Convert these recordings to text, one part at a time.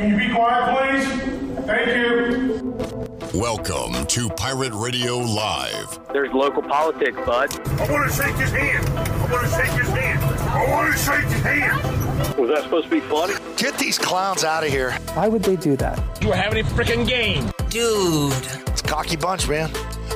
Can you be quiet, please? Thank you. Welcome to Pirate Radio Live. There's local politics, bud. I want to shake his hand. I want to shake his hand. I want to shake his hand. Was that supposed to be funny? Get these clowns out of here. Why would they do that? Do you have any freaking game. Dude. It's cocky bunch, man.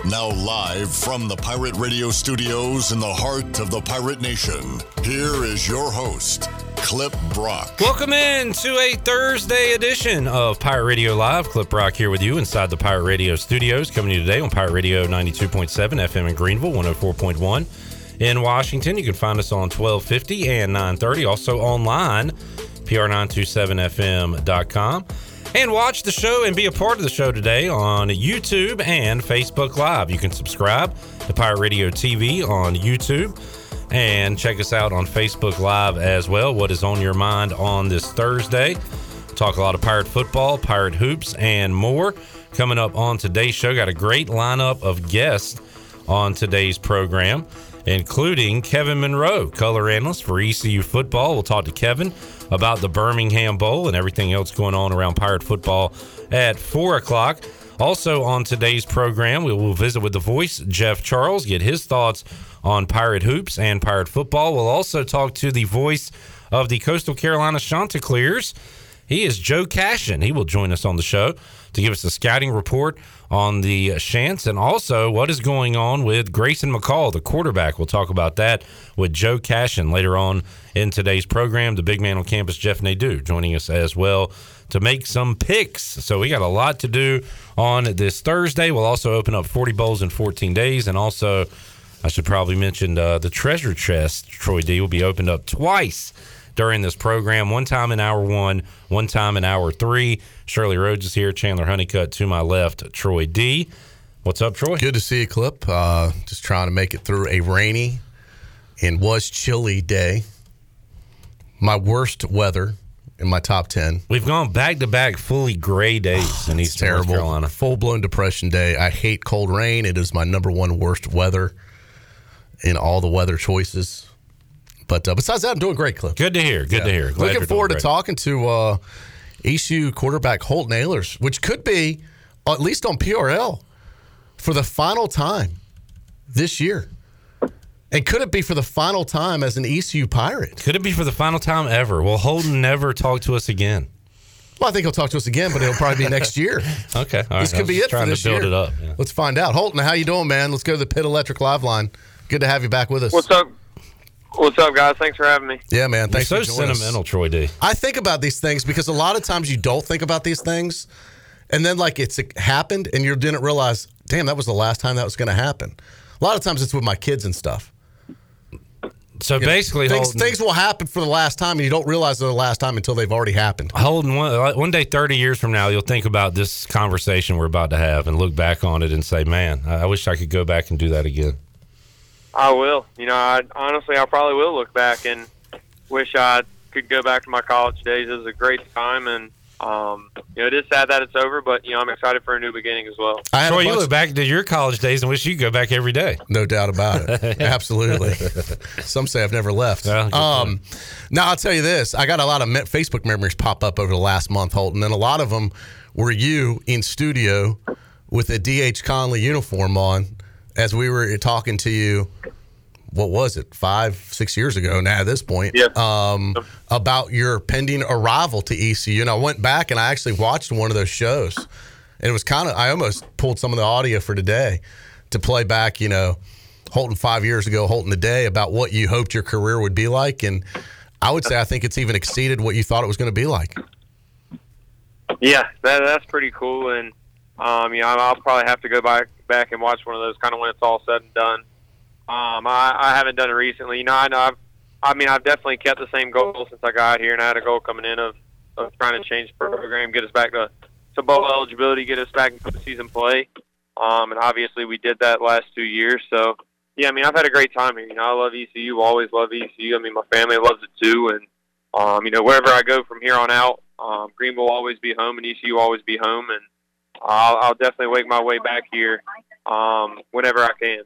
Now, live from the Pirate Radio studios in the heart of the Pirate Nation, here is your host, Clip Brock. Welcome in to a Thursday edition of Pirate Radio Live. Clip Brock here with you inside the Pirate Radio studios, coming to you today on Pirate Radio 92.7 FM in Greenville, 104.1 in Washington. You can find us on 1250 and 930, also online, pr927fm.com. And watch the show and be a part of the show today on YouTube and Facebook Live. You can subscribe to Pirate Radio TV on YouTube and check us out on Facebook Live as well. What is on your mind on this Thursday? Talk a lot of pirate football, pirate hoops, and more. Coming up on today's show, got a great lineup of guests on today's program, including Kevin Monroe, color analyst for ECU football. We'll talk to Kevin about the Birmingham Bowl and everything else going on around pirate football at four o'clock. Also on today's program, we will visit with the voice, Jeff Charles, get his thoughts on pirate hoops and pirate football. We'll also talk to the voice of the Coastal Carolina Chanticleers. He is Joe Cashin. He will join us on the show to give us a scouting report on the Chants and also what is going on with Grayson McCall, the quarterback. We'll talk about that with Joe Cashin later on in today's program. The big man on campus, Jeff Nadeau, joining us as well to make some picks. So we got a lot to do on this Thursday. We'll also open up 40 bowls in 14 days. And also, I should probably mention uh, the treasure chest, Troy D, will be opened up twice during this program. One time in hour one, one time in hour three. Shirley Rhodes is here. Chandler Honeycutt to my left. Troy D. What's up, Troy? Good to see you, Clip. Uh, just trying to make it through a rainy and was chilly day. My worst weather in my top 10. We've gone back to back fully gray days in East North Carolina. Full blown depression day. I hate cold rain. It is my number one worst weather in all the weather choices. But uh, besides that, I'm doing great, Clip. Good to hear. Good Yeah. to hear. Glad Looking forward to talking to uh, ECU quarterback Holton Ahlers, which could be, at least on PRL, for the final time this year. And could it be for the final time as an ECU Pirate? Could it be for the final time ever? Will Holton never talk to us again? Well, I think he'll talk to us again, but it'll probably be next year. Okay. All right. this I could be just it for this to build year. it up. yeah. Let's find out. Holton, how you doing, man? Let's go to the Pit Electric Live line. Good to have you back with us. What's up? What's up, guys? Thanks for having me. Yeah, man. You're Thanks so for joining us. sentimental, Troy D. I think about these things because a lot of times you don't think about these things, and then like it's it happened, and you didn't realize, damn, that was the last time that was going to happen. A lot of times it's with my kids and stuff. So basically, things, Holton, things will happen for the last time, and you don't realize they're the last time until they've already happened. Holton, one, uh, one day, 30 years from now, you'll think about this conversation we're about to have and look back on it and say, man, I, I wish I could go back and do that again. I will. You know, I honestly, I probably will look back and wish I could go back to my college days. It was a great time, and um, you know, it is sad that it's over, but you know, I'm excited for a new beginning as well. I had a Troy, you look back to your college days and wish you could go back every day. No doubt about it. Absolutely. Some say I've never left. Yeah, um, now, I'll tell you this. I got a lot of me- Facebook memories pop up over the last month, Holton, and a lot of them were you in studio with a D.H. Conley uniform on as we were talking to you. What was it? Five, six years ago now at this point. Yeah. Um, about your pending arrival to ECU. And I went back and I actually watched one of those shows. And it was kind of, I almost pulled some of the audio for today to play back, you know, Holton five years ago, Holton today, about what you hoped your career would be like. And I would say I think it's even exceeded what you thought it was going to be like. Yeah, that, that's pretty cool, and um, you know, I'll probably have to go back back and watch one of those kind of when it's all said and done. Um, I, I haven't done it recently. You know, I know I've, I mean, I've definitely kept the same goal since I got here, and I had a goal coming in of, of trying to change the program, get us back to to bowl eligibility, get us back into postseason play. Um, and obviously we did that last two years. So yeah, I mean, I've had a great time here. You know, I love ECU, always love ECU. I mean, my family loves it too, and um, you know, wherever I go from here on out, um, Greenville will always be home, and ECU will always be home, and I'll, I'll definitely make my way back here um, whenever I can.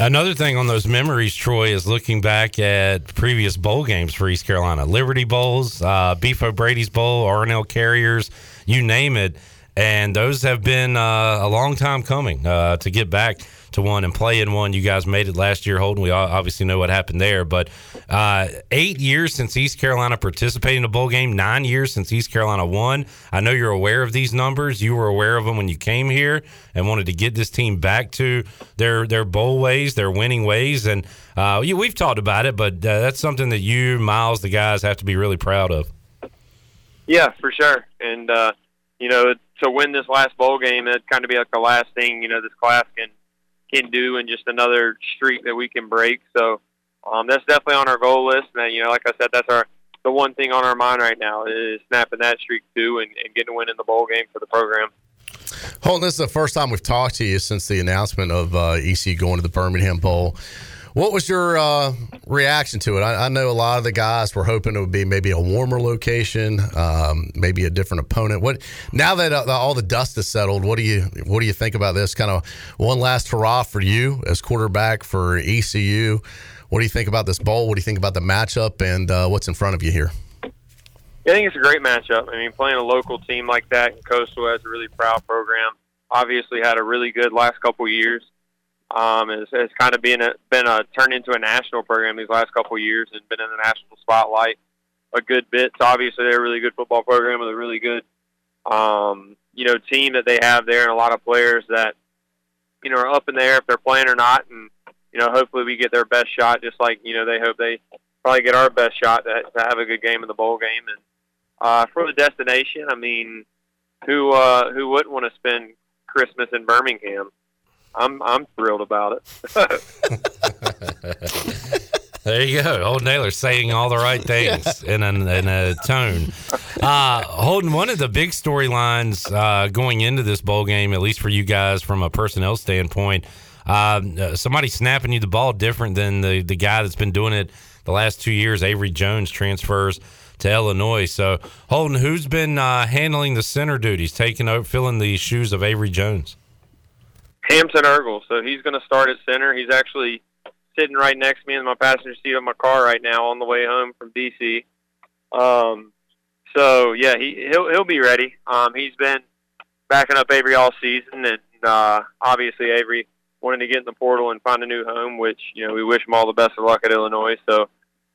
Another thing on those memories, Troy, is looking back at previous bowl games for East Carolina Liberty Bowls, uh, Beef O'Brady's Bowl, RNL Carriers, you name it. And those have been uh, a long time coming uh, to get back to one and play in one. You guys made it last year, Holton. We obviously know what happened there, but uh, eight years since East Carolina participated in a bowl game, nine years since East Carolina won. I know you're aware of these numbers. You were aware of them when you came here and wanted to get this team back to their their bowl ways, their winning ways, and uh, we've talked about it. But uh, that's something that you, Miles, the guys have to be really proud of. Yeah, for sure, and uh, you know to win this last bowl game, it'd kind of be like the last thing you know this class can can do and just another streak that we can break. So um, that's definitely on our goal list. And you know, like I said, that's our the one thing on our mind right now is snapping that streak too and, and getting a win in the bowl game for the program. Holton, this is the first time we've talked to you since the announcement of uh, EC going to the Birmingham Bowl. What was your uh, reaction to it? I, I, know a lot of the guys were hoping it would be maybe a warmer location, um, maybe a different opponent. What now that uh, all the dust is settled, what do you what do you think about this? Kind of one last hurrah for you as quarterback for ECU. What do you think about this bowl? What do you think about the matchup and uh, what's in front of you here? I think it's a great matchup. I mean, playing a local team like that in Coastal has a really proud program. Obviously, had a really good last couple years um, it's, it's kind of been a, been a turned into a national program these last couple of years and been in the national spotlight a good bit. So obviously they're a really good football program with a really good, um, you know, team that they have there and a lot of players that, you know, are up in the air if they're playing or not. And, you know, hopefully we get their best shot just like, you know, they hope they probably get our best shot to, to have a good game in the bowl game. And, uh, for the destination, I mean, who, uh, who wouldn't want to spend Christmas in Birmingham? I'm I'm thrilled about it. there you go. Holton Ahlers saying all the right things in, a, in a tone. Uh, Holton, one of the big storylines uh, going into this bowl game, at least for you guys from a personnel standpoint, um, uh, somebody snapping you the ball different than the, the guy that's been doing it the last two years. Avery Jones transfers to Illinois. So, Holton, who's been uh, handling the center duties, taking over, filling the shoes of Avery Jones? Hampton Ergel. So he's going to start at center. He's actually sitting right next to me in my passenger seat of my car right now on the way home from DC. Um, so yeah, he he'll he'll be ready. Um, he's been backing up Avery all season, and uh, obviously Avery wanted to get in the portal and find a new home, which you know we wish him all the best of luck at Illinois. So,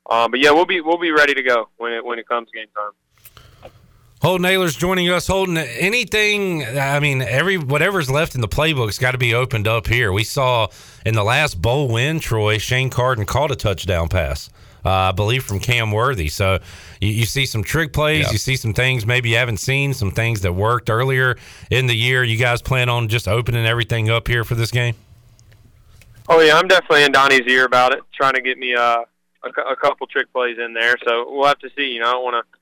um, but yeah, we'll be we'll be ready to go when it when it comes game time. Holton Ahlers joining us. Holton, anything? I mean, every whatever's left in the playbook's got to be opened up here. We saw in the last bowl win, Troy Shane Carden caught a touchdown pass, uh, I believe, from Cam Worthy. So you, you see some trick plays, you see some things maybe you haven't seen, some things that worked earlier in the year. You guys plan on just opening everything up here for this game? Oh yeah, I'm definitely in Donnie's ear about it, trying to get me uh, a, a couple trick plays in there. So we'll have to see. You know, I don't want to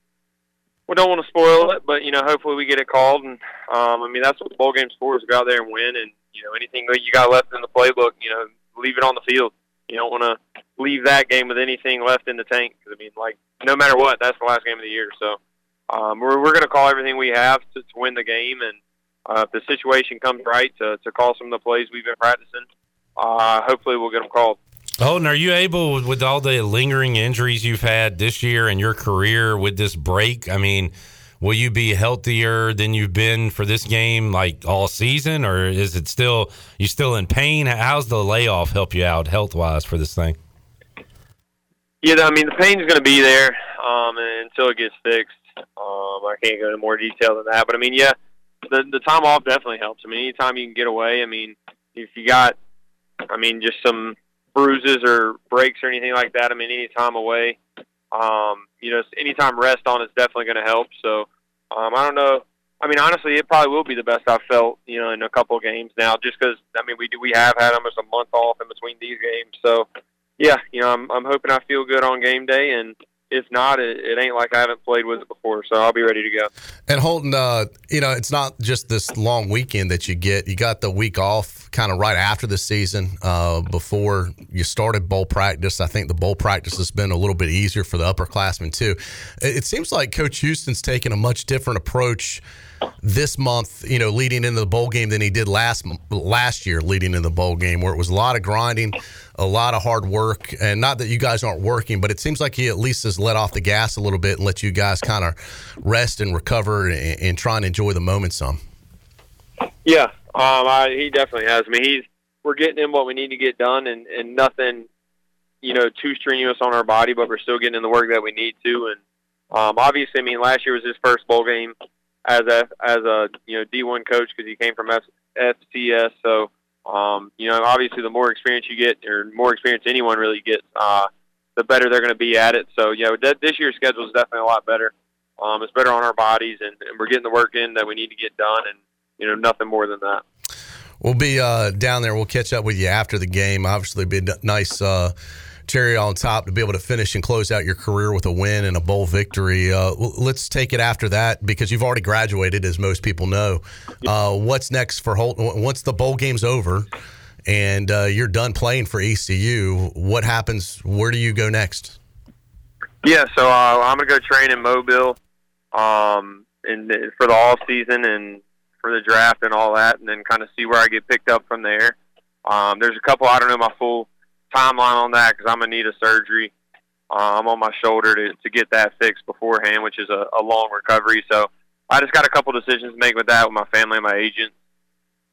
we don't want to spoil it, but you know, hopefully we get it called. And um, I mean, that's what bowl game's for: is go out there and win. And you know, anything that you got left in the playbook, you know, leave it on the field. You don't want to leave that game with anything left in the tank. Because I mean, like no matter what, that's the last game of the year. So um, we're we're going to call everything we have to, to win the game. And uh, if the situation comes right to to call some of the plays we've been practicing, uh, hopefully we'll get them called. Holton, are you able, with all the lingering injuries you've had this year in your career with this break? I mean, will you be healthier than you've been for this game, like all season, or is it still you still in pain? How's the layoff help you out health wise for this thing? Yeah, I mean the pain's going to be there um, until it gets fixed. Um, I can't go into more detail than that, but I mean, yeah, the the time off definitely helps. I mean, anytime you can get away. I mean, if you got, I mean, just some bruises or breaks or anything like that. I mean, any time away, um, you know, anytime rest on is definitely going to help. So um, I don't know. I mean, honestly, it probably will be the best I've felt, you know, in a couple of games now, just because I mean, we do we have had almost a month off in between these games. So yeah, you know, I'm I'm hoping I feel good on game day, and if not, it, it ain't like I haven't played with it before. So I'll be ready to go. And Holton, uh, you know, it's not just this long weekend that you get. You got the week off kind of right after the season uh, before you started bowl practice. I think the bowl practice has been a little bit easier for the upperclassmen, too. It, it seems like Coach Houston's taking a much different approach this month, you know, leading into the bowl game than he did last last year leading into the bowl game, where it was a lot of grinding, a lot of hard work, and not that you guys aren't working, but it seems like he at least has let off the gas a little bit and let you guys kind of rest and recover and, and, try and enjoy the moment some. Yeah, um, I, he definitely has. I mean, he's we're getting in what we need to get done, and and nothing, you know, too strenuous on our body, but we're still getting in the work that we need to, and um, obviously, I mean, last year was his first bowl game as a as a you know D1 coach because he came from F, FCS. So um, you know, obviously, the more experience you get, or more experience anyone really gets, uh, the better they're going to be at it. So you yeah, this year's schedule is definitely a lot better. Um, it's better on our bodies, and, and we're getting the work in that we need to get done, and you know, nothing more than that. We'll be uh, down there. We'll catch up with you after the game. Obviously, be nice. Uh, cherry on top to be able to finish and close out your career with a win and a bowl victory. Uh, let's take it after that because you've already graduated, as most people know. Uh, what's next for Holt? Once the bowl game's over and uh, you're done playing for ECU, what happens? Where do you go next? Yeah, so uh, I'm gonna go train in Mobile, um, the, for the off season and for the draft and all that, and then kind of see where I get picked up from there. Um, there's a couple I don't know my full timeline on that because I'm gonna need a surgery. Uh, I'm on my shoulder to to get that fixed beforehand, which is a, a long recovery. So I just got a couple decisions to make with that with my family and my agent,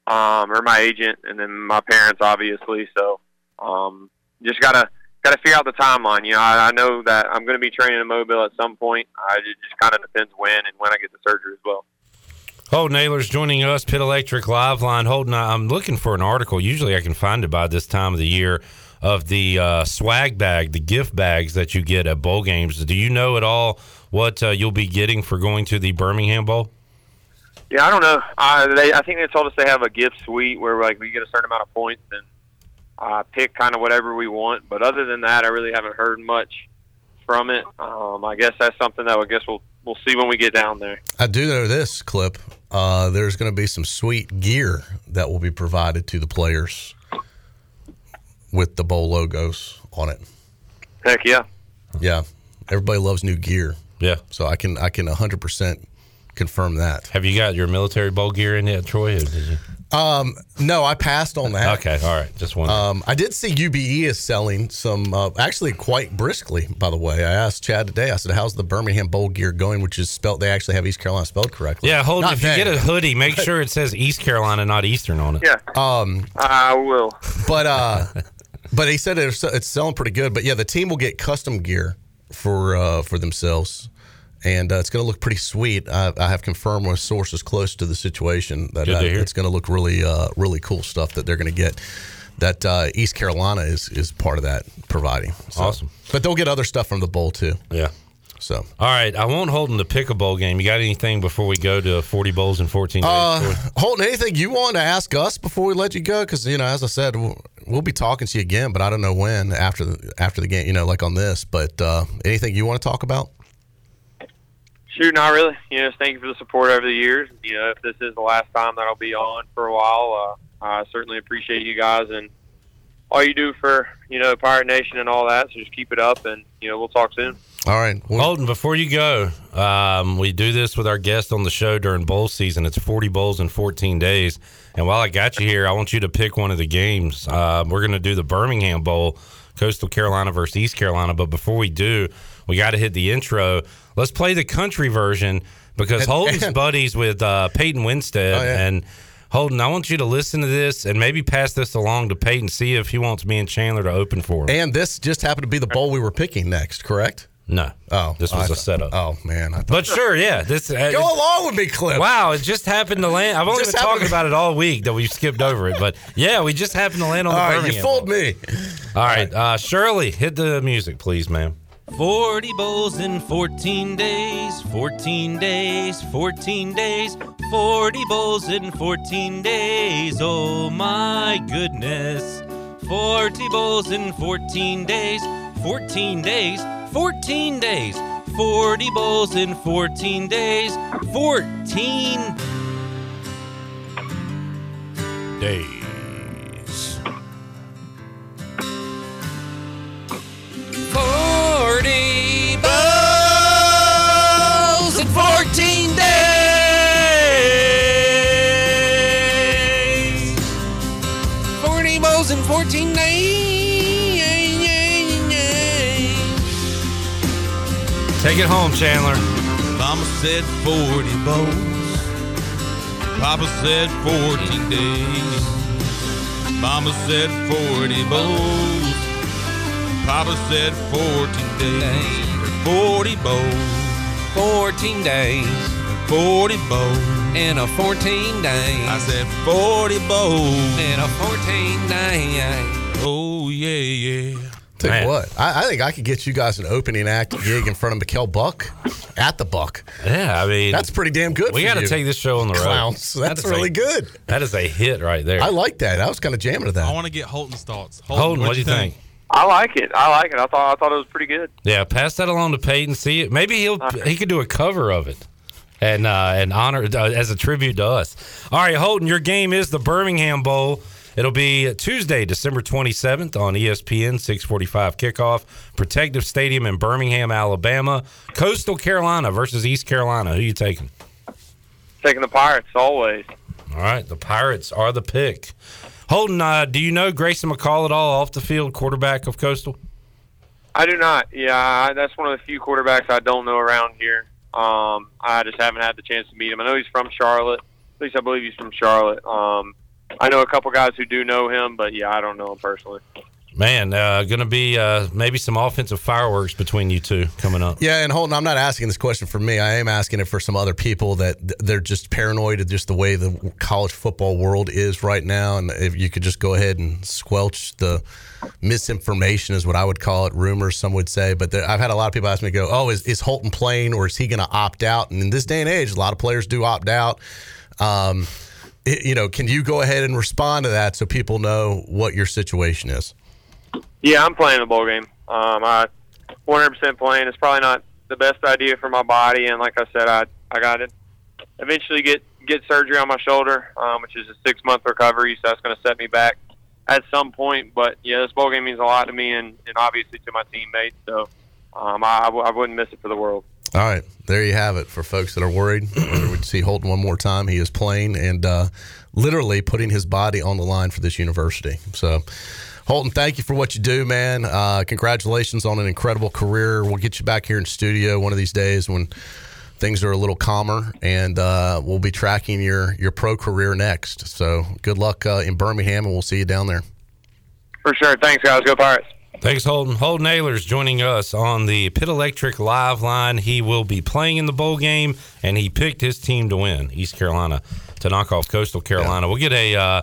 um, or my agent, and then my parents, obviously. So um, just gotta gotta figure out the timeline. You know, I, I know that I'm to be training in Mobile at some point. I it just kind of depends when and when I get the surgery as well. Holton Ahlers joining us, Pit Electric Live Line. Holton, I'm looking for an article. Usually I can find it by this time of the year of the uh, swag bag, the gift bags that you get at bowl games. Do you know at all what uh, you'll be getting for going to the Birmingham Bowl? Yeah, I don't know. Uh, they, I think they told us they have a gift suite where like we get a certain amount of points and uh, pick kind of whatever we want. But other than that, I really haven't heard much from it. Um, I guess that's something that I guess we'll we'll see when we get down there. I do know this clip. Uh, there's going to be some sweet gear that will be provided to the players with the bowl logos on it. Heck yeah. Yeah. Everybody loves new gear. Yeah. So I can I can 100% confirm that. Have you got your military bowl gear in yet, Troy? Did you? Um, no, I passed on that. Okay, all right, just one. Um, I did see UBE is selling some, uh, actually quite briskly. By the way, I asked Chad today. I said, "How's the Birmingham Bowl gear going?" Which is spelled. They actually have East Carolina spelled correctly. Yeah, hold. Not if they. you get a hoodie, make sure it says East Carolina, not Eastern on it. Yeah. Um, I will. But uh, but he said it's, it's selling pretty good. But yeah, the team will get custom gear for uh, for themselves, and uh, it's going to look pretty sweet. I, I, have confirmed with sources close to the situation that uh, it's going to look really uh, really cool stuff that they're going to get. That uh, East Carolina is is part of that providing. So, awesome, but they'll get other stuff from the bowl too. Yeah. So, all right, I won't hold them to pick a bowl game. You got anything before we go to 40 bowls in 14 days? Uh, Holton, anything you want to ask us before we let you go? Because you know, as I said, we'll, be talking to you again, but I don't know when after the after the game. You know, like on this. But uh, anything you want to talk about? Shoot, not really. You know, thank you for the support over the years. You know, if this is the last time that I'll be on for a while, uh, I certainly appreciate you guys and all you do for you know Pirate Nation and all that. So just keep it up, and you know we'll talk soon. All right. Well, Holton, before you go, um, we do this with our guests on the show during bowl season. It's 40 bowls in 14 days. And while I got you here, I want you to pick one of the games. Uh, we're going to do the Birmingham Bowl, Coastal Carolina versus East Carolina. But before we do, we got to hit the intro. Let's play the country version because Holton's buddies with uh, Peyton Winstead. Oh, yeah. And Holton, I want you to listen to this and maybe pass this along to Peyton, see if he wants me and Chandler to open for him. And this just happened to be the bowl we were picking next, correct? No. Oh, this was I, a setup. Oh man, but sure, yeah. This uh, go along with me, Cliff. Wow, it just happened to land. I've only been talking about it all week that we skipped over it, but yeah, we just happened to land on all the. Right, you fooled me. All right, uh, Shirley, hit the music, please, ma'am. 40 bowls in 14 days, 14 days, 14 days, 40 bowls in 14 days. Oh my goodness. 40 bowls in 14 days, 14 days. 14 days. 40 bowls in 14 days. 14 days. 40 it home, Chandler. Mama said 40 bowls. Papa said 14 days. Mama said 40 bowls. Papa said 14 days. 40 bowls. 14 days. 40 bowls. In a 14 days. I said 40 bowls. In a 14 days. Oh, yeah, yeah. Tell Man. you what, I, I think I could get you guys an opening act gig in front of Mikel Buck at the Buck. Yeah, I mean, That's pretty damn good. we got to take this show on the road. clowns. That's, That is really a- good. That is a hit right there. I like that. I was kind of jamming to that. I want to get Holton's thoughts. Holton, what do you think? I like it. I like it. I thought I thought it was pretty good. Yeah, pass that along to Peyton. See it. Maybe he'll he could do a cover of it, and uh, and honor uh, as a tribute to us. All right, Holton, your game is the Birmingham Bowl. It'll be Tuesday, December 27th on ESPN, 645 kickoff. Protective Stadium in Birmingham, Alabama. Coastal Carolina versus East Carolina. Who you taking? Taking the Pirates always. All right, the Pirates are the pick. Holton, uh, do you know Grayson McCall at all off the field, quarterback of Coastal? I do not. Yeah, I, that's one of the few quarterbacks I don't know around here. Um, I just haven't had the chance to meet him. I know he's from Charlotte. At least I believe he's from Charlotte. Um, I know a couple guys who do know him, but yeah, I don't know him personally. Man, uh, going to be uh, maybe some offensive fireworks between you two coming up. Yeah, and Holton, I'm not asking this question for me. I am asking it for some other people that they're just paranoid of just the way the college football world is right now. And if you could just go ahead and squelch the misinformation, is what I would call it, rumors, some would say. But there, I've had a lot of people ask me, go, oh, is, is Holton playing or is he going to opt out? And in this day and age, a lot of players do opt out. Um, it- you know, can you go ahead and respond to that so people know what your situation is? Yeah, I'm playing the bowl game. Um, I 100% playing. It's probably not the best idea for my body, and like I said, I I got to eventually get get surgery on my shoulder, um, which is a six month recovery, so that's going to set me back at some point. But yeah, this bowl game means a lot to me, and, and obviously to my teammates. So um, I, I wouldn't miss it for the world. All right, there you have it. For folks that are worried, we'd see Holton one more time, he is playing and uh, literally putting his body on the line for this university. So, Holton, thank you for what you do, man. Uh, congratulations on an incredible career. We'll get you back here in studio one of these days when things are a little calmer, and uh, we'll be tracking your your pro career next. So, good luck uh, in Birmingham, and we'll see you down there. For sure. Thanks, guys. Go Pirates. Thanks, Holton. Holton Ahlers joining us on the Pit Electric live line. He will be playing in the bowl game, and he picked his team to win, East Carolina, to knock off Coastal Carolina. We'll get a uh,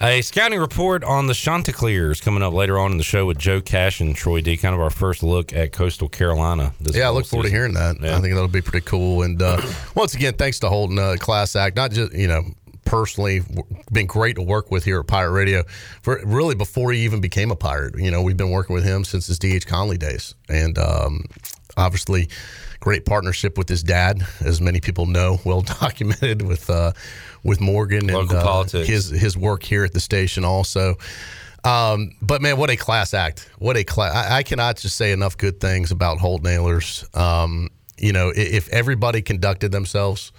a scouting report on the Chanticleers coming up later on in the show with Joe Cash and Troy D. Kind of our first look at Coastal Carolina. This Yeah, I look forward to hearing that. Yeah. I think that'll be pretty cool. And uh, once again, thanks to Holton uh, Class Act. Not just you know personally, been great to work with here at Pirate Radio. For really before he even became a pirate, you know, we've been working with him since his DH Conley days, and um, obviously. Great partnership with his dad, as many people know, well documented with uh, with Morgan and uh, his his work here at the station also. Um, but man, what a class act! What a class! I, I cannot just say enough good things about Holton Ahlers. Um, you know, if everybody conducted themselves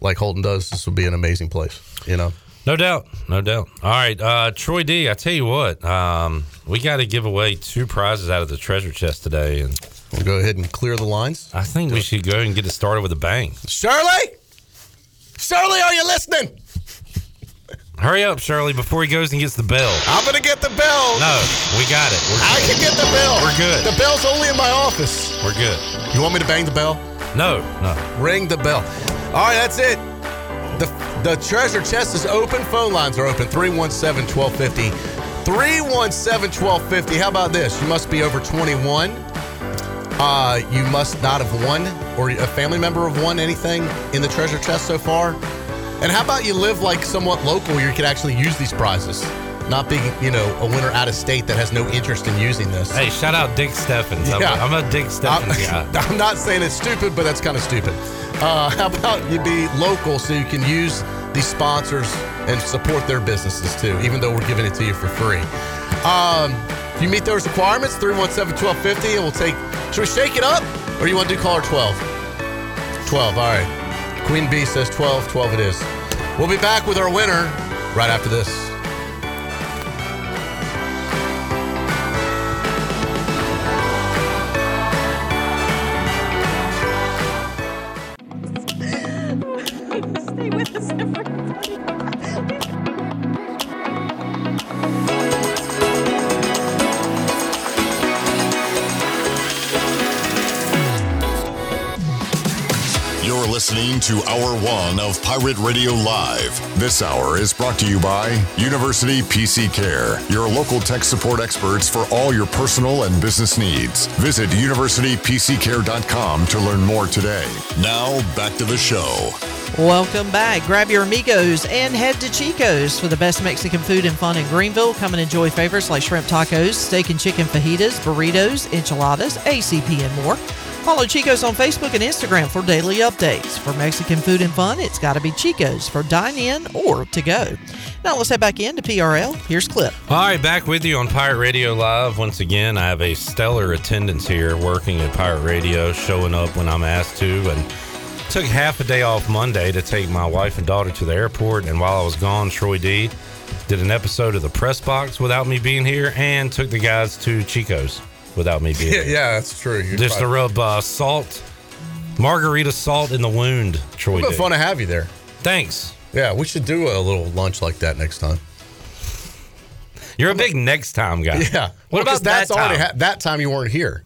like Holton does, this would be an amazing place. You know, No doubt, no doubt. All right, uh, Troy D. I tell you what, um, we got to give away two prizes out of the treasure chest today, and we'll go ahead and clear the lines. I think we should go ahead and get it started with a bang. Shirley, Shirley, are you listening? Hurry up, Shirley, before he goes and gets the bell. I'm gonna get the bell. No, we got it. I can get the bell. We're good. The bell's only in my office. We're good. You want me to bang the bell? No, no. Ring the bell. All right, that's it. The, the treasure chest is open. Phone lines are open 317 1250. 317 1250. How about this? You must be over 21. Uh, you must not have won, or a family member have won anything in the treasure chest so far. And how about you live like somewhat local where you can actually use these prizes? Not being, you know, a winner out of state that has no interest in using this. Hey, shout out Dick Steffens. I'm, Yeah. I'm a Dick Steffens I'm, guy. I'm not saying it's stupid, but that's kind of stupid. Uh, how about you be local so you can use these sponsors and support their businesses too, even though we're giving it to you for free. Um, if you meet those requirements, 317 1250, and we'll take. Should we shake it up? Or you want to do caller 12? 12, all right. Queen Bee says 12, 12 it is. We'll be back with our winner right after this. Listening to Hour One of Pirate Radio Live. This hour is brought to you by University PC Care, your local tech support experts for all your personal and business needs. Visit universitypccare.com to learn more today. Now, back to the show. Welcome back. Grab your amigos and head to Chico's for the best Mexican food and fun in Greenville. Come and enjoy favorites like shrimp tacos, steak and chicken fajitas, burritos, enchiladas, ACP, and more. Follow Chico's on Facebook and Instagram for daily updates. For Mexican food and fun, it's got to be Chico's for dine in or to go. Now let's head back into PRL. Here's Clip. All right, back with you on Pirate Radio Live. Once again, I have a stellar attendance here working at Pirate Radio, showing up when I'm asked to, and took half a day off Monday to take my wife and daughter to the airport. And while I was gone, Troy D did an episode of the press box without me being here, and took the guys to Chico's without me being Yeah, here. yeah that's true. You're Just to rub uh, salt, margarita salt in the wound, Troy It's D. fun to have you there. Thanks. Yeah, we should do a little lunch like that next time. You're a big next time guy. Yeah. What Well, 'cause about that's that already time? ha- that time you weren't here.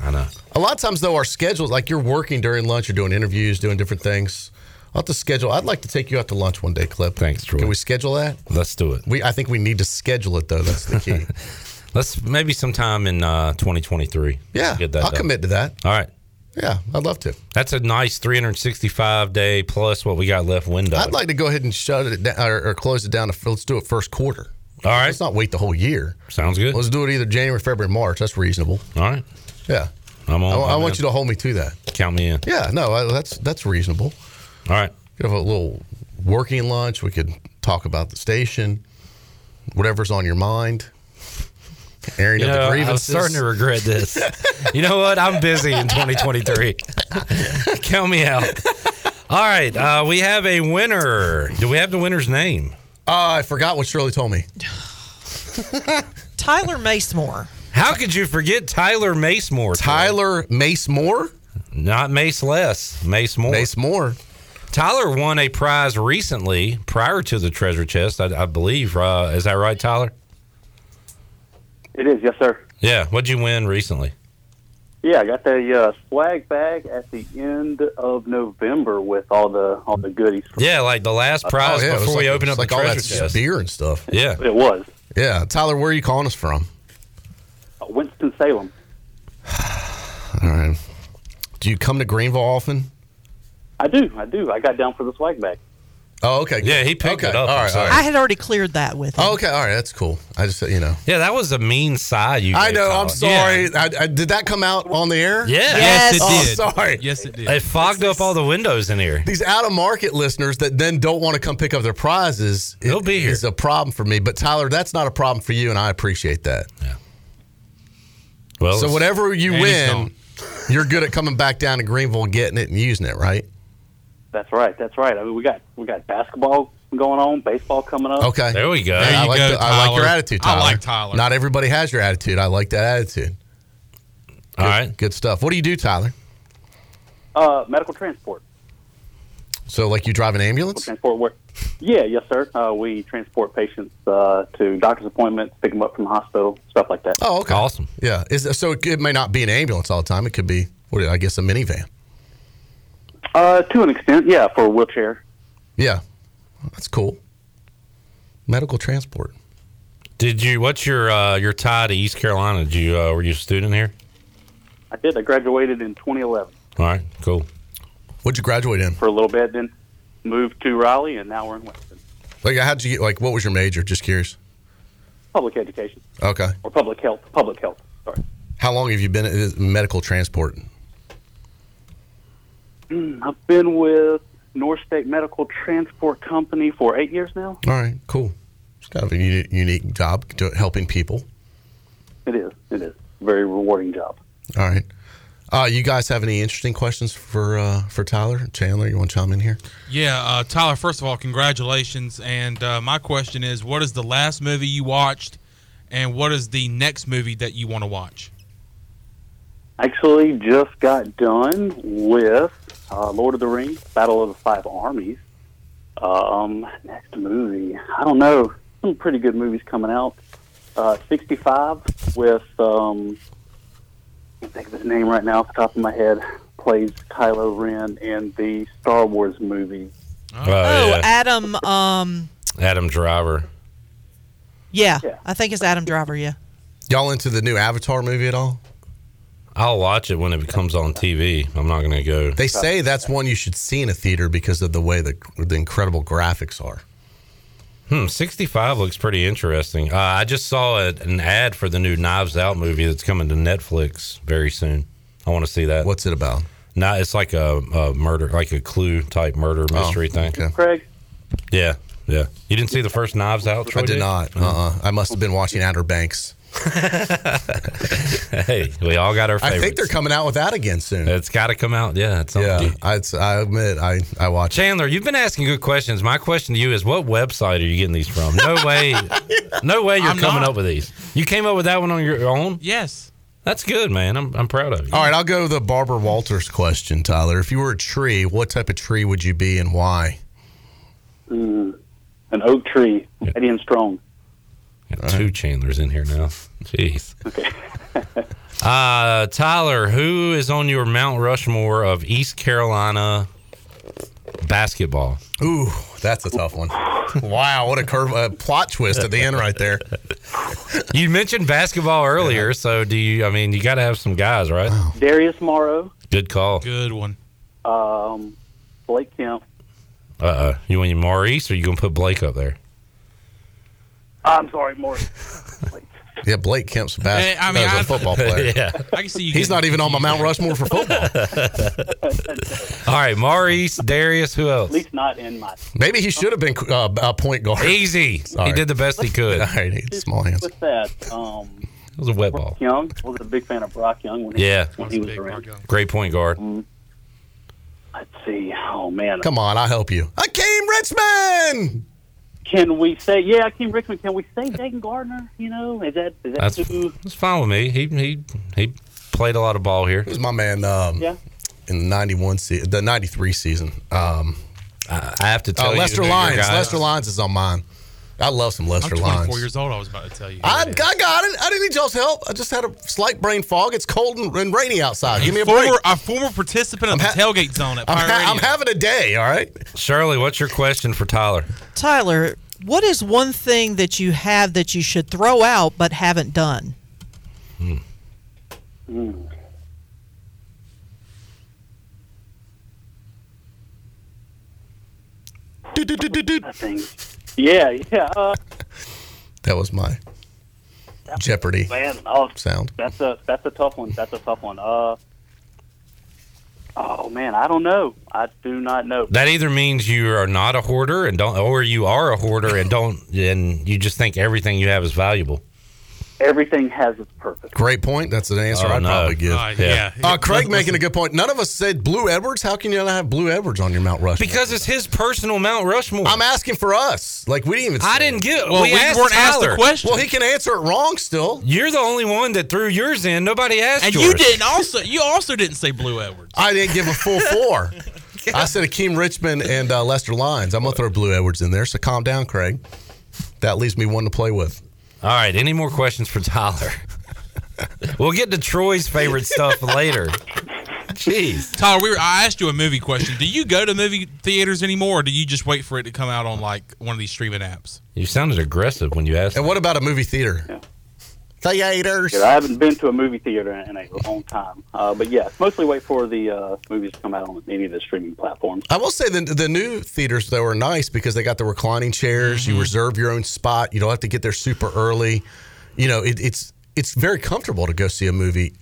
I know. A lot of times though, our schedules like you're working during lunch, you're doing interviews, doing different things. I'll have to schedule. I'd like to take you out to lunch one day, Clip. Thanks, Troy. Can we schedule that? Let's do it. We I think we need to schedule it though. That's the key. Let's maybe sometime in uh, 2023. yeah, get that I'll done. commit to that. All right. Yeah, I'd love to. That's a nice 365 day plus what we got left window. I'd like to go ahead and shut it down or, or close it down. To, let's do it first quarter. All right. Let's not wait the whole year. Sounds good. Let's do it either January, February, March. That's reasonable. All right. Yeah. I'm on. I, I want in. you to hold me to that. count me in. Yeah, no, I, that's that's reasonable. All right. Could have a little working lunch. We could talk about the station, whatever's on your mind. Airing You of know, the I'm starting to regret this. you know what? I'm busy in 2023. count me out. All right. Uh, we have a winner. Do we have the winner's name? Uh, I forgot what Shirley told me. Tyler Macemore. How could you forget Tyler Macemore? Tyler Mace Moore. Not Mace Less. Mace Moore. Mace Moore. Tyler won a prize recently prior to the treasure chest, I, I believe. Uh, is that right, Tyler? It is, yes, sir. Yeah. What'd you win recently? Yeah, I got the uh, swag bag at the end of November with all the all the goodies. Yeah, like the last prize Oh, yeah, before we like- open it up was the like all treasure that chest. beer and stuff. Yeah. It was Yeah, Tyler, where are you calling us from? uh, Winston Salem. All right. Do you come to Greenville often? I do, I do. I got down for the swag bag. Oh, okay. Yeah, he picked okay. it up All right, himself. all right. I had already cleared that with him. Oh, okay, all right, that's cool. I just, you know. Yeah, that was a mean sigh you I gave know. I'm Tyler. sorry. I, I, did that come out on the air? Yeah. Yes. it Oh, sorry. Yes, it did. It fogged up all the windows in here. These out of market listeners that then don't want to come pick up their prizes They'll it be here. is a problem for me. But Tyler, that's not a problem for you, and I appreciate that. Yeah. Well, so whatever you win, gone. you're good at coming back down to Greenville and getting it and using it, right? That's right, that's right. I mean, we got we got basketball going on, baseball coming up. Okay. There we go. Hey, I you like go, the, I like your attitude. Tyler. I like Tyler. Not everybody has your attitude. I like that attitude. all right. Good stuff. What do you do, Tyler? Uh, medical transport. So, like, you drive an ambulance? Transport work. Yeah, yes, sir. Uh, we transport patients uh, to doctor's appointments, pick them up from the hospital, stuff like that. Oh, okay. Awesome. Yeah. Is so it may not be an ambulance all the time. It could be, what? I guess, a minivan. Uh, to an extent, yeah, for a wheelchair. Yeah, that's cool. Medical transport. Did you? What's your uh, your tie to East Carolina? Did you? Uh, were you a student here? I did. I graduated in 2011 All right. Cool. What'd you graduate in? for a little bit, then moved to Raleigh, and now we're in Weston. Like, how'd you get? Like, what was your major? Just curious. Public education Okay. or public health. Public health. Sorry. How long have you been in medical transport? Mm, I've been with North State Medical Transport Company for eight years now. All right, cool. It's kind of a uni- unique job to helping people. It is. It is. Very rewarding job. All right. Uh, you guys have any interesting questions for uh, for Tyler Chandler? You want to chime in here? Yeah, uh, Tyler. First of all, congratulations. And uh, my question is, what is the last movie you watched, and what is the next movie that you want to watch? Actually, just got done with uh, Lord of the Rings: Battle of the Five Armies. Um, next movie, I don't know. Some pretty good movies coming out. Uh, 65 with um, I can't think of his name right now off the top of my head. Plays Kylo Ren in the Star Wars movie. Oh, Oh, yeah. Adam. Um, Adam Driver. yeah, I think it's Adam Driver. Yeah. Y'all into the new Avatar movie at all? I'll watch it when it comes on TV. I'm not going to go. They say that's one you should see in a theater because of the way the the incredible graphics are. Hmm, 65 looks pretty interesting. Uh, I just saw a, an ad for the new Knives Out movie that's coming to Netflix very soon. I want to see that. What's it about? Nah, it's like a, a murder, like a clue type murder mystery thing. Okay. Craig? Yeah, yeah. You didn't see the first Knives Out? Troy I did did? not. Uh, uh I must have been watching Outer Banks. hey, we all got our Favorites. I think they're coming out with that again soon. It's got to come out. Yeah, it's on Yeah, D- I, I admit I I watch. Chandler, you've been asking good questions. My question to you is, what website are you getting these from? No way, no way you're I'm coming not. up with these. You came up with that one on your own. Yes. That's good, man. I'm I'm proud of you. All right, I'll go to the Barbara Walters question, Tyler. If you were a tree, what type of tree would you be and why? Mm, an oak tree, Eddie and Strong. Got two Chandlers in here now. Jeez. Okay. uh, Tyler, who is on your Mount Rushmore of East Carolina basketball? Ooh, that's a tough one. wow, what a curve, a plot twist at the end right there. You mentioned basketball earlier, so do you? I mean, you got to have some guys, right? Darius Morrow, Good call. Good one. um, Blake Kemp. Uh, uh you want your Maurice, or you gonna put Blake up there? I'm sorry, Morris. Yeah, Blake Kemp's a, bas- Eh, I mean, as a I- football player. yeah. I can see you. He's not even on my Mount. Rushmore for football. All right, Maurice, Darius, who else? At least not in my. Maybe he should have been uh, a point guard. Easy. Sorry. He did the best he could. All right, he had small hands. What's that? Um, It was a wet ball. Brock Young. Was a big fan of Brock Young when he, Yeah. when he was around. Great point guard. Let's see. Oh man. Come on, I'll help you. Akeem Richmond. Can we say? Yeah, Akeem Richmond. Can we say Dagan Gardner? You know, is that is that That's too? that's fine with me. He he he played a lot of ball here. He was my man um, Yeah. in the '91 season, the '93 season. Um, I, I have to tell uh, you, Lester who Lyons. guys- Lester Lyons is on mine. I love some I'm Lester 24 Lyons. years old. I was about to tell you. I, I got it. I didn't need y'all's help. I just had a slight brain fog. It's cold and, and rainy outside. Give me a break. former, a former participant of I'm the ha- tailgate zone at I'm, ha- I'm having a day. All right. Shirley, what's your question for Tyler? Tyler, what is one thing that you have that you should throw out but haven't done? Hmm. Mm. I think. Yeah, yeah. Uh, That was my Jeopardy man, oh, sound. that's a that's a tough one. That's a tough one. Uh. Oh man, I don't know. I do not know. That either means you are not a hoarder and don't, or you are a hoarder and don't, and you just think everything you have is valuable. Everything has its purpose. Great point. That's an answer Oh, I'd no. probably give. Uh, yeah. Uh, Craig making a good point. None of us said Blue Edwards. How can you not have Blue Edwards on your Mount Rushmore? Because it's his personal Mount Rushmore. I'm asking for us. Like we didn't even. I didn't it. get. Well, we, we asked weren't asked the question. Well, he can answer it wrong still. You're the only one that threw yours in. Nobody asked and yours. you didn't also. You also didn't say Blue Edwards. I didn't give a full four. I said Akeem Richmond and uh, Lester Lyons. I'm gonna throw Blue Edwards in there. So calm down, Craig. That leaves me one to play with. All right. Any more questions for Tyler? we'll get to Troy's favorite stuff later. Jeez. Tyler, we were, I asked you a movie question. Do you go to movie theaters anymore, or do you just wait for it to come out on like one of these streaming apps? You sounded aggressive when you asked. And what about a movie theater? Theaters. Yeah, I haven't been to a movie theater in a long time. Uh, but yeah, mostly wait for the uh, movies to come out on any of the streaming platforms. I will say the the new theaters though are nice because they got the reclining chairs. Mm-hmm. You reserve your own spot. You don't have to get there super early. You know, it, it's it's very comfortable to go see a movie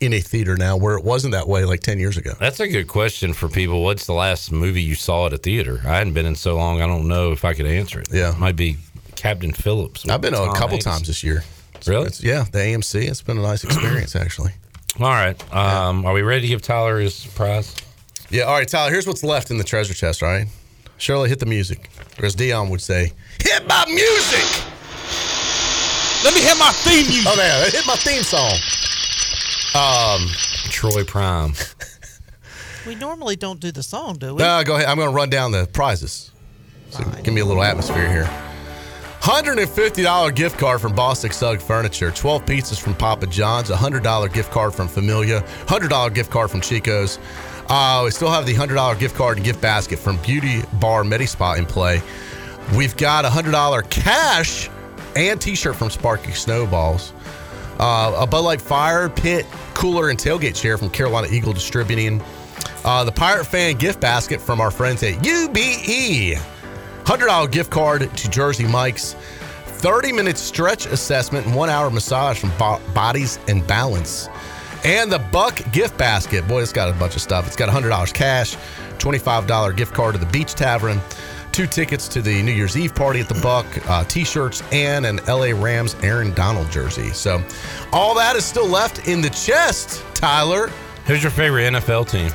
in a theater now, where it wasn't that way like ten years ago. That's a good question for people. What's the last movie you saw at a theater? I hadn't been in so long. I don't know if I could answer it. Yeah, might be Captain Phillips. I've been a Tom couple Hanks. times this year. Really? It's- yeah, the AMC. It's been a nice experience actually. All right. Um, Are we ready to give Tyler his prize? Yeah. All right, Tyler. Here's what's left in the treasure chest. All right, Shirley, hit the music, or as Dion would say, hit my music. Let me hit my theme music. Oh, man, hit my theme song. Um, Troy Prime. We normally don't do the song, do we? No, go ahead. I'm going to run down the prizes. So give me a little atmosphere here. $150 gift card from Bostic Sugg Furniture, 12 pizzas from Papa John's, $100 gift card from Familia, $100 gift card from Chico's. Uh, we still have the $100 gift card and gift basket from Beauty Bar Medispa in play. We've got a $100 cash and t shirt from Sparky Snowballs. Uh, a Bud Light Fire Pit cooler and tailgate chair from Carolina Eagle Distributing. Uh, the Pirate Fan gift basket from our friends at UBE. $100 gift card to Jersey Mike's. 30 minute stretch assessment and one hour massage from Bo- Bodies and Balance. And the Buck gift basket. Boy, it's got a bunch of stuff. It's got $100 cash, $25 gift card to the Beach Tavern, two tickets to the New Year's Eve party at the Buck, uh, t shirts, and an LA Rams Aaron Donald jersey. So all that is still left in the chest, Tyler. Who's your favorite NFL team?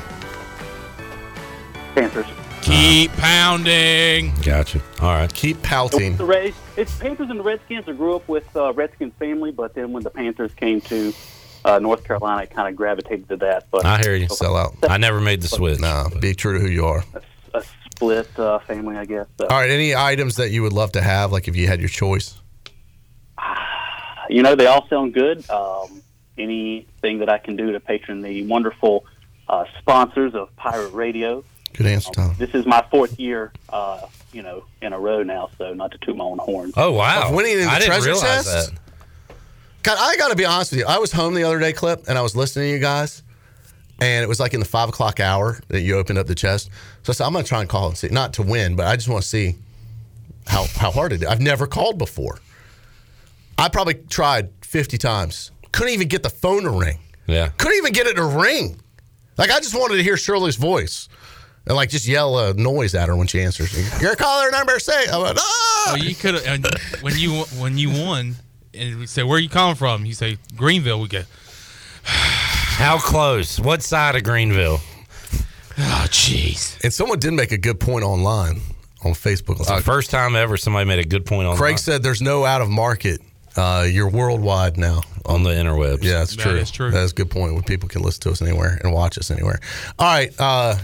Panthers. Keep pounding. Gotcha. All right. Keep pouting. The Reds, it's Panthers and the Redskins. I grew up with uh, Redskins family, but then when the Panthers came to uh, North Carolina, I kind of gravitated to that. But I hear you. Sell out. I never made the switch. Nah, be true to who you are. a split uh, family, I guess. So. All right. Any items that you would love to have, like if you had your choice? You know, they all sound good. Um, anything that I can do to patron the wonderful uh, sponsors of Pirate Radio. Good answer, Tom. This is my fourth year, uh, you know, in a row now, so not to toot my own horn. Oh wow! Of winning in the I didn't treasure realize chest? that. God, I got to be honest with you. I was home the other day, Clip, and I was listening to you guys, and it was like in the five o'clock hour that you opened up the chest. So I said, I'm going to try and call and see, not to win, but I just want to see how how hard it is. I've never called before. I probably tried 50 times. Couldn't even get the phone to ring. Yeah. Couldn't even get it to ring. Like I just wanted to hear Shirley's voice. And like just yell a noise at her when she answers. Your caller number say. I went, ah! Well, you could have when you when you won, and we say where you calling from. You say Greenville. We go. How close? What side of Greenville? Oh, jeez. And someone did make a good point online on Facebook. It's the first time ever somebody made a good point on Craig said there's no out of market. Uh, you're worldwide now on the interwebs. Yeah, that's That true. That's true. That's a good point. When people can listen to us anywhere and watch us anywhere. All right, uh,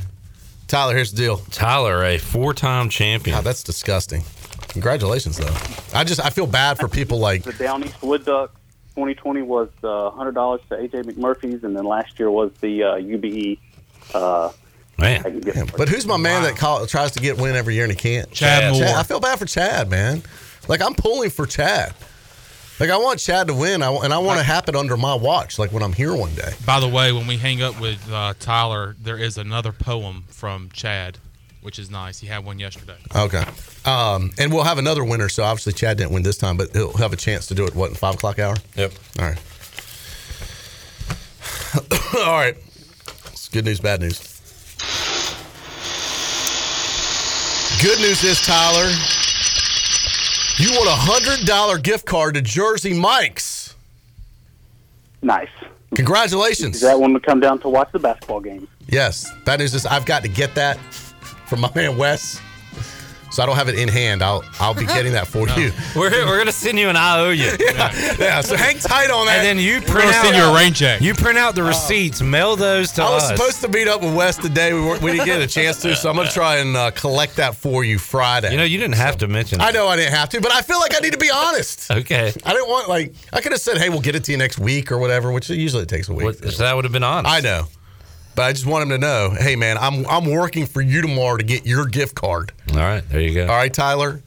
Tyler. Here's the deal. Tyler, a four-time champion. God, that's disgusting. Congratulations, though. I just I feel bad for people like The Down East Wood Duck 2020 was uh, $100 to AJ McMurphy's, and then last year was the uh, UBE. Uh, Man. I But who's my man that call, tries to get win every year and he can't? Chad Moore. I feel bad for Chad, man. Like I'm pulling for Chad. Like I want Chad to win, I, and I want to happen under my watch. Like when I'm here one day. By the way, when we hang up with uh, Tyler, there is another poem from Chad, which is nice. He had one yesterday. Okay. Um, and we'll have another winner. So obviously Chad didn't win this time, but he'll have a chance to do it. What in five o'clock hour? Yep. All right. All right. It's good news, bad news. Good news is, Tyler, you won a hundred dollar gift card to Jersey Mike's. Nice. Congratulations. Is that one to come down to watch the basketball game? Yes, news is I've got to get that from my man Wes. So I don't have it in hand. I'll I'll be getting that for you. We're, we're gonna send you an IOU. Yeah, yeah. So hang tight on that. And then you print out send you a rain check. You print out the receipts, mail those to us. I was us. supposed to meet up with Wes today. We, weren't, we didn't get a chance to, so I'm gonna try and uh, collect that for you Friday. you know, you didn't have to mention. I know I didn't have to, but I feel like I need to be honest. Okay. I didn't want like I could have said, "Hey, we'll get it to you next week" or whatever, which usually it takes a week. What, so that would have been honest. I know, but I just want him to know, "Hey, man, I'm I'm working for you tomorrow to get your gift card." All right, there you go. All right, Tyler.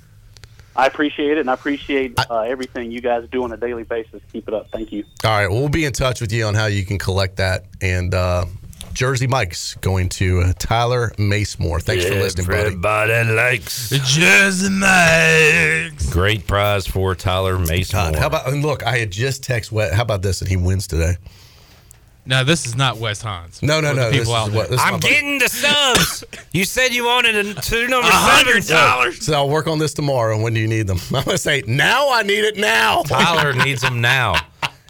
I appreciate it, and I appreciate uh, everything you guys do on a daily basis. Keep it up. Thank you. All right, well, we'll be in touch with you on how you can collect that. And uh, Jersey Mike's going to uh, Tyler Macemore. Thanks for listening, buddy. Everybody likes Jersey Mike's. Great prize for Tyler Mason. God, how about and look? I had just text Wes. How about this? And he wins today. Now this is not West Hans. No, no, no. This People is out what- there. this is I'm buddy. getting the subs. you said you wanted a two number $100. So I'll work on this tomorrow. And when do you need them? I'm gonna say now. I need it now. Tyler needs them now.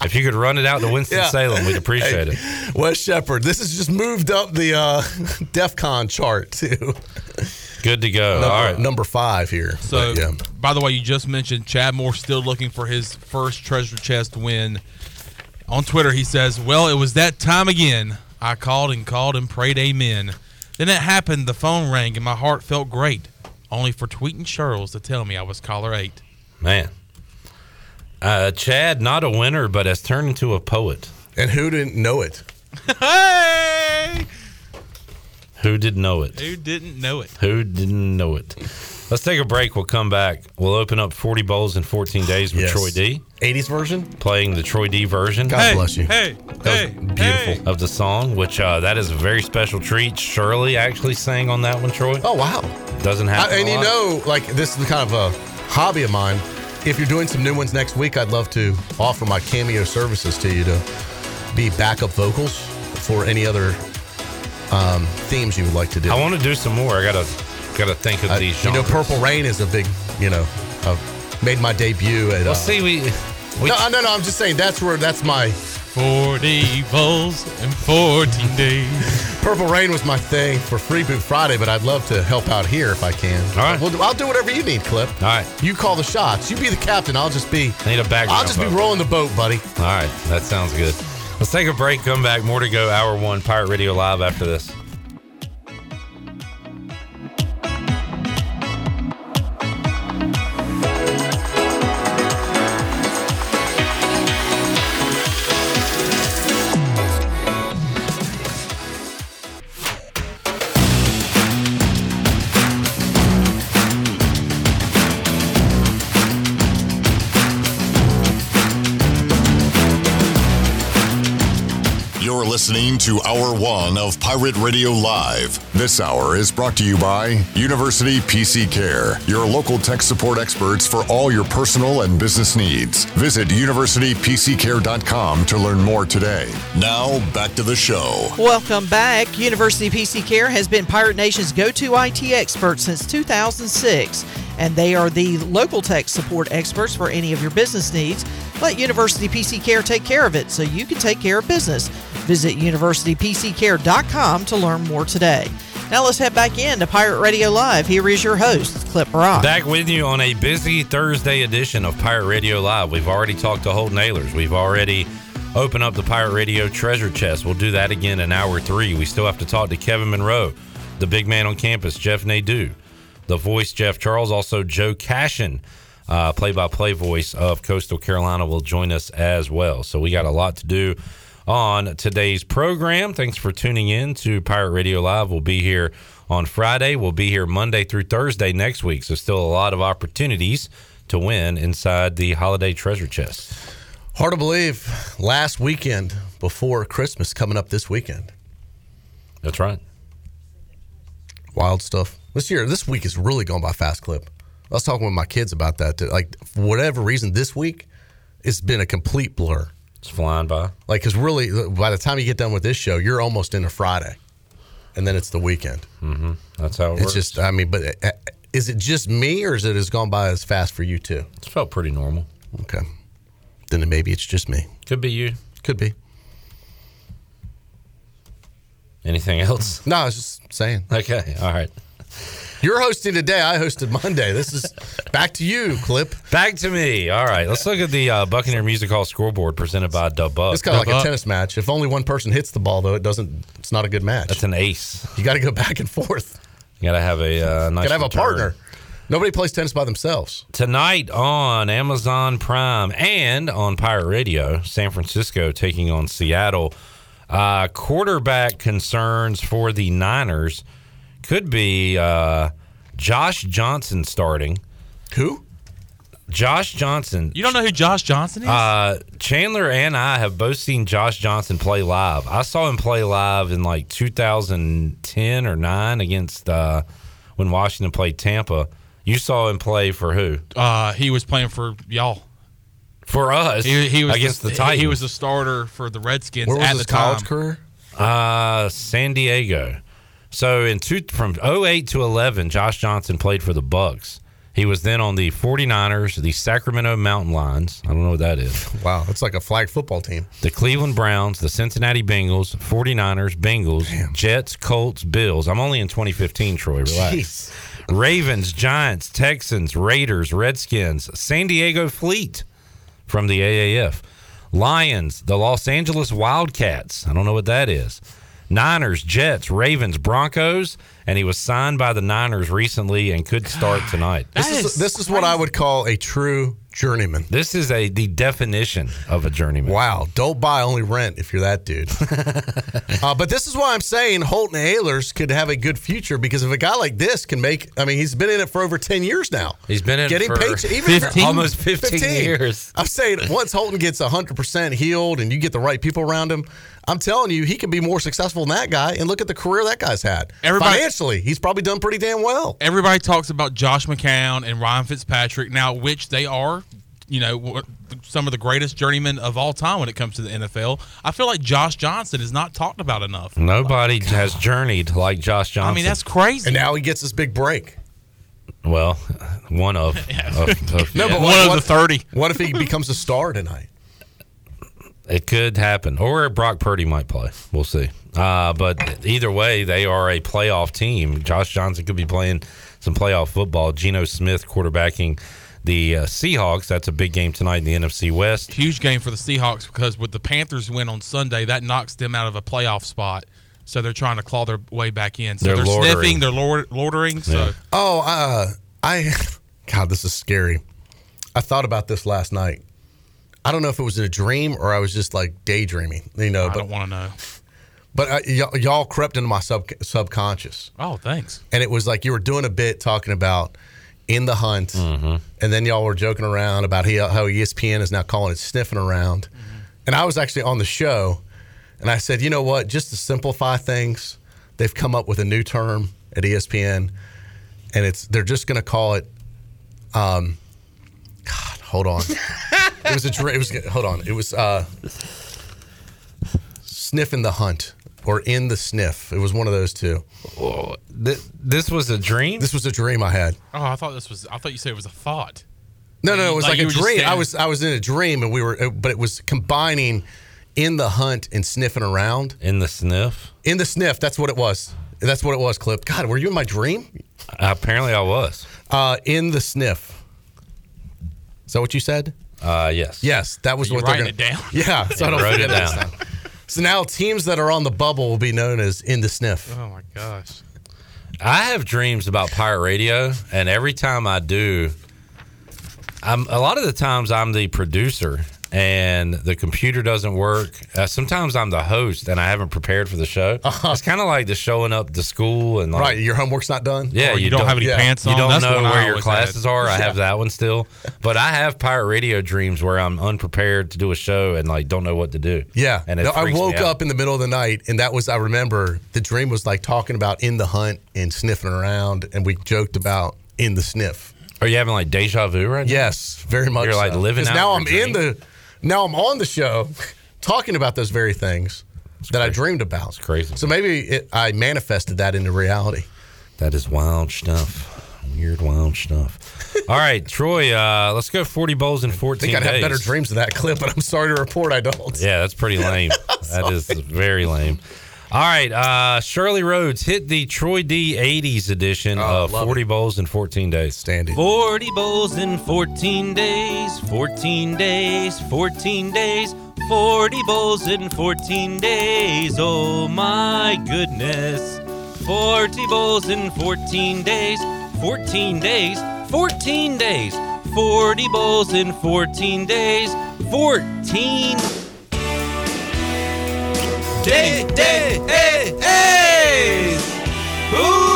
If you could run it out to Winston Yeah. Salem, we'd appreciate it. Wes Shepard. This has just moved up the uh, DEF CON chart too. Good to go. number, All right. number five here. So, But, yeah. by the way, you just mentioned Chad Moore still looking for his first treasure chest win. On Twitter, he says, "Well, it was that time again. I called and called and prayed, Amen. Then it happened. The phone rang and my heart felt great. Only for Tweeting Charles to tell me I was caller eight. Man. Uh, Chad, not a winner, but has turned into a poet. And who didn't know it? hey, Who didn't know it? who didn't know it? Who didn't know it? Let's take a break. We'll come back. We'll open up 40 bowls in 14 days with Yes. Troy D. 80s version. Playing the Troy D version. God hey, bless you. Hey, hey, beautiful. hey. of the song, which uh, that is a very special treat. Shirley actually sang on that one, Troy. Oh wow! Doesn't happen. I, happen. and a you know, like this is kind of a hobby of mine. If you're doing some new ones next week, I'd love to offer my cameo services to you to be backup vocals for any other um, themes you would like to do. I want to do some more. I gotta gotta think of I- these. you know. Purple Rain is a big, you know, I've made my debut at. Well, uh, see, we, we no, no, no. I'm just saying that's where that's my 40 bowls and 14 days. Purple Rain was my thing for Free Boot Friday, but I'd love to help out here if I can. All right. Well, I'll do whatever you need, Clip. All right. You call the shots. You be the captain. I'll just be. I Need a background. I'll just be rolling the boat, buddy. All right, that sounds good. Let's take a break. Come back. More to go. Hour one, Pirate Radio Live after this. Listening to Hour One of Pirate Radio Live. This hour is brought to you by University PC Care, your local tech support experts for all your personal and business needs. Visit universitypccare.com to learn more today. Now, back to the show. Welcome back. University PC Care has been Pirate Nation's go to IT expert since 2006, and they are the local tech support experts for any of your business needs. Let University PC Care take care of it so you can take care of business. Visit universitypccare.com to learn more today. Now let's head back in to Pirate Radio Live. Here is your host, Clip Rock. Back with you on a busy Thursday edition of Pirate Radio Live. We've already talked to Holton Ahlers. We've already opened up the Pirate Radio treasure chest. We'll do that again in hour three. We still have to talk to Kevin Monroe, the big man on campus, Jeff Nadeau, the voice, Jeff Charles, also Joe Cashion, play by play voice of Coastal Carolina, will join us as well. So we got a lot to do on today's program. Thanks for tuning in to Pirate Radio Live. We'll be here on Friday. We'll be here Monday through Thursday next week. So, still a lot of opportunities to win inside the holiday treasure chest. Hard to believe. Last weekend before Christmas coming up this weekend. That's right. Wild stuff. This year, this week is really going by fast clip. I was talking with my kids about that. Like, for whatever reason, this week, it's been a complete blur. It's flying by. Like, because really, by the time you get done with this show, you're almost into Friday. And then it's the weekend. Mm-hmm. That's how it It's works. just, I mean, but uh, is it just me or is it has gone by as fast for you too? It's felt pretty normal. Okay. Then maybe it's just me. Could be you. Could be. Anything else? No, I was just saying. Okay. All right. You're hosting today. I hosted Monday. This is back to you, Clip. Back to me. All right. Let's look at the uh, Buccaneer Music Hall scoreboard presented by Dub Buck. It's kind of like a tennis match. If only one person hits the ball, though, it doesn't. It's not a good match. That's an ace. You got to go back and forth. You got to have a uh, nice. got to have a partner. Nobody plays tennis by themselves. Tonight on Amazon Prime and on Pirate Radio, San Francisco taking on Seattle. Uh, quarterback concerns for the Niners could be uh, Josh Johnson starting. Who? Josh Johnson. You don't know who Josh Johnson is? Uh, Chandler and I have both seen Josh Johnson play live. I saw him play live in like 2010 or nine against uh, when Washington played Tampa. You saw him play for who? Uh, he was playing for y'all. For us, He, he was against the, he- Titans. He was the starter for the Redskins Where was at his the time. college career? Uh, San Diego. So in two from 08 to 11, Josh Johnson played for the Bucks. He was then on the 49ers, the Sacramento Mountain Lions. I don't know what that is. Wow, it's like a flag football team. The Cleveland Browns, the Cincinnati Bengals, 49ers, Bengals, Jets, Colts, Bills. I'm only in 2015, Troy. Relax. Jeez. Ravens, Giants, Texans, Raiders, Redskins, San Diego Fleet from the AAF, Lions, the Los Angeles Wildcats. I don't know what that is. Niners, Jets, Ravens, Broncos, and he was signed by the Niners recently and could start tonight. This is, this is what I would call a true journeyman. This is a the definition of a journeyman. Wow, don't buy, only rent if you're that dude. uh, but this is why I'm saying Holton Ahlers could have a good future because if a guy like this can make, I mean, he's been in it for over 10 years now. He's been in it getting for paid, even for- 15? almost 15 years. I'm saying once Holton gets 100% healed and you get the right people around him, I'm telling you, he can be more successful than that guy. And look at the career that guy's had. Everybody- Financially, he's probably done pretty damn well. Everybody talks about Josh McCown and Ryan Fitzpatrick now, which they are, you know, some of the greatest journeymen of all time when it comes to the NFL. I feel like Josh Johnson is not talked about enough. Nobody has journeyed like Josh Johnson. I mean, that's crazy. And now he gets his big break. well, one of, of, of- No, but One what, of what- the 30. What if he becomes a star tonight? It could happen, or Brock Purdy might play. We'll see. Uh, but either way, they are a playoff team. Josh Johnson could be playing some playoff football. Geno Smith quarterbacking the uh, Seahawks. That's a big game tonight in the NFC West. Huge game for the Seahawks because with the Panthers win on Sunday, that knocks them out of a playoff spot. So they're trying to claw their way back in. So They're they're, loitering. sniffing, they're lord- loitering. So Yeah. Oh, uh, I, God, this is scary. I thought about this last night. I don't know if it was in a dream or I was just like daydreaming, you know. I but don't want to know. but uh, y- y'all crept into my sub subconscious, Oh, thanks. and it was like you were doing a bit talking about in the hunt, Mm-hmm. and then y'all were joking around about he, how ESPN is now calling it sniffing around, Mm-hmm. and I was actually on the show, and I said, you know what, just to simplify things, they've come up with a new term at ESPN, and it's they're just going to call it, um, God, hold on, it was a dr- it was hold on, it was uh, sniffing the hunt or in the sniff. It was one of those two. Th- this was a dream. This was a dream I had. Oh, I thought this was. I thought you said it was a thought. No, no, it was Like like, a were just dream. I was I was in a dream, and we were, but it was combining in the hunt and sniffing around. in the sniff. In the sniff, that's what it was. That's what it was. Clip. God, were you in my dream? apparently, I was. Uh, in the sniff. Is that what you said? Uh, yes. Yes, that was Are you what they're gonna, it down? Yeah, so I don't Wrote forget it it down. time. So now teams that are on the bubble will be known as in the sniff. Oh my gosh. I have dreams about pirate radio, and every time I do, I'm a lot of the times I'm the producer, and the computer doesn't work. Uh, sometimes I'm the host, and I haven't prepared for the show. It's kind of like the showing up to school and like, Right, your homework's not done. Yeah, Or you don't have any yeah. pants You don't That's know one I where your classes had. are. I have that one still, but I have pirate radio dreams where I'm unprepared to do a show and like don't know what to do. Yeah. and it no, I woke up in the middle of the night, and that was, I remember the dream was like talking about in the hunt and sniffing around, and we joked about in the sniff. Are you having like deja vu right now? Yes, very much. You're, like, so. living 'Cause out now your I'm in the, now I'm on the show, talking about those very things that I dreamed about. It's crazy. So maybe it, I manifested that into reality. That is wild stuff. Weird, wild stuff. All right, Troy. Uh, let's go 40 bowls in I 14 think I'd have better dreams than that clip, but I'm sorry to report I don't. Yeah, that's pretty lame. that is very lame. All right, uh, Shirley Rhodes hit the Troy D 80s edition Oh, of love 40 bowls in 14 days. Standing. 40 bowls in 14 days, 14 days, 14 days, 40 bowls in 14 days. Oh my goodness. 40 bowls in 14 days, 14 days, 14 days, 40 bowls in 14 days, 14 day, day, hey, hey. Ooh.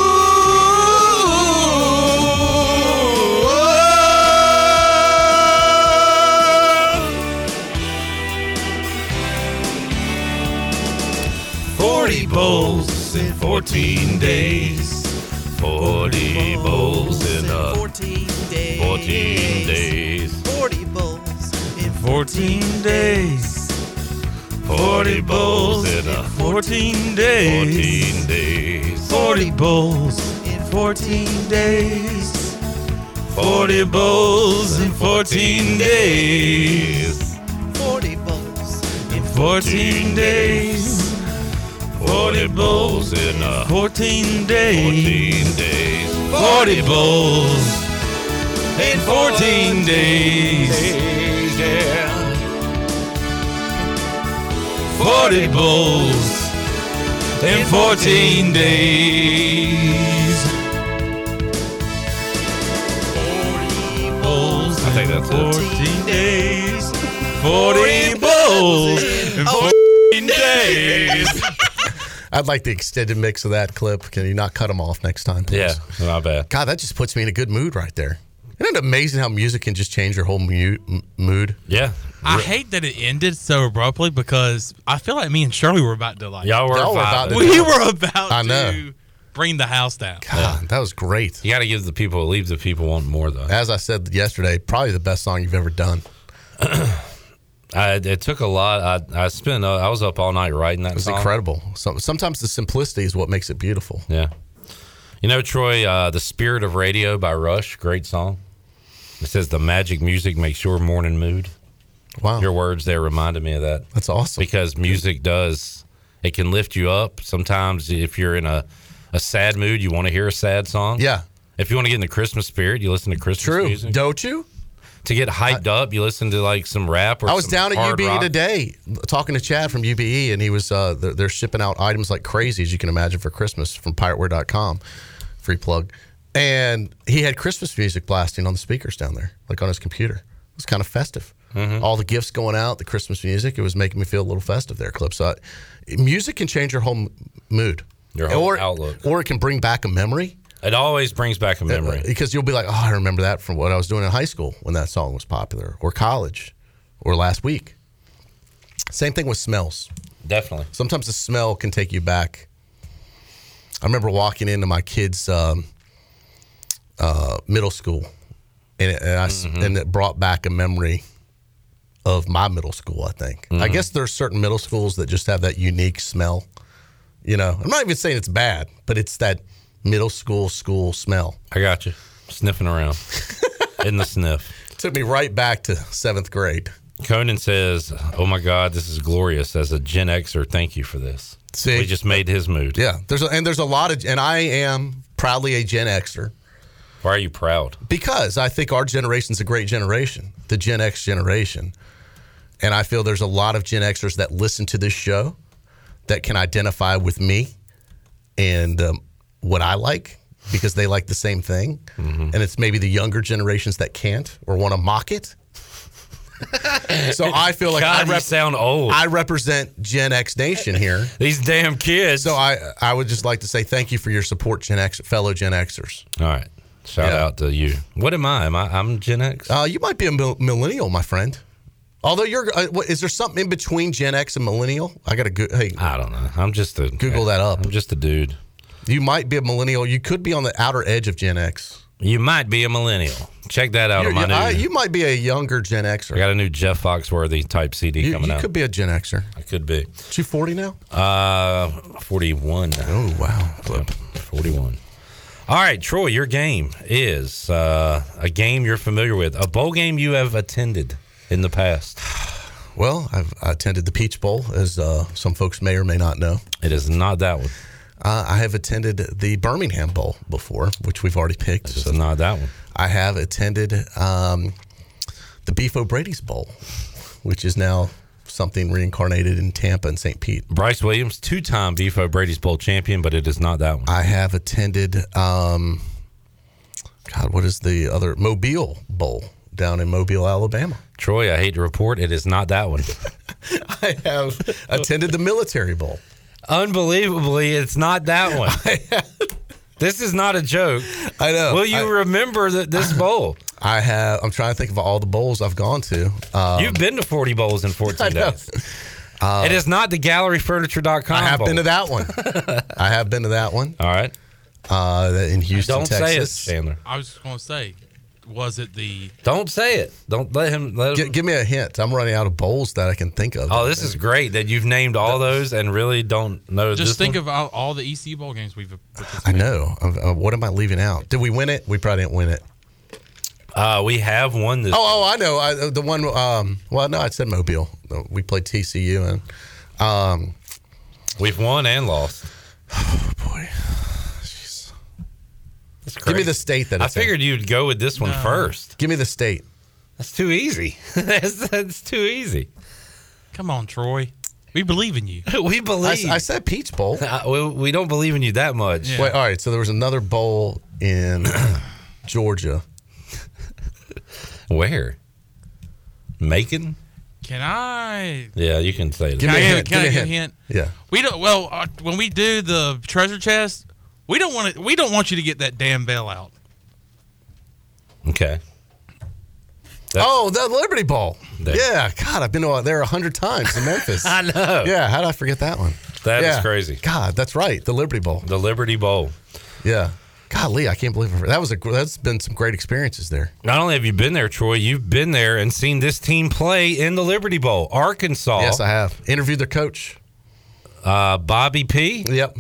Forty bowls in fourteen days. Forty bowls in a fourteen days. Fourteen days. Forty bowls in fourteen days. 40 bowls in a 14 days. 14 days. 40 bowls in 14 days. 40 bowls in 14 days. 40 bowls In 14 days. 40 bowls in a 14 days. 14 days. 40 bowls in 14 days. 40 bowls in 14 days. 40 bowls I think that's 14 days. 40 bowls in 14 days. I'd like the extended mix of that clip. Can you not cut them off next time? please? Yeah, not bad. God, that just puts me in a good mood right there. Isn't it amazing how music can just change your whole mu- mood? Yeah. I hate that it ended so abruptly because I feel like me and Shirley were about to like. Y'all were Y'all were about to- we were about I know. to bring the house down. God, that was great. You got to give the people, leave the people want more, though. As I said yesterday, probably the best song you've ever done. I, it took a lot. I, I spent, uh, I was up all night writing that It was song. incredible. So, sometimes the simplicity is what makes it beautiful. Yeah. You know, Troy, uh, The Spirit of Radio by Rush, great song. It says the magic music makes your morning mood. Wow. Your words there reminded me of that. That's awesome. Because music does, it can lift you up. Sometimes if you're in a, a sad mood, you want to hear a sad song. Yeah. If you want to get in the Christmas spirit, you listen to Christmas True. music. Don't you? To get hyped up, you listen to like some rap or I was down at UBE rock. today talking to Chad from UBE, and he was uh, they're, they're shipping out items like crazy, as you can imagine, for Christmas from pirateware.com. Free plug. And he had Christmas music blasting on the speakers down there, like on his computer. It was kind of festive. Mm-hmm. All the gifts going out, the Christmas music, it was making me feel a little festive there, Clip. So, I, music can change your whole mood, Your whole or, outlook. or it can bring back a memory. It always brings back a memory. Because you'll be like, oh, I remember that from what I was doing in high school when that song was popular, or college, or last week. Same thing with smells. Definitely. Sometimes the smell can take you back. I remember walking into my kids' um, uh, middle school, and it, and, I s and it brought back a memory of my middle school. I think. I Mhm. guess there's certain middle schools that just have that unique smell. You know, I'm not even saying it's bad, but it's that middle school school smell. I got you. Sniffing around in the sniff. Took me right back to seventh grade. Conan says, "Oh my God, this is glorious." As a Gen Xer, thank you for this. See? we just made his mood. Yeah, there's a, and there's a lot of, and I am proudly a Gen Xer Why are you proud? because I think our generation's a great generation, the Gen X generation, and I feel there's a lot of Gen Xers that listen to this show that can identify with me and um, what I like because they like the same thing, and it's maybe the younger generations that can't or want to mock it. so I feel like God, I rep- sound old. I represent Gen X Nation here. These damn kids. So I I would just like to say thank you for your support, Gen X fellow Gen Xers. All right, shout Yeah. out to you. What am I? Am I? I'm Gen X. Uh, you might be a mil- millennial, my friend. Although you're, uh, what, is there something in between Gen X and millennial? I got to go. Hey, I don't know. I'm just a Google that up. I'm just a dude. You might be a millennial. You could be on the outer edge of Gen X. You might be a millennial. Check that out You're- on my you, new. I- you might be a younger Gen Xer. I got a new Jeff Foxworthy type CD You, coming you out. You could be a Gen Xer. I could be. Is you 40 now? Uh, 41. Oh, wow. Yep, 41. All right, Troy, your game is uh, a game you're familiar with, a bowl game you have attended in the past. Well, I've attended the Peach Bowl, as uh, some folks may or may not know. It is not that one. Uh, I have attended the Birmingham Bowl before, which we've already picked. It's not that one. I have attended um, the Beef O'Brady's Bowl, which is now something reincarnated in Tampa and St. Pete. Bryce Williams, two time Beef Brady's Bowl champion, but it is not that one. I have attended, um, God, what is the other? Mobile Bowl down in Mobile, Alabama. Troy, I hate to report, it is not that one. I have attended the Military Bowl. Unbelievably, it's not that one. this is not a joke. I know. Will you I, remember that this bowl? I have. I'm trying to think of all the bowls I've gone to. Um, You've been to 40 bowls in 14 I know. days. it is not the galleryfurniture.com. I have bowl. been to that one. I have been to that one. All right. Uh, in Houston, Don't say it, Chandler. I was going to say, was it the? Don't say it. Don't let him. Let Gi- him. give me a hint. I'm running out of bowls that I can think of. Oh, this is great that you've named all those and really don't know. Just this think one. of all, all the EC bowl games we've. I know. Uh, uh, what am I leaving out? Did we win it? We probably didn't win it. Uh, we have won this. Oh, oh, I know. I, the one. Um, well, no, I said Mobile. We played TCU and. Um, We've won and lost. Oh boy, Jeez. That's crazy. Give me the state that I it's in. figured you'd go with this one first. Give me the state. That's too easy. that's, that's too easy. Come on, Troy. We believe in you. we I, believe. I said Peach Bowl. Uh, we, we don't believe in you that much. Wait, all right. So there was another bowl in Georgia. Where? Macon? Can I? Yeah, you can say Can that. I, give- can I give a hint? Yeah. We don't. Well, uh, when we do the treasure chest, we don't want to. We don't want you to get that damn bell out. Okay. oh, the Liberty Bowl. There. Yeah. God, I've been there a hundred times in Memphis. I know. Yeah. How did I forget that one? That is yeah. crazy. God, that's right. The Liberty Bowl. The Liberty Bowl. Yeah. Golly, I can't believe it. that was a. That's been some great experiences there. Not only have you been there, Troy, you've been there and seen this team play in the Liberty Bowl. Arkansas. Yes, I have interviewed their coach. Uh, Bobby P. Yep.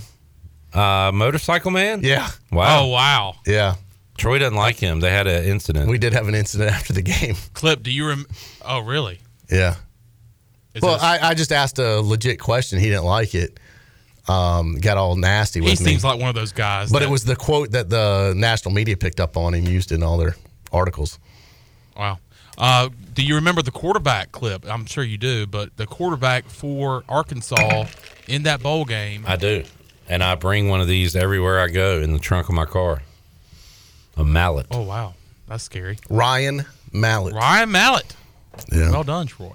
Uh, motorcycle man. Yeah. Wow. Oh wow. Yeah. Troy doesn't like him. They had an incident. We did have an incident after the game. Clip. Do you rem? Oh really? Yeah. Is well, this- I, I just asked a legit question. He didn't like it. Um, got all nasty with he me. He seems like one of those guys. but that- it was the quote that the national media picked up on and used in all their articles. Wow. Uh, do you remember the quarterback clip? I'm sure you do, but the quarterback for Arkansas in that bowl game. I do. And I bring one of these everywhere I go in the trunk of my car. A mallet. Oh wow, that's scary. Ryan Mallett. Ryan Mallett. Yeah. Well done, Troy.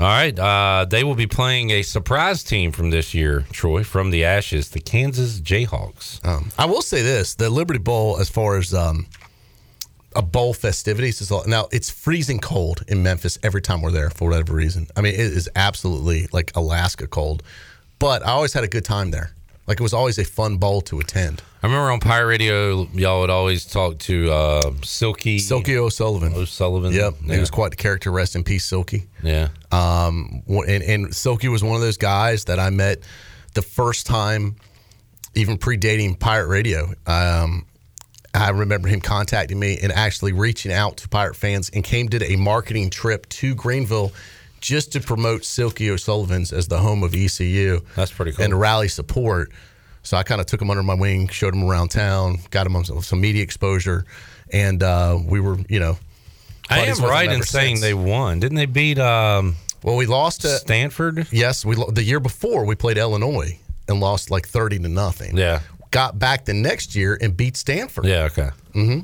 All right. Uh, they will be playing a surprise team from this year, Troy, from the Ashes, the Kansas Jayhawks. Um, I will say this: the Liberty Bowl, as far as um, a bowl festivities, is all, now it's freezing cold in Memphis every time we're there for whatever reason. I mean, it is absolutely like Alaska cold, but I always had a good time there. Like it was always a fun bowl to attend. I remember on Pirate Radio, y'all would always talk to uh, Silky. Silky O'Sullivan. O'Sullivan. Yep, Yeah. he was quite the character. Rest in peace, Silky. Yeah. Um, and, and Silky was one of those guys that I met the first time, even predating Pirate Radio. Um, I remember him contacting me and actually reaching out to Pirate fans and came did a marketing trip to Greenville just to promote Silky O'Sullivan's as the home of ECU. That's pretty cool. And rally support. So I kind of took him under my wing, showed him around town, got him on some, some media exposure, and uh, we were, you know. I am right in saying since. they won. Didn't they beat um, Well, we lost to Stanford? Yes, we the year before we played Illinois and lost like thirty to nothing. Yeah. Got back the next year and beat Stanford. Yeah, okay. Mm-hmm.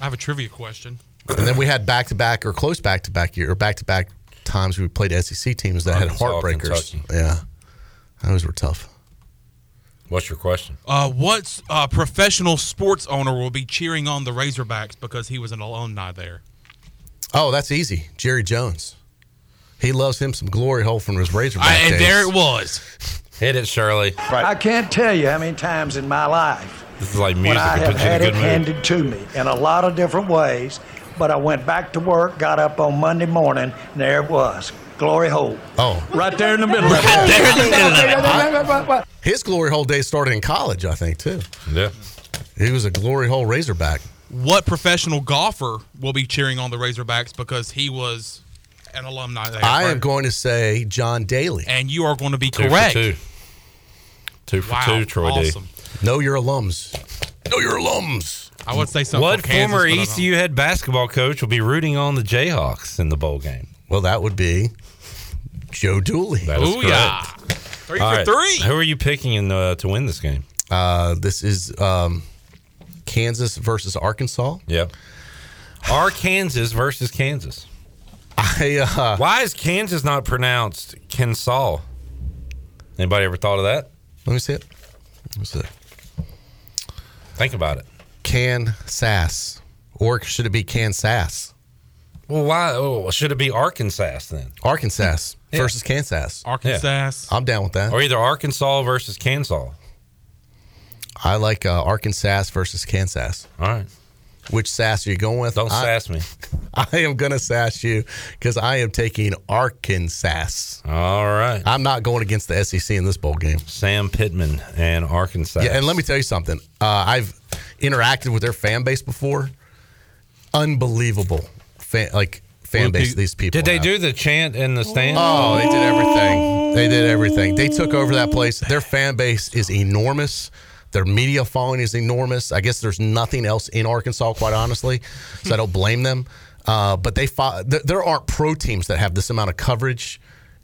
I have a trivia question. And then we had back to back or close back to back year or back to back times we played SEC teams that Arkansas, had heartbreakers. Kentucky. Yeah, those were tough. What's your question? Uh, what uh, professional sports owner will be cheering on the Razorbacks because he was an alumni there? Oh, that's easy. Jerry Jones. He loves him some glory hole from his Razorback I, and days. there it was. Hit it, Shirley. I can't tell you how many times in my life This is like music. when music. I have puts you in a had it mood. handed to me in a lot of different ways. But I went back to work, got up on Monday morning, and there it was. Glory hole. Oh, Right there in the middle of it. his glory hole days started in college, I think, too. Yeah. He was a glory hole Razorback. What professional golfer will be cheering on the Razorbacks because he was an alumni there? I am going to say John Daly. and you are going to be Two correct. for two. Two for Wow, two, Troy awesome. Know your alums. Know your alums. I would say something. What Kansas, former but I. ECU head basketball coach will be rooting on the Jayhawks in the bowl game? Well, that would be Joe Dooley. That is Ooh, yeah. Three All for right. three. Who are you picking in the, to win this game? Uh, this is um, Kansas versus Arkansas. Yep. Arkansas versus Kansas. I uh, Why is Kansas not pronounced Kansas? Anybody ever thought of that? let me see it. Let me see it. Think about it. Can Sass, or should it be Kansas? Well, why? Oh, should it be Arkansas then? Arkansas versus Kansas. Arkansas. I'm down with that. Or either Arkansas versus Kansas. I like uh, Arkansas versus Kansas. All right. Which sass are you going with? Don't I- sass me. I am going to sass you because I am taking Arkansas. All right. I'm not going against the SEC in this bowl game. Sam Pittman and Arkansas. Yeah, and let me tell you something. Uh, I've interacted with their fan base before. Unbelievable, fan, like fan base. These people. Did they have. do the chant in the stand? Oh, they did everything. They did everything. They took over that place. Their fan base is enormous. Their media following is enormous. I guess there's nothing else in Arkansas, quite honestly, so I don't blame them. Uh, but they fought, there, there aren't pro teams that have this amount of coverage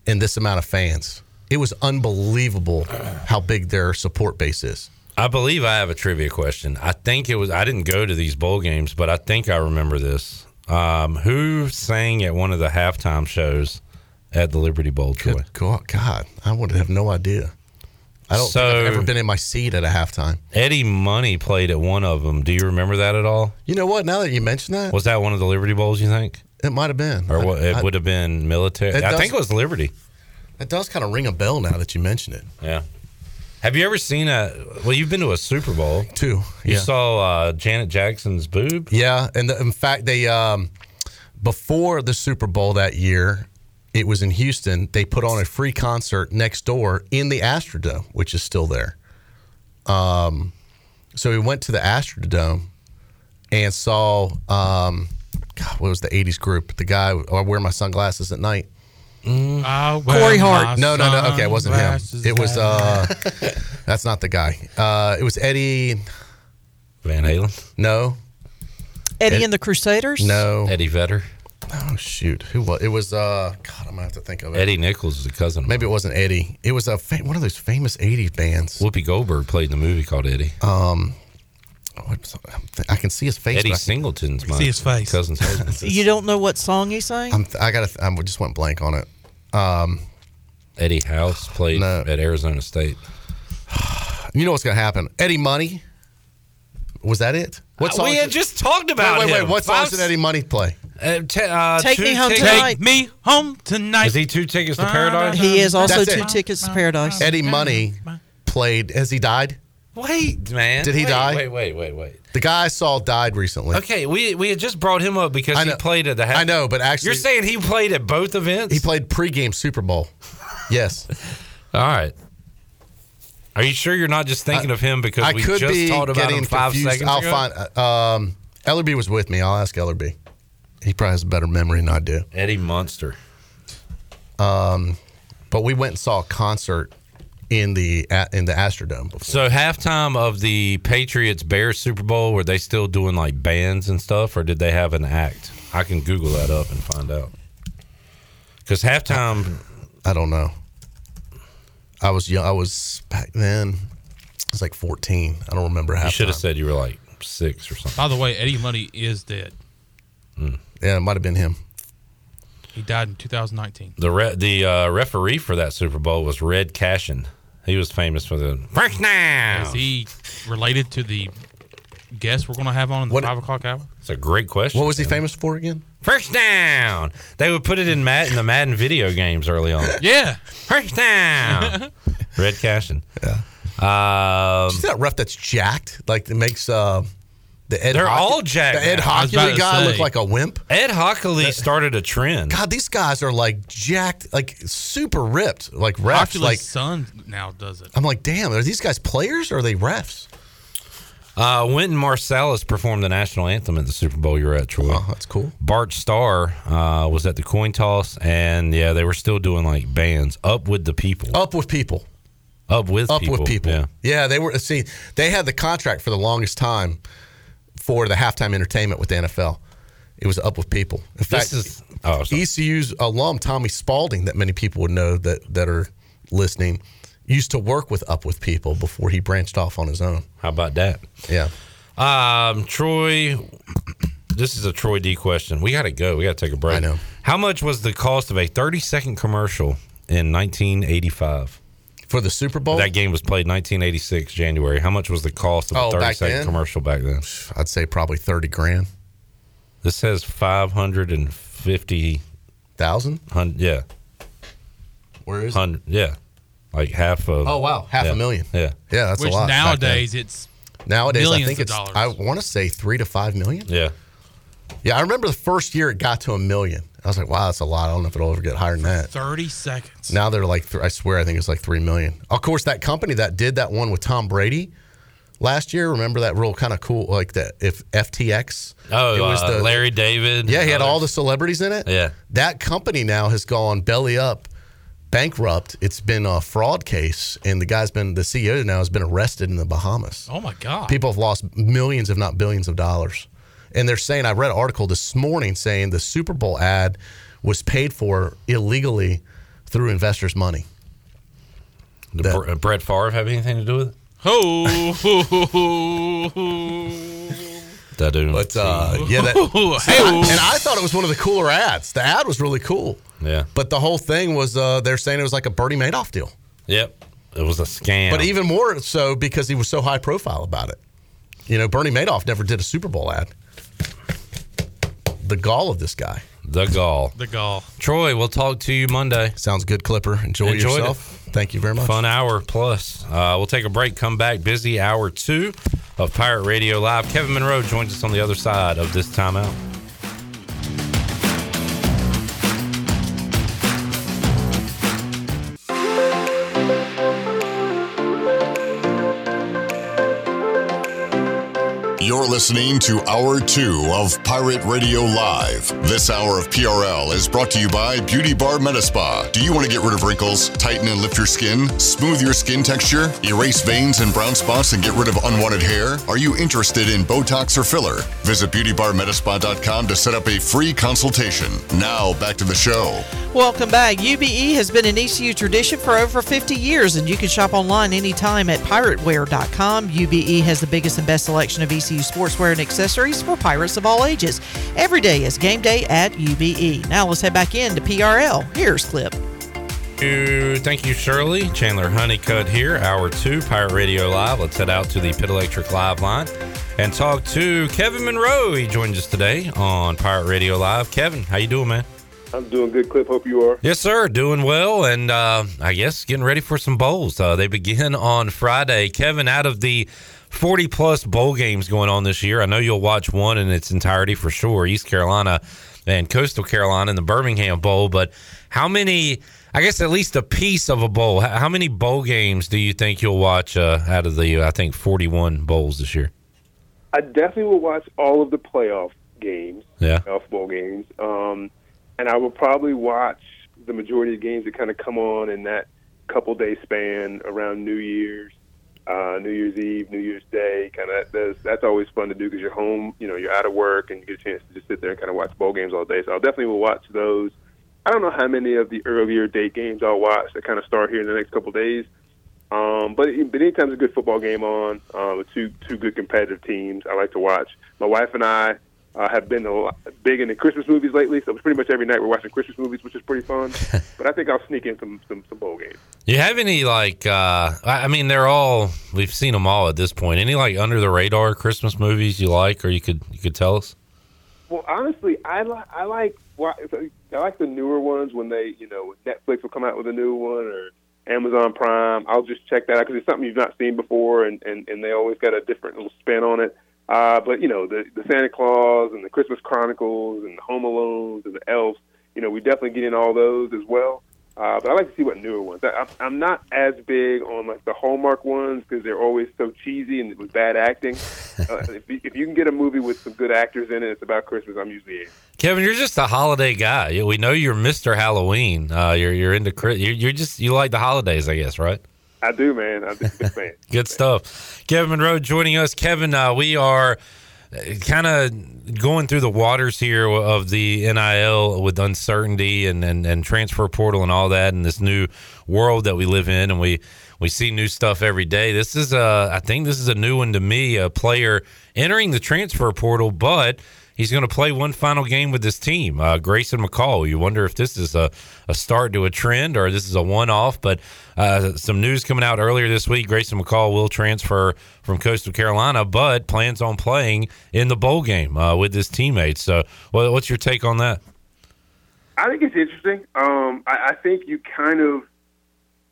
and this amount of fans. It was unbelievable how big their support base is. I believe I have a trivia question. I think it was. I didn't go to these bowl games, but I think I remember this. Um, who sang at one of the halftime shows at the Liberty Bowl, Troy? God, God, I would have no idea. I don't think I've ever been in my seat at a halftime. Eddie Money played at one of them. Do you remember that at all? You know what? Now that you mention that, Was that one of the Liberty Bowls? You think, it might have been. or I- what? It I- would have been military. I does- think it was Liberty. It does kind of ring a bell now that you mention it. Yeah. Have you ever seen a? Well, you've been to a Super Bowl. Two. You yeah. saw uh, Janet Jackson's boob. Yeah, and the, in fact, they um, before the Super Bowl that year, it was in Houston. They put on a free concert next door in the Astrodome, which is still there. Um, so we went to the Astrodome and saw um, God, what was the '80s group? The guy I wear my sunglasses at night. I wear Corey Hart. No, no, no. Okay, it wasn't him. It was. uh That's not the guy. Uh It was Eddie. Van Halen. No, Eddie Ed- and the Crusaders. no. Eddie Vedder. Oh shoot, who was? It was. uh God, I'm gonna have to think of it. Eddie Nichols is a cousin. Of Maybe it wasn't Eddie. It was a fa- one of those famous '80s bands. Whoopi Goldberg played in the movie called Eddie. Um, what- I can see his face. Eddie Singleton's my See his face. cousin's husband. You don't know what song he sang? I'm, I got. I just went blank on it. Um, Eddie House played No. at Arizona State. you know what's gonna happen? Eddie Money. Was that it? What Uh, we had just talked about Wait, wait, wait. him. What songs Five- did Eddie Money play? Uh, te- uh, Take Me Home tickets- Tonight. Take me home tonight. Is he two tickets to paradise? He is also That's two it. tickets to paradise. Eddie Money played. Has he died? Wait, man. Did he Wait, die? Wait, wait, wait, wait. The guy I saw died recently. Okay, we we had just brought him up because I he know- played at the. I know, but actually, you're saying he played at both events. he played pregame Super Bowl. Yes, All right. Are you sure you're not just thinking of him because I we could just be talked about getting him five confused. seconds I'll ago? find. uh, Um, Ellerby was with me. I'll ask Ellerby. He probably has a better memory than I do. Eddie Munster. Um, but we went and saw a concert in the in the Astrodome. Before. So halftime of the Patriots Bears Super Bowl, were they still doing like bands and stuff, or did they have an act? I can Google that up and find out. Because halftime, I don't know. I was young. I was back then. I was like 14. I don't remember half. you should have said you were like six or something. By the way, Eddie Money is dead. Yeah, it might have been him. He died in 2019. The re- the uh, referee for that Super Bowl was Red Cashion. He was famous for the first down. Is he related to the guest we're going to have on in the What- five o'clock hour? It's a great question. What was he famous for again? First down. They would put it in Mad- in the Madden video games early on. Yeah. First down. Red Cashion. Yeah. Um, See that ref that's jacked? Like it makes uh, the Ed. They're Hock- all jacked The Ed now. I was about Hochuli to guy say. looked like a wimp. Ed Hochuli started a trend. God, these guys are like jacked, like super ripped, like refs. Hochuli's Like son now does it. I'm like, damn, are these guys players or are they refs? Uh, Wynton Marsalis performed the national anthem at the Super Bowl you were at, Troy. Oh, that's cool. Bart Starr uh, was at the coin toss, and yeah, they were still doing like bands. Up with the people. Up with people. Up with Up people. with people. Yeah. Yeah. they were. See, they had the contract for the longest time for the halftime entertainment with the NFL. It was up with people. In fact, This is oh. ECU's alum Tommy Spalding, that many people would know that that are listening, used to work with Up with People before he branched off on his own. How about that? Yeah. Um, Troy, this is a Troy D question. We got to go. We got to take a break. I know. How much was the cost of a 30 second commercial in 1985? For the Super Bowl, That game was played 1986 January. How much was the cost of Oh, a 30 back then? commercial back then? I'd say probably thirty grand. This says 500 and fifty thousand. Yeah. Where is Hundred. Yeah. Like half of. Oh wow, half yeah. a million. Yeah. Yeah, that's Which a lot. back nowadays it's nowadays I think it's dollars. I want to say three to five million. Yeah. Yeah, I remember the first year it got to a million. I was like, wow, that's a lot. I don't know if it'll ever get higher than that. 30 seconds. Now they're like, I swear, I think it's like three million. Of course, that company that did that one with Tom Brady last year. Remember that real kind of cool, like that if FTX. Oh, it was uh, the Larry David. Yeah, he had others. all the celebrities in it. Yeah. That company now has gone belly up, bankrupt. It's been a fraud case, and the guy's been the CEO now has been arrested in the Bahamas. Oh my God. People have lost millions, if not billions, of dollars. And they're saying, I read an article this morning saying the Super Bowl ad was paid for illegally through investors' money. Did Br- uh, Brett Favre have anything to do with it? Oh. That dude. But uh, yeah, that, and I thought it was one of the cooler ads. The ad was really cool. Yeah. But the whole thing was uh, they're saying it was like a Bernie Madoff deal. Yep. It was a scam. But even more so because he was so high profile about it. You know, Bernie Madoff never did a Super Bowl ad. The gall of this guy. The gall. The gall. Troy, we'll talk to you Monday. Sounds good, Clipper. Enjoy Enjoyed yourself. Thank you very much. Fun hour plus. Uh, we'll take a break, come back, busy hour two of Pirate Radio Live. Kevin Monroe joins us on the other side of this timeout. You're listening to Hour 2 of Pirate Radio Live. This hour of PRL is brought to you by Beauty Bar Metaspa. Do you want to get rid of wrinkles, tighten and lift your skin, smooth your skin texture, erase veins and brown spots, and get rid of unwanted hair? Are you interested in Botox or filler? Visit BeautyBarMetaspa.com to set up a free consultation. Now, back to the show. Welcome back. UBE has been an ECU tradition for over 50 years, and you can shop online anytime at pirateware.com. UBE has the biggest and best selection of ECU sportswear and accessories for pirates of all ages. Every day is game day at UBE. Now let's head back into PRL. Here's Clip. Thank you, Shirley. Chandler Honeycutt here, hour two, Pirate Radio Live. Let's head out to the Pit Electric Live line and talk to Kevin Monroe. He joins us today on Pirate Radio Live. Kevin, how you doing, man? I'm doing good, Clip. Hope you are. Yes, sir. Doing well, and uh, I guess getting ready for some bowls. Uh, they begin on Friday. Kevin, out of the 40 plus bowl games going on this year, I know you'll watch one in its entirety for sure East Carolina and Coastal Carolina in the Birmingham Bowl. But how many, I guess at least a piece of a bowl, how many bowl games do you think you'll watch uh, out of the, I think, 41 bowls this year? I definitely will watch all of the playoff games, Yeah. playoff bowl games, um, and I will probably watch the majority of games that kind of come on in that couple day span around New Year's, uh, New Year's Eve, New Year's Day. Kind of that's, that's always fun to do because you're home, you know, you're out of work and you get a chance to just sit there and kind of watch bowl games all day. So I'll definitely will watch those. I don't know how many of the earlier date games I'll watch that kind of start here in the next couple days. Um, but, but anytime there's a good football game on, uh, with two two good competitive teams, I like to watch. My wife and I uh, have been a lot, big into Christmas movies lately, so it's pretty much every night we're watching Christmas movies, which is pretty fun. but I think I'll sneak in some some, some bowl games. You have any like? uh I mean, they're all we've seen them all at this point. Any like under the radar Christmas movies you like, or you could you could tell us? Well, honestly, I like I like I like the newer ones when they you know Netflix will come out with a new one or Amazon Prime. I'll just check that out because it's something you've not seen before, and and and they always got a different little spin on it. Uh, but you know the the Santa Claus and the Christmas Chronicles and the Home Alones and the Elves. You know we definitely get in all those as well. Uh, but I like to see what newer ones. I, I'm- I'm not as big on like the Hallmark ones because they're always so cheesy and with bad acting. uh, if, you, if you can get a movie with some good actors in it, it's about Christmas. I'm usually in. Kevin, you're just a holiday guy. We know you're Mister Halloween. Uh, you're you're into you're, you're just you like the holidays, I guess, right? I do, man. A big fan. Good stuff. Kevin Monroe joining us. Kevin, uh, we are kind of going through the waters here of the NIL with uncertainty and, and, and transfer portal and all that, and this new world that we live in, and we we see new stuff every day. This is a, I think this is a new one to me. A player entering the transfer portal, but he's going to play one final game with this team, uh, Grayson McCall. You wonder if this is a, a start to a trend or this is a one off. But uh, some news coming out earlier this week Grayson McCall will transfer from Coastal Carolina, but plans on playing in the bowl game uh, with his teammates. So, what, what's your take on that? I think it's interesting. Um, I, I think you kind of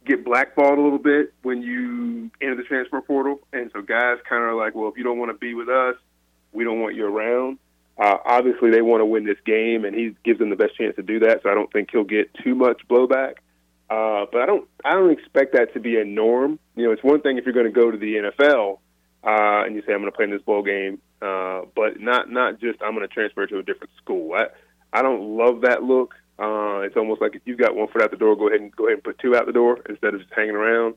get blackballed a little bit when you enter the transfer portal, and so guys kind of are like, well, if you don't want to be with us, we don't want you around. Uh, obviously, they want to win this game, and he gives them the best chance to do that. So I don't think he'll get too much blowback. Uh, but I don't, I don't expect that to be a norm. You know, it's one thing if you're going to go to the NFL uh, and you say I'm going to play in this bowl game, uh, but not, not just I'm going to transfer to a different school. I, I don't love that look. Uh, it's almost like if you've got one foot out the door, go ahead and go ahead and put two out the door instead of just hanging around.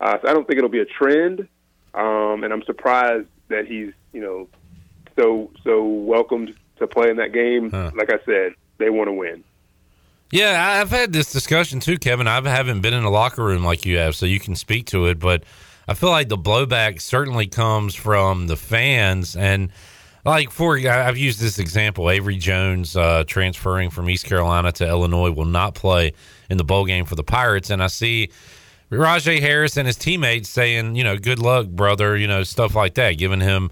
Uh, so I don't think it'll be a trend, um, and I'm surprised that he's you know so so welcomed to play in that game. Huh. Like I said, they want to win. Yeah, I've had this discussion too, Kevin. I haven't been in a locker room like you have, so you can speak to it. But I feel like the blowback certainly comes from the fans. And like for I've used this example: Avery Jones uh, transferring from East Carolina to Illinois will not play in the bowl game for the Pirates, and I see. Rahjai Harris and his teammates saying, you know, good luck, brother, you know, stuff like that, giving him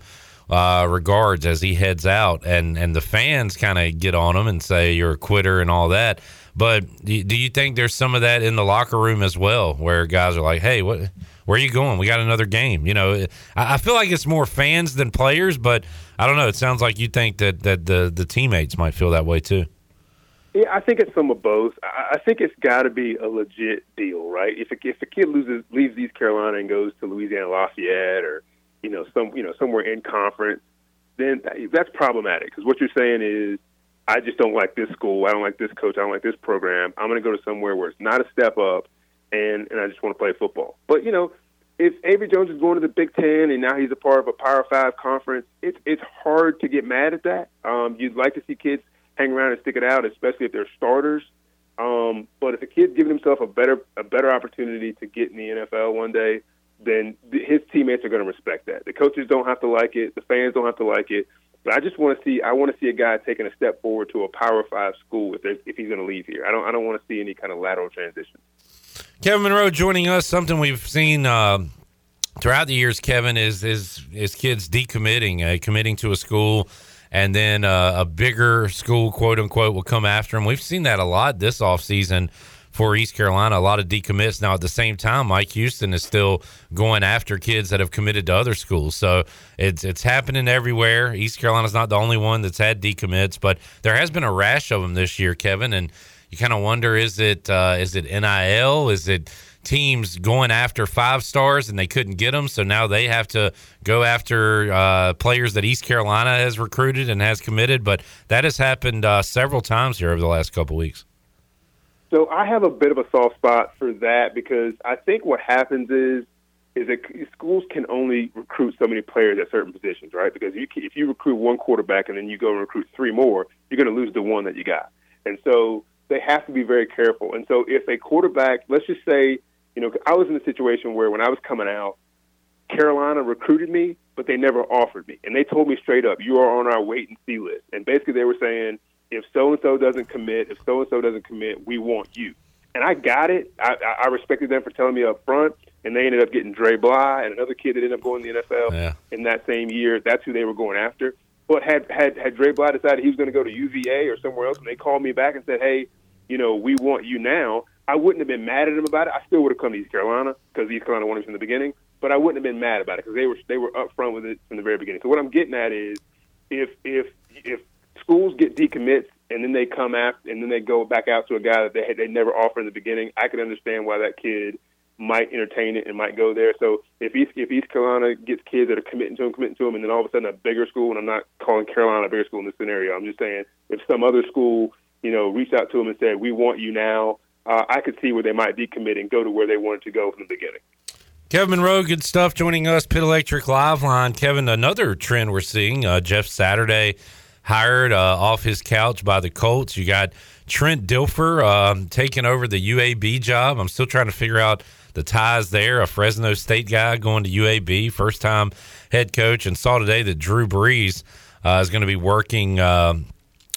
uh, regards as he heads out, and and the fans kind of get on him and say you're a quitter and all that. But do you think there's some of that in the locker room as well, where guys are like, hey, what? Where are you going? We got another game. You know, I, feel like it's more fans than players, but I don't know. It sounds like you think that that the the teammates might feel that way too. Yeah, I think it's some of both. I I think it's got to be a legit deal, right? If a, if a kid loses leaves East Carolina and goes to Louisiana Lafayette or you know some you know somewhere in conference, then that's problematic because what you're saying is I just don't like this school, I don't like this coach, I don't like this program. I'm going to go to somewhere where it's not a step up, and and I just want to play football. But you know, if Avery Jones is going to the Big Ten and now he's a part of a Power Five conference, it's it's hard to get mad at that. Um, you'd like to see kids hang around and stick it out, especially if they're starters. Um, but if a kid's giving himself a better a better opportunity to get in the NFL one day, then his teammates are going to respect that. The coaches don't have to like it, the fans don't have to like it. But I just want to see I want to see a guy taking a step forward to a Power Five school if if he's going to leave here. I don't I don't want to see any kind of lateral transition. Kevin Monroe joining us. Something we've seen uh, throughout the years, Kevin, is is is kids decommitting, uh, committing to a school, and then uh, a bigger school, quote unquote, will come after them. We've seen that a lot this offseason for East Carolina. A lot of decommits. Now, at the same time, Mike Houston is still going after kids that have committed to other schools. So it's it's happening everywhere. East Carolina's not the only one that's had decommits, but there has been a rash of them this year, Kevin. And you kind of wonder: is it uh, is it NIL? Is it teams going after five stars and they couldn't get them, so now they have to go after uh, players that East Carolina has recruited and has committed? But that has happened uh, several times here over the last couple weeks. So I have a bit of a soft spot for that because I think what happens is is that schools can only recruit so many players at certain positions, right? Because you can, if you recruit one quarterback and then you go and recruit three more, you're going to lose the one that you got. And so they have to be very careful. And so if a quarterback, let's just say, you know, I was in a situation where when I was coming out, Carolina recruited me, but they never offered me. And they told me straight up, you are on our wait and see list. And basically they were saying, if so and so doesn't commit, if so and so doesn't commit, we want you. And I got it. I, I respected them for telling me up front. And they ended up getting Dre Bly and another kid that ended up going to the NFL Yeah. in that same year. That's who they were going after. But had had had Dre Bly decided he was going to go to UVA or somewhere else, and they called me back and said, "Hey, you know, we want you now," I wouldn't have been mad at him about it. I still would have come to East Carolina because East Carolina wanted me from the beginning. But I wouldn't have been mad about it because they were they were upfront with it from the very beginning. So what I'm getting at is, if if if schools get decommits and then they come after and then they go back out to a guy that they had, they never offered in the beginning, I could understand why that kid might entertain it and might go there. So if East if East Carolina gets kids that are committing to him, committing to him, and then all of a sudden a bigger school, and I'm not calling Carolina a bigger school in this scenario. I'm just saying if some other school, you know, reached out to him and said, "We want you now," uh, I could see where they might decommit and go to where they wanted to go from the beginning. Kevin Monroe, good stuff joining us. Pit Electric Live Line. Kevin, another trend we're seeing. Uh, Jeff Saturday hired uh, off his couch by the Colts. You got Trent Dilfer um, taking over the UAB job. I'm still trying to figure out the ties there. A Fresno State guy going to UAB, first time head coach, and saw today that Drew Brees uh, is going to be working. um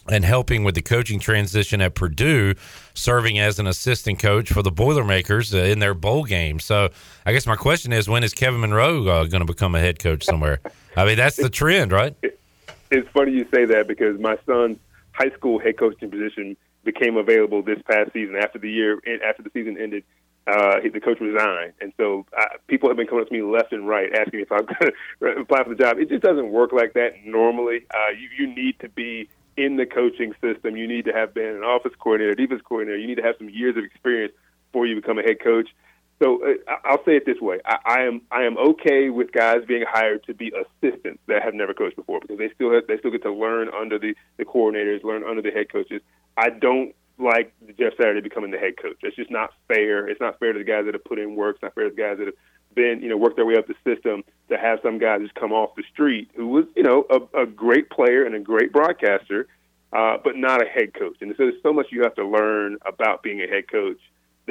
and helping with the coaching transition at Purdue, serving as an assistant coach for the Boilermakers uh, in their bowl game. So, I guess my question is, when is Kevin Monroe uh, going to become a head coach somewhere? I mean, that's the trend, right? It's funny you say that because my son's high school head coaching position became available this past season after the year after the season ended. Uh, the coach resigned, and so uh, people have been coming up to me left and right asking me if I'm going to apply for the job. It just doesn't work like that normally. Uh, you, you need to be in the coaching system. You need to have been an office coordinator, defense coordinator. You need to have some years of experience before you become a head coach. So uh, I'll say it this way: I, I am I am okay with guys being hired to be assistants that have never coached before because they still have, they still get to learn under the the coordinators, learn under the head coaches. I don't like Jeff Saturday becoming the head coach. It's just not fair. It's not fair to the guys that have put in work. It's not fair to the guys that have been, you know, worked their way up the system to have some guy just come off the street who was, you know, a, a great player and a great broadcaster, uh, but not a head coach. And so there's so much you have to learn about being a head coach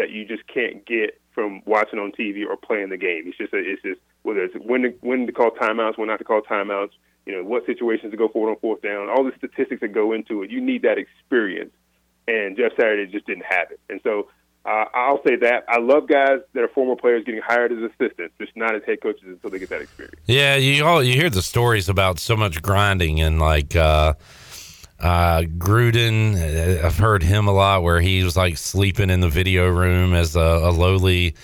that you just can't get from watching on TV or playing the game. It's just a, it's just whether it's when to when to call timeouts, when not to call timeouts, you know, what situations to go forward on fourth down, all the statistics that go into it. You need that experience and Jeff Saturday just didn't have it. And so uh, I'll say that I love guys that are former players getting hired as assistants, just not as head coaches until they get that experience. Yeah, you all you hear the stories about so much grinding and like uh, uh, Gruden. uh, I've heard him a lot where he was like sleeping in the video room as a, a lowly.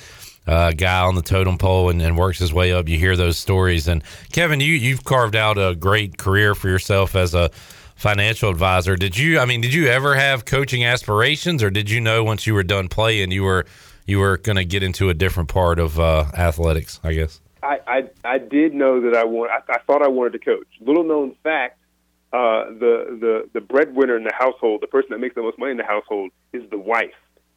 Uh, guy on the totem pole and, and works his way up. You hear those stories, and Kevin, you you've carved out a great career for yourself as a financial advisor. Did you? I mean, did you ever have coaching aspirations, or did you know once you were done playing you were you were going to get into a different part of uh, athletics? I guess. I, I I did know that I want. I, I thought I wanted to coach. Little known fact: uh, the the the breadwinner in the household, the person that makes the most money in the household, is the wife.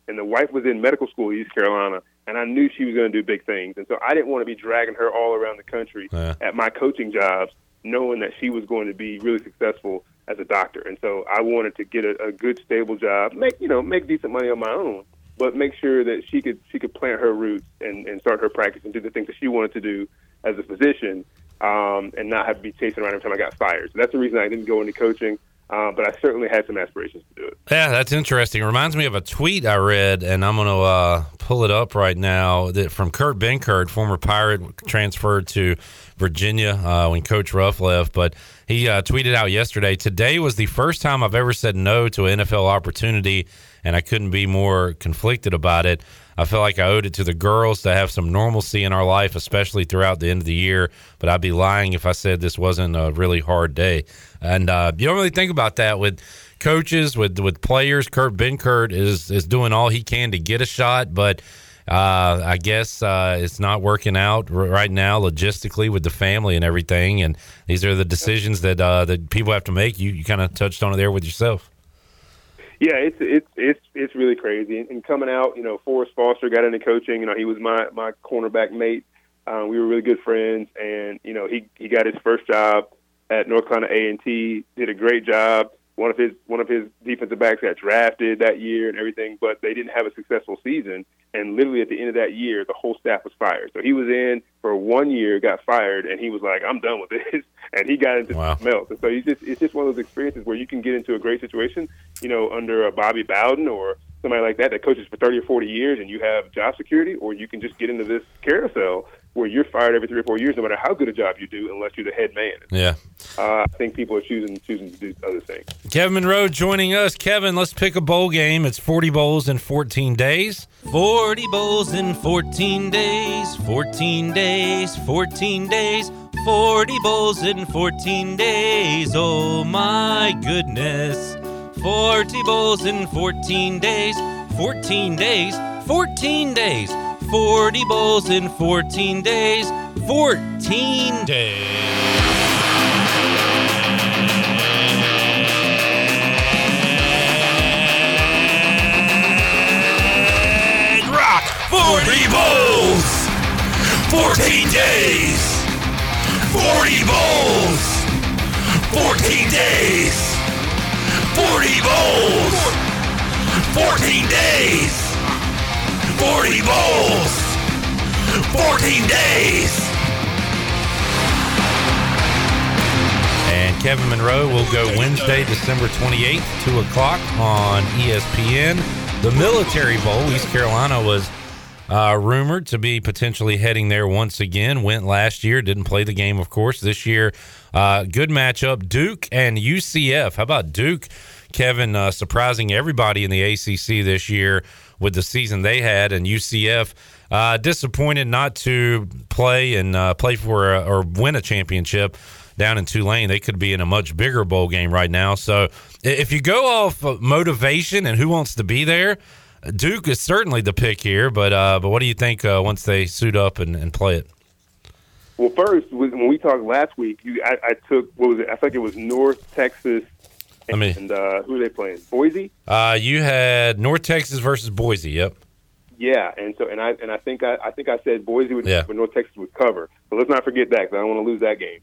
And the wife was in medical school in East Carolina, and I knew she was going to do big things. And so I didn't want to be dragging her all around the country Yeah. at my coaching jobs, knowing that she was going to be really successful as a doctor. And so I wanted to get a, a good, stable job, make you know, make decent money on my own, but make sure that she could she could plant her roots and, and start her practice and do the things that she wanted to do as a physician, um, and not have to be chasing around every time I got fired. So that's the reason I didn't go into coaching. Uh, but I certainly had some aspirations to do it. Yeah, that's interesting. Reminds me of a tweet I read, and I'm going to uh, pull it up right now. That from Kurt Benkert, former Pirate, transferred to Virginia uh, when Coach Ruff left. But he uh, tweeted out yesterday Today was the first time I've ever said no to an NFL opportunity, and I couldn't be more conflicted about it. I felt like I owed it to the girls to have some normalcy in our life, especially throughout the end of the year. But I'd be lying if I said this wasn't a really hard day. And uh, you don't really think about that with coaches, with with players. Kurt Benkert is is doing all he can to get a shot, but uh, I guess uh, it's not working out r- right now logistically with the family and everything. And these are the decisions that uh, that people have to make. You you kind of touched on it there with yourself. Yeah, it's it's it's it's really crazy. And coming out, you know, Forrest Foster got into coaching. You know, he was my my cornerback mate. Um, we were really good friends, and you know, he he got his first job at North Carolina A and T. Did a great job. One of his one of his defensive backs got drafted that year and everything, but they didn't have a successful season. And literally at the end of that year, the whole staff was fired. So he was in for one year, got fired, and he was like, "I'm done with this," and he got into Wow. something else. And so he's just it's just one of those experiences where you can get into a great situation, you know, under a Bobby Bowden or somebody like that that coaches for 30 or 40 years, and you have job security, or you can just get into this carousel where you're fired every three or four years, no matter how good a job you do, unless you're the head man. Yeah. Uh, I think people are choosing choosing to do other things. Kevin Monroe joining us. Kevin, let's pick a bowl game. It's 40 bowls in 14 days. 40 bowls in 14 days, 14 days, 14 days, 40 bowls in 14 days. Oh my goodness. 40 bowls in 14 days, 14 days, 14 days, 40 bowls in 14 days, 14 days. Rock 40 bowls, 14 days, 40 bowls, 14 days, 40 bowls, 14 days, 40 bowls, 14 days. And Kevin Monroe will go Wednesday, December 28th, 2 o'clock on ESPN. The Military Bowl, East Carolina was uh, rumored to be potentially heading there once again. Went last year, didn't play the game, of course. This year, uh, good matchup Duke and UCF. How about Duke Kevin uh, surprising everybody in the ACC this year with the season they had, and UCF uh, disappointed not to play and uh, play for a, or win a championship down in Tulane. They could be in a much bigger bowl game right now. So if you go off of motivation and who wants to be there, Duke is certainly the pick here. But uh, but what do you think uh, once they suit up and, and play it? Well, first, when we talked last week, you, I, I took what was it? I think it was North Texas. And, I mean- and uh, who are they playing? Boise. Uh, you had North Texas versus Boise. Yep. Yeah, and so and I and I think I, I think I said Boise would, Yeah. but North Texas would cover. So let's not forget that because I don't want to lose that game.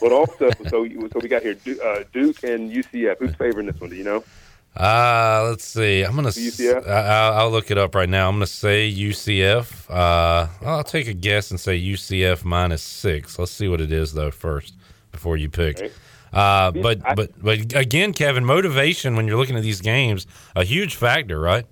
But also, so so we got here uh, Duke and UCF. Who's favoring this one? Do you know? Uh, let's see. I'm gonna. UCF? I- I'll, I'll look it up right now. I'm gonna say UCF. Uh, I'll take a guess and say UCF minus six. Let's see what it is though first before you pick. Uh, but but but again, Kevin, motivation when you're looking at these games a huge factor, right?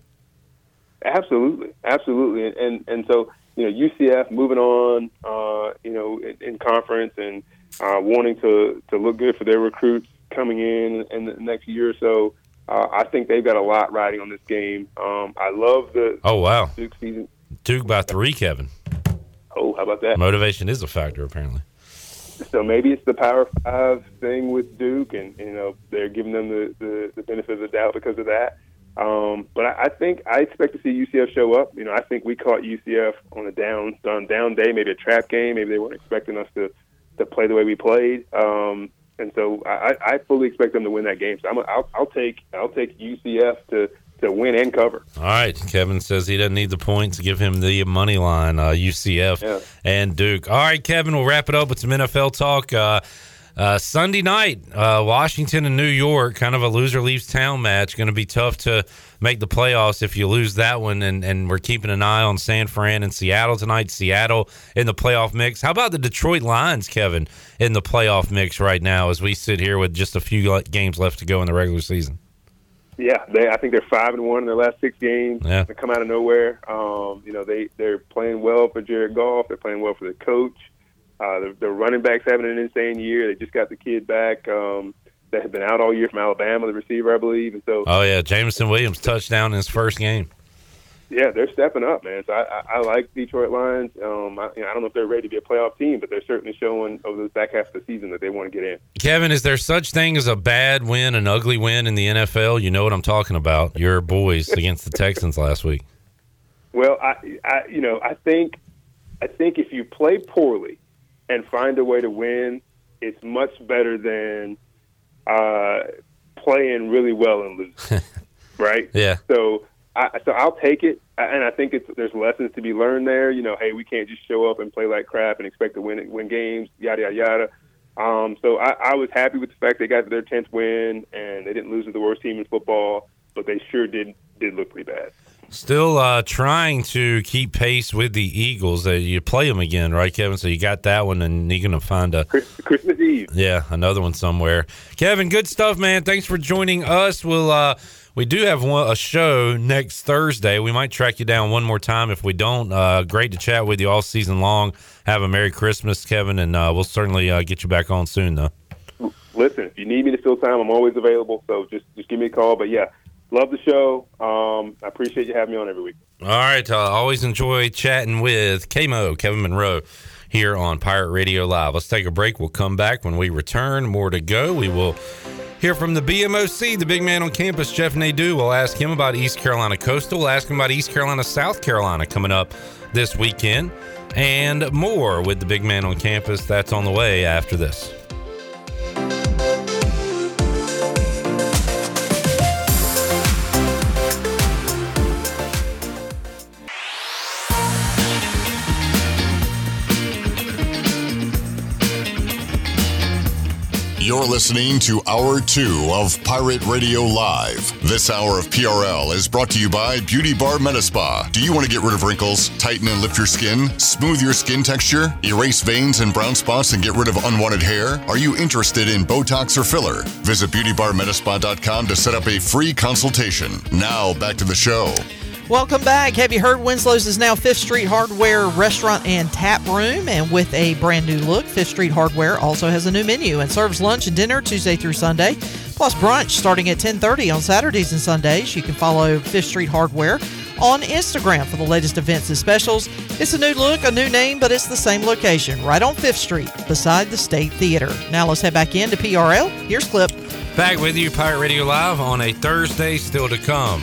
Absolutely, absolutely, and and, and so you know UCF moving on, uh, you know, in, in conference and uh, wanting to to look good for their recruits coming in in the next year or so. Uh, I think they've got a lot riding on this game. Um, I love the Oh wow, Duke season. Duke by three, Kevin. Oh, how about that? Motivation is a factor apparently. So maybe it's the Power Five thing with Duke, and you know they're giving them the, the, the benefit of the doubt because of that. Um, but I, I think I expect to see UCF show up. You know, I think we caught UCF on a down on down day, maybe a trap game. Maybe they weren't expecting us to to play the way we played. Um, and so I, I fully expect them to win that game. So I'm, I'll, I'll take I'll take UCF to to win and cover. All right, Kevin says he doesn't need the points. Give him the money line, uh, UCF and Duke. All right, Kevin, we'll wrap it up with some NFL talk. Uh, uh, Sunday night, uh, Washington and New York, kind of a loser leaves town match. Going to be tough to make the playoffs if you lose that one. And, and we're keeping an eye on San Fran and Seattle tonight. Seattle in the playoff mix. How about the Detroit Lions, Kevin, in the playoff mix right now as we sit here with just a few games left to go in the regular season? Yeah, they. I think they're five and one in their last six games. Yeah. They come out of nowhere. Um, you know, they they're playing well for Jared Goff. They're playing well for the coach. Uh, the, the running backs having an insane year. They just got the kid back um, that had been out all year from Alabama, the receiver, I believe. And so, Oh, yeah. Jameson Williams touchdown in his first game. Yeah, they're stepping up, man. So I, I, I like Detroit Lions. Um, I, you know, I don't know if they're ready to be a playoff team, but they're certainly showing over the back half of the season that they want to get in. Kevin, is there such thing as a bad win, an ugly win in the NFL? You know what I'm talking about. Your boys against the Texans last week. Well, I, I, you know, I think, I think if you play poorly and find a way to win, it's much better than uh, playing really well and lose, right? Yeah. So, I, so I'll take it, and I think it's there's lessons to be learned there. You know, hey, we can't just show up and play like crap and expect to win win games, yada yada yada. Um, so I, I was happy with the fact they got their tenth win and they didn't lose to the worst team in football, but they sure did did look pretty bad. Still uh, trying to keep pace with the Eagles. Uh, you play them again, right, Kevin? So you got that one, and you're going to find a Christmas Eve. Yeah, another one somewhere. Kevin, good stuff, man. Thanks for joining us. We'll uh, we do have one, a show next Thursday. We might track you down one more time if we don't. Uh, great to chat with you all season long. Have a Merry Christmas, Kevin, and uh, we'll certainly uh, get you back on soon, though. listen, if you need me to fill time, I'm always available. So just just give me a call. But yeah, love the show. Um, I appreciate you having me on every week. All right. Uh, always enjoy chatting with KMO, Kevin Monroe, here on Pirate Radio Live. Let's take a break. We'll come back when we return. More to go. We will hear from the BMOC, the big man on campus, Jeff Nadeau. We'll ask him about East Carolina Coastal. We'll ask him about East Carolina, South Carolina coming up this weekend. And more with the big man on campus. That's on the way after this. You're listening to Hour 2 of Pirate Radio Live. This hour of PRL is brought to you by Beauty Bar Meta Spa. Do you want to get rid of wrinkles, tighten and lift your skin, smooth your skin texture, erase veins and brown spots, and get rid of unwanted hair? Are you interested in Botox or filler? Visit BeautyBarMetaspa.com to set up a free consultation. Now, back to the show. Welcome back. Have you heard Winslow's is now Fifth Street Hardware Restaurant and Tap Room? And with a brand new look, Fifth Street Hardware also has a new menu and serves lunch and dinner Tuesday through Sunday. plus brunch starting at 10:30 on Saturdays and Sundays. You can follow Fifth Street Hardware on Instagram for the latest events and specials. It's a new look, a new name, but it's the same location, right on Fifth Street, beside the State Theater. Now let's head back into PRL. Here's Clip. Back with you, Pirate Radio Live on a Thursday still to come.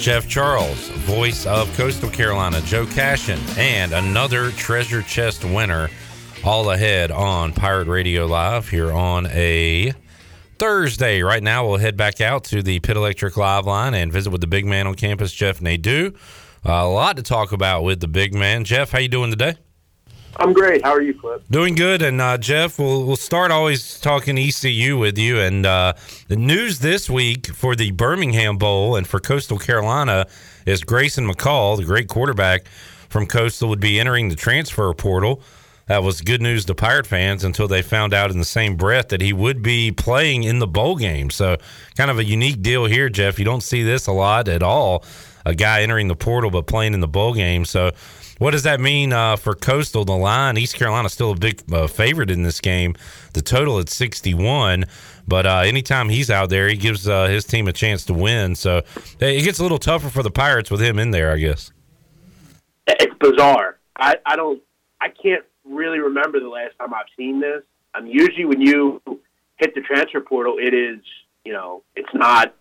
Jeff Charles, voice of Coastal Carolina, Joe Cashion, and another treasure chest winner all ahead on Pirate Radio Live here on a Thursday. Right now, we'll head back out to the Pit Electric Live line and visit with the big man on campus, Jeff Nadeau. A lot to talk about with the big man. Jeff, how you doing today? I'm great. How are you, Clip? Doing good. And uh, Jeff, we'll, we'll start always talking ECU with you. And uh, the news this week for the Birmingham Bowl and for Coastal Carolina is Grayson McCall, the great quarterback from Coastal, would be entering the transfer portal. That was good news to Pirate fans until they found out in the same breath that he would be playing in the bowl game. So, kind of a unique deal here, Jeff. You don't see this a lot at all. A guy entering the portal but playing in the bowl game. So, what does that mean uh, for Coastal? The line, East Carolina still a big uh, favorite in this game. The total at 61. But uh, anytime he's out there, he gives uh, his team a chance to win. So it gets a little tougher for the Pirates with him in there, I guess. It's bizarre. I, I don't. I can't really remember the last time I've seen this. I mean, usually when you hit the transfer portal, it is you know it's not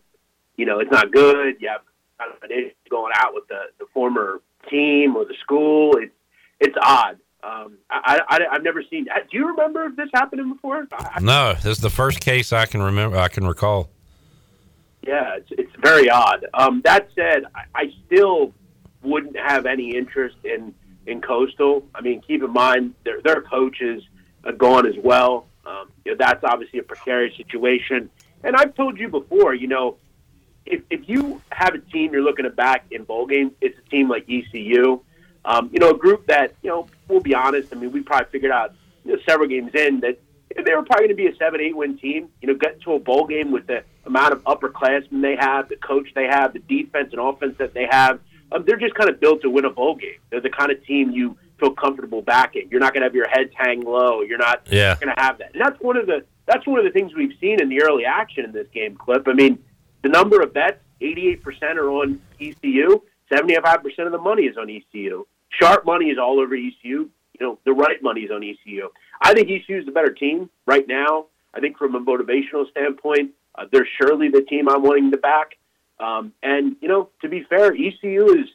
you know it's not good. You have kind of an issue going out with the the former team or the school. It's it's odd. Um, I, I I've never seen. Do you remember this happening before? I, No, this is the first case I can remember. I can recall. Yeah, it's, it's very odd. Um, that said, I, I still wouldn't have any interest in in Coastal. I mean, keep in mind their their coach is gone as well. Um, you know, that's obviously a precarious situation. And I've told you before, you know, if if you have a team you're looking to back in bowl games, it's a team like ECU. Um, you know, a group that you know, we'll be honest. I mean, we probably figured out you know, several games in that they were probably going to be a seven, eight win team. You know, get to a bowl game with the amount of upperclassmen they have, the coach they have, the defense and offense that they have. Um, they're just kind of built to win a bowl game. They're the kind of team you feel comfortable backing. You're not going to have your heads hang low. You're not Yeah. going to have that. And that's one of the that's one of the things we've seen in the early action in this game clip. I mean, the number of bets, 88% are on ECU. 75% of the money is on ECU. Sharp money is all over ECU. You know, the right money is on ECU. I think ECU is the better team right now. I think from a motivational standpoint, uh, they're surely the team I'm wanting to back. Um, and you know, to be fair, ECU is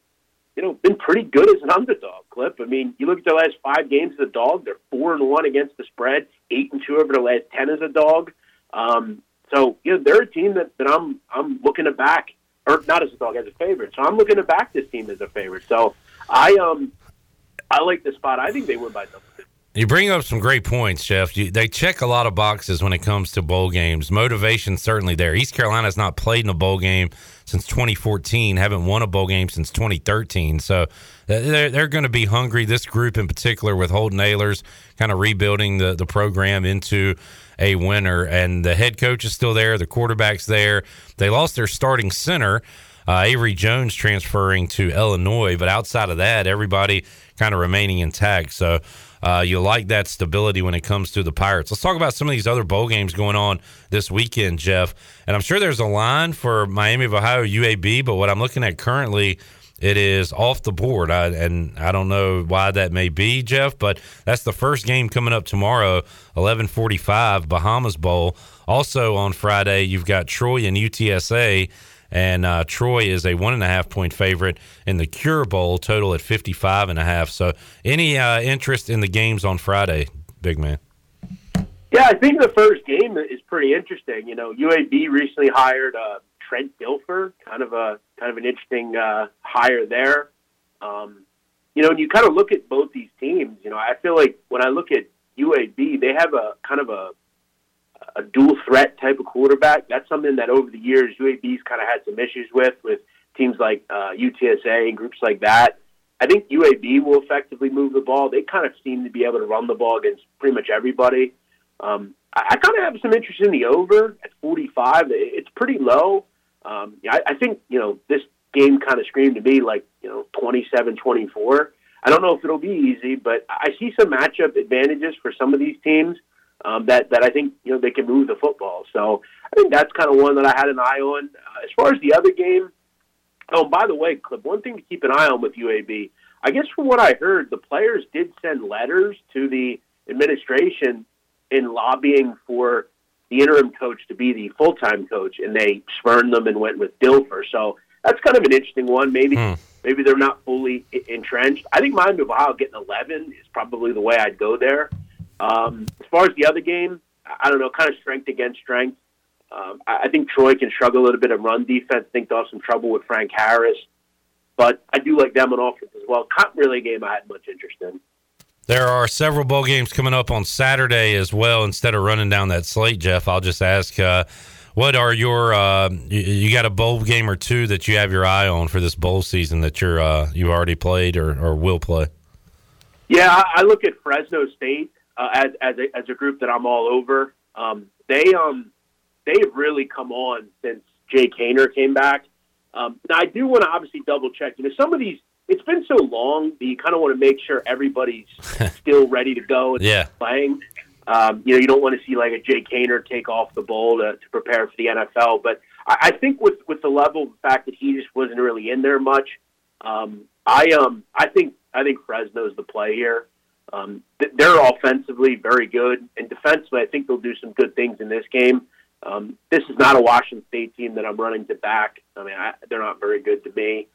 you know been pretty good as an underdog. Clip. I mean, you look at their last five games as a dog. They're four and one against the spread, eight and two over the last ten as a dog. Um, so you know, they're a team that, that I'm I'm looking to back, or not as a dog, as a favorite. So I'm looking to back this team as a favorite. So I um I like the spot. I think they win by double. You bring up some great points, Jeff. You, they check a lot of boxes when it comes to bowl games. Motivation certainly there. East Carolina has not played in a bowl game since 2014. Haven't won a bowl game since 2013. So uh, they're they're going to be hungry. This group in particular, with Holton Ahlers, kind of rebuilding the the program into a winner. And the head coach is still there. The quarterback's there. They lost their starting center. Uh, Avery Jones transferring to Illinois, but outside of that, everybody kind of remaining intact. So uh, you like that stability when it comes to the Pirates. Let's talk about some of these other bowl games going on this weekend, Jeff. And I'm sure there's a line for Miami of Ohio UAB, but what I'm looking at currently, it is off the board. I, and I don't know why that may be, Jeff, but that's the first game coming up tomorrow, 11:45 Bahamas Bowl. Also on Friday, you've got Troy and UTSA and uh, Troy is a one and a half point favorite in the Cure Bowl, total at 55 and a half. So, any uh, interest in the games on Friday, big man? Yeah, I think the first game is pretty interesting. You know, UAB recently hired uh, Trent Dilfer, kind of a kind of an interesting uh, hire there. Um, you know, and you kind of look at both these teams. You know, I feel like when I look at UAB, they have a kind of a a dual threat type of quarterback. That's something that over the years UAB's kind of had some issues with with teams like uh, UTSA and groups like that. I think UAB will effectively move the ball. They kind of seem to be able to run the ball against pretty much everybody. Um, I, I kind of have some interest in the over at 45. It's pretty low. Um, yeah, I, I think you know this game kind of screamed to me like you know 27-24. I don't know if it'll be easy, but I see some matchup advantages for some of these teams. um, that that I think you know they can move the football. So I think that's kind of one that I had an eye on. Uh, as far as the other game, oh, and by the way, Clip, one thing to keep an eye on with UAB. I guess from what I heard, the players did send letters to the administration in lobbying for the interim coach to be the full time coach, and they spurned them and went with Dilfer. So that's kind of an interesting one. Maybe Hmm. maybe they're not fully entrenched. I think Miami of Ohio getting 11 is probably the way I'd go there. Um, as far as the other game, I don't know, kind of strength against strength. Um, I I think Troy can struggle a little bit in run defense. I think they'll have some trouble with Frank Harris, but I do like them on offense as well. Not really a game I had much interest in. There are several bowl games coming up on Saturday as well. Instead of running down that slate, Jeff, I'll just ask, uh, what are your? Uh, you, you got a bowl game or two that you have your eye on for this bowl season that you're uh, you've already played or, or will play? Yeah, I, I look at Fresno State uh, as as a, as a group that I'm all over. Um, they um they've really come on since Jake Haener came back. Um, now I do want to obviously double check. You know, some of these it's been so long that you kind of want to make sure everybody's still ready to go and Yeah. playing. Um, you know, you don't want to see like a Jake Haener take off the bowl to, to prepare for the NFL. But I, I think with with the level, the fact that he just wasn't really in there much, um, I um I think I think Fresno's the play here. Um, they're offensively very good, and defensively, I think they'll do some good things in this game. Um, this is not a Washington State team that I'm running to back. I mean, I, they're not very good to me.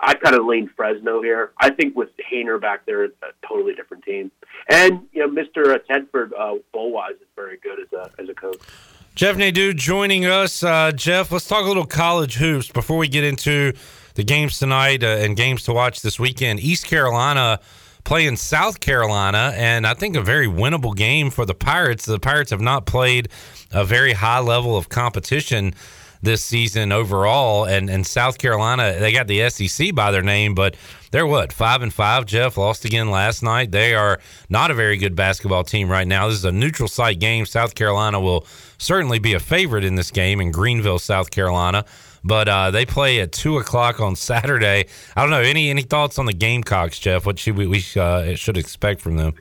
I kind of lean Fresno here. I think with Haener back there, it's a totally different team. And you know, Mr. Tedford uh, Bullwise is very good as a as a coach. Jeff Nadeau joining us. Uh, Jeff, let's talk a little college hoops before we get into the games tonight uh, and games to watch this weekend. East Carolina playing South Carolina, and I think a very winnable game for the Pirates. The Pirates have not played a very high level of competition this season overall, and and South Carolina they got the SEC by their name, but they're what five and five. Jeff lost again last night. They are not a very good basketball team right now. This is a neutral site game. South Carolina will certainly be a favorite in this game in Greenville, South Carolina. But uh, they play at two o'clock on Saturday. I don't know any any thoughts on the Gamecocks, Jeff? What should we, we uh, should expect from them?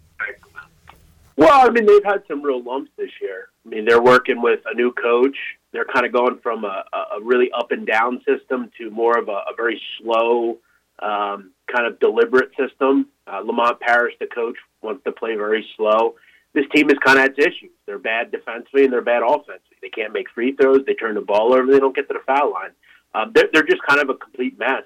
Well, I mean, they've had some real lumps this year. I mean, they're working with a new coach. They're kind of going from a, a really up and down system to more of a, a very slow, um, kind of deliberate system. Uh, Lamont Paris, the coach, wants to play very slow. This team has kind of had issues. They're bad defensively and they're bad offensively. They can't make free throws. They turn the ball over. They don't get to the foul line. Um, they're, they're just kind of a complete mess.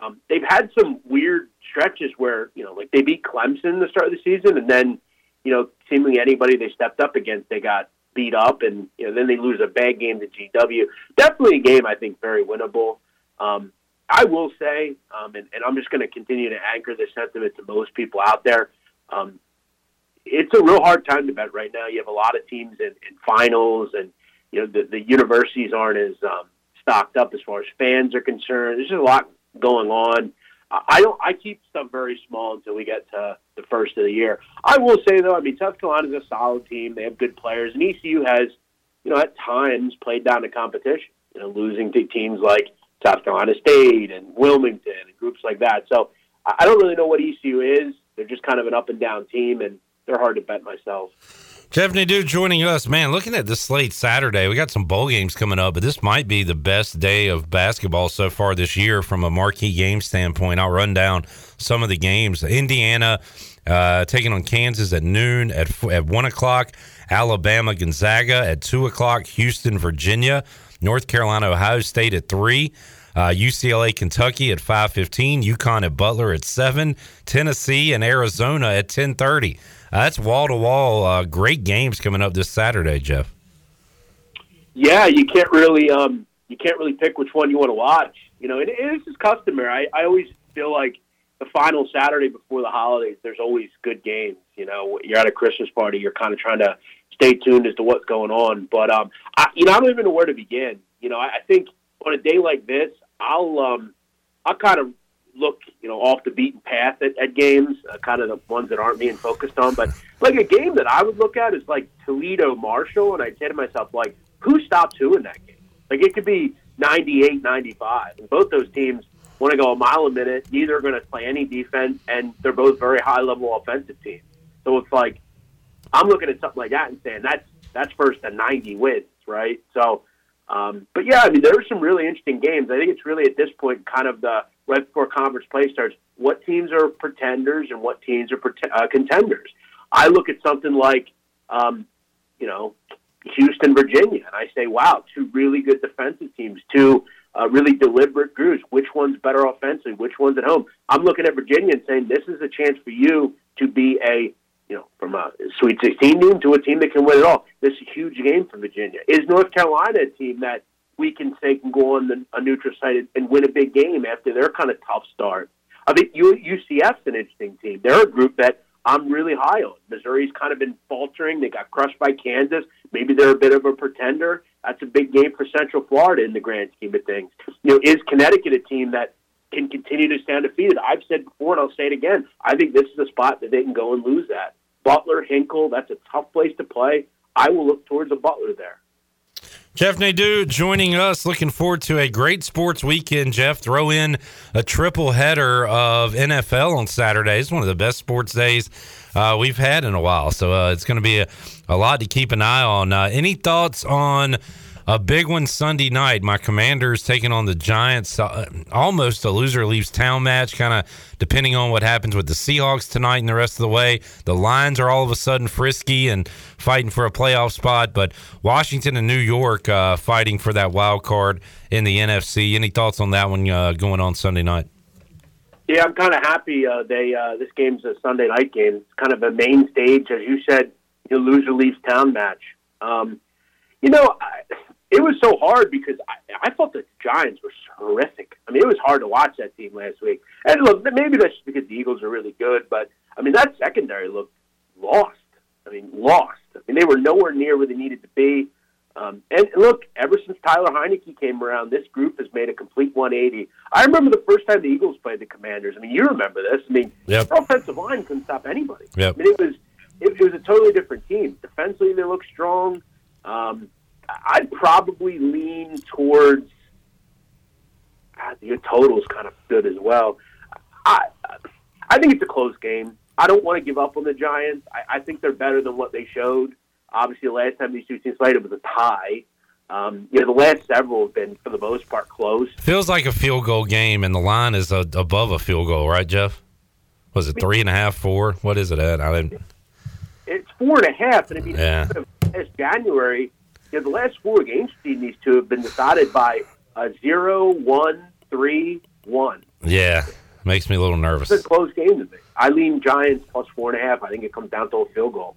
Um, they've had some weird stretches where you know, like they beat Clemson the start of the season, and then you know, seemingly anybody they stepped up against, they got beat up, and you know, then they lose a bad game to GW. Definitely a game I think very winnable. Um, I will say, um, and, and I'm just going to continue to anchor this sentiment to most people out there. Um, it's a real hard time to bet right now. You have a lot of teams in, in finals, and you know the, the universities aren't as um, stocked up as far as fans are concerned. There's just a lot going on. I don't. I keep stuff very small until we get to the first of the year. I will say though, I mean South Carolina's a solid team. They have good players, and ECU has, you know, at times played down to competition. You know, losing to teams like South Carolina State and Wilmington and groups like that. So I don't really know what ECU is. They're just kind of an up and down team, and they're hard to bet myself. Jeff Nadeau joining us. Man, looking at the slate Saturday, we got some bowl games coming up, but this might be the best day of basketball so far this year from a marquee game standpoint. I'll run down some of the games. Indiana uh, taking on Kansas at noon, at, at 1 o'clock. Alabama, Gonzaga at 2 o'clock. Houston, Virginia. North Carolina, Ohio State at 3. Uh, UCLA, Kentucky at 5:15, UConn at Butler at 7, Tennessee and Arizona at 10:30. Uh, that's wall to wall. Great games coming up this Saturday, Jeff. Yeah, you can't really um, you can't really pick which one you want to watch. You know, and it is just customary. I, I always feel like the final Saturday before the holidays, there's always good games. You know, you're at a Christmas party, you're kind of trying to stay tuned as to what's going on. But um, I, you know, I don't even know where to begin. You know, I, I think on a day like this, I'll um, I'll kind of look, you know, off the beaten path at, at games, uh, kind of the ones that aren't being focused on. But like a game that I would look at is like Toledo Marshall, and I'd say to myself, like, who stops who in that game? Like it could be 98, 95, and both those teams want to go a mile a minute. Neither are going to play any defense, and they're both very high level offensive teams. So it's like I'm looking at something like that and saying that's that's first to 90 wins, right? So, um, but yeah, I mean, there are some really interesting games. I think it's really at this point kind of the right before conference play starts. What teams are pretenders and what teams are uh, contenders? I look at something like, um, you know, Houston, Virginia, and I say, wow, two really good defensive teams, two uh, really deliberate groups. Which one's better offensively? Which one's at home? I'm looking at Virginia and saying this is a chance for you to be a you know, from a Sweet 16 team to a team that can win it all. This is a huge game for Virginia. Is North Carolina a team that we can say can go on the, a neutral site and win a big game after their kind of tough start? I think UCF's an interesting team. They're a group that I'm really high on. Missouri's kind of been faltering. They got crushed by Kansas. Maybe they're a bit of a pretender. That's a big game for Central Florida in the grand scheme of things. You know, is Connecticut a team that can continue to stand defeated? I've said before, and I'll say it again. I think this is a spot that they can go and lose at. Butler, Hinkle, that's a tough place to play. I will look towards a Butler there. Jeff Nadeau joining us. Looking forward to a great sports weekend, Jeff. Throw in a triple header of NFL on Saturdays. One of the best sports days uh, we've had in a while. So uh, it's going to be a, a, lot to keep an eye on. Uh, any thoughts on a big one Sunday night. My Commanders taking on the Giants. Uh, almost a loser leaves town match, kind of depending on what happens with the Seahawks tonight and the rest of the way. The Lions are all of a sudden frisky and fighting for a playoff spot, but Washington and New York uh, fighting for that wild card in the NFC. Any thoughts on that one uh, going on Sunday night? Yeah, I'm kind of happy. Uh, they uh, this game's a Sunday night game. It's kind of a main stage, as you said, the loser leaves town match. Um, you know, it was so hard because I, I thought the Giants were horrific. I mean, it was hard to watch that team last week. And look, maybe that's just because the Eagles are really good, but I mean, that secondary looked lost. I mean, lost. I mean, they were nowhere near where they needed to be. Um, and look, ever since Taylor Heinicke came around, this group has made a complete 180. I remember the first time the Eagles played the Commanders. I mean, you remember this. I mean, yep. their offensive line couldn't stop anybody. Yep. I mean, it was it, it was a totally different team. Defensively, they looked strong. Um, I'd probably lean towards uh, your total's kind of good as well. I I think it's a close game. I don't want to give up on the Giants. I, I think they're better than what they showed. Obviously, the last time these two teams played, it was a tie. Um, you know, the last several have been, for the most part, close. Feels like a field goal game, and the line is a, above a field goal, right, Jeff? Was it three and a half, four? What is it at? I didn't. It's four and a half, and I mean, yeah. it's January you know, the last four games between these two have been decided by a zero, one, three, one. Yeah, makes me a little nervous. It's a close game to me. I lean Giants plus four and a half. I think it comes down to a field goal.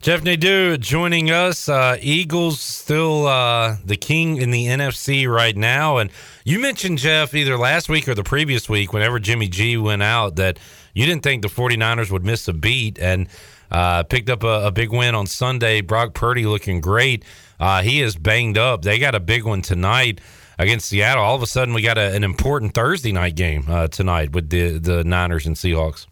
Jeff Nadeau joining us. Uh, Eagles still uh, the king in the NFC right now. And you mentioned, Jeff, either last week or the previous week, whenever Jimmy G went out, that you didn't think the 49ers would miss a beat. And uh, picked up a, a, big win on Sunday. Brock Purdy looking great. Uh, he is banged up. They got a big one tonight against Seattle. All of a sudden, we got a, an important Thursday night game uh, tonight with the the Niners and Seahawks.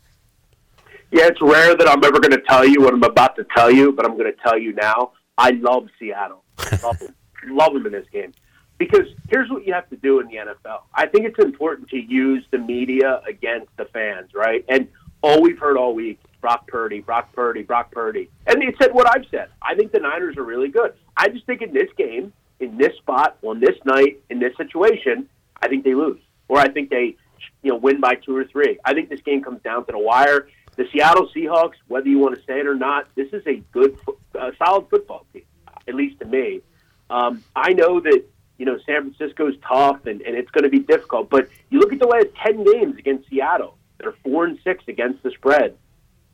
Yeah, it's rare that I'm ever going to tell you what I'm about to tell you, but I'm going to tell you now. I love Seattle. love them. love them in this game. Because here's what you have to do in the NFL. I think it's important to use the media against the fans, right? And all we've heard all week Brock Purdy, Brock Purdy, Brock Purdy. And they said what I've said. I think the Niners are really good. I just think in this game, in this spot, on this night, in this situation, I think they lose. Or I think they, you know, win by two or three. I think this game comes down to the wire. The Seattle Seahawks, whether you want to say it or not, this is a good, uh, solid football team, at least to me. Um, I know that you know San Francisco's tough and, and it's going to be difficult, but you look at the last ten games against Seattle; they're four and six against the spread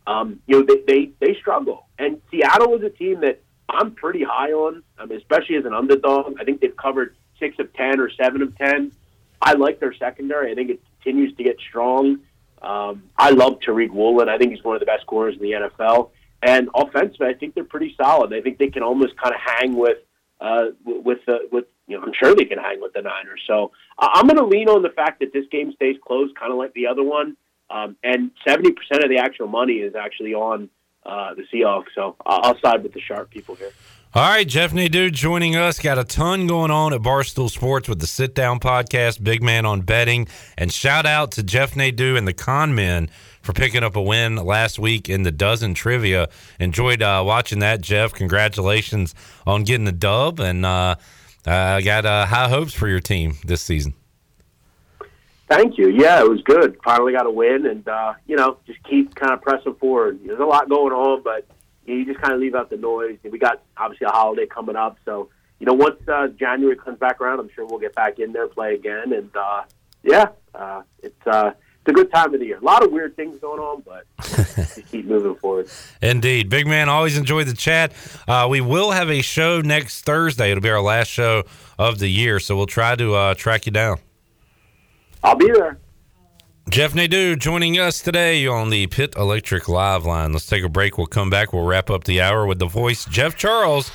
um, you know, they, they, they struggle. And Seattle is a team that I'm pretty high on, um, especially as an underdog. I think they've covered six of 10 or seven of 10. I like their secondary. I think it continues to get strong. Um, I love Tariq Woolen. I think he's one of the best corners in the NFL. And offensively, I think they're pretty solid. I think they can almost kind of hang with, uh, with the, with, you know, I'm sure they can hang with the Niners. So I'm going to lean on the fact that this game stays close, kind of like the other one. Um, and 70% of the actual money is actually on uh, the Seahawks. So I'll side with the sharp people here. All right, Jeff Nadeau joining us. Got a ton going on at Barstool Sports with the Sit Down Podcast, Big Man on Betting. And shout out to Jeff Nadeau and the Con Men for picking up a win last week in the Dozen Trivia. Enjoyed uh, watching that, Jeff. Congratulations on getting the dub. And uh, uh, got high hopes for your team this season. Thank you. Yeah, it was good. Finally got a win, and uh, you know, just keep kind of pressing forward. There's a lot going on, but you, know, you just kind of leave out the noise. We got obviously a holiday coming up, so you know, once uh, January comes back around, I'm sure we'll get back in there, play again, and uh, yeah, uh, it's uh, it's a good time of the year. A lot of weird things going on, but just keep moving forward. Indeed. Big man, always enjoy the chat. Uh, we will have a show next Thursday. It'll be our last show of the year, so we'll try to uh, track you down. I'll be there. Jeff Nadeau joining us today on the Pit Electric Live line. Let's take a break. We'll come back. We'll wrap up the hour with the voice, Jeff Charles.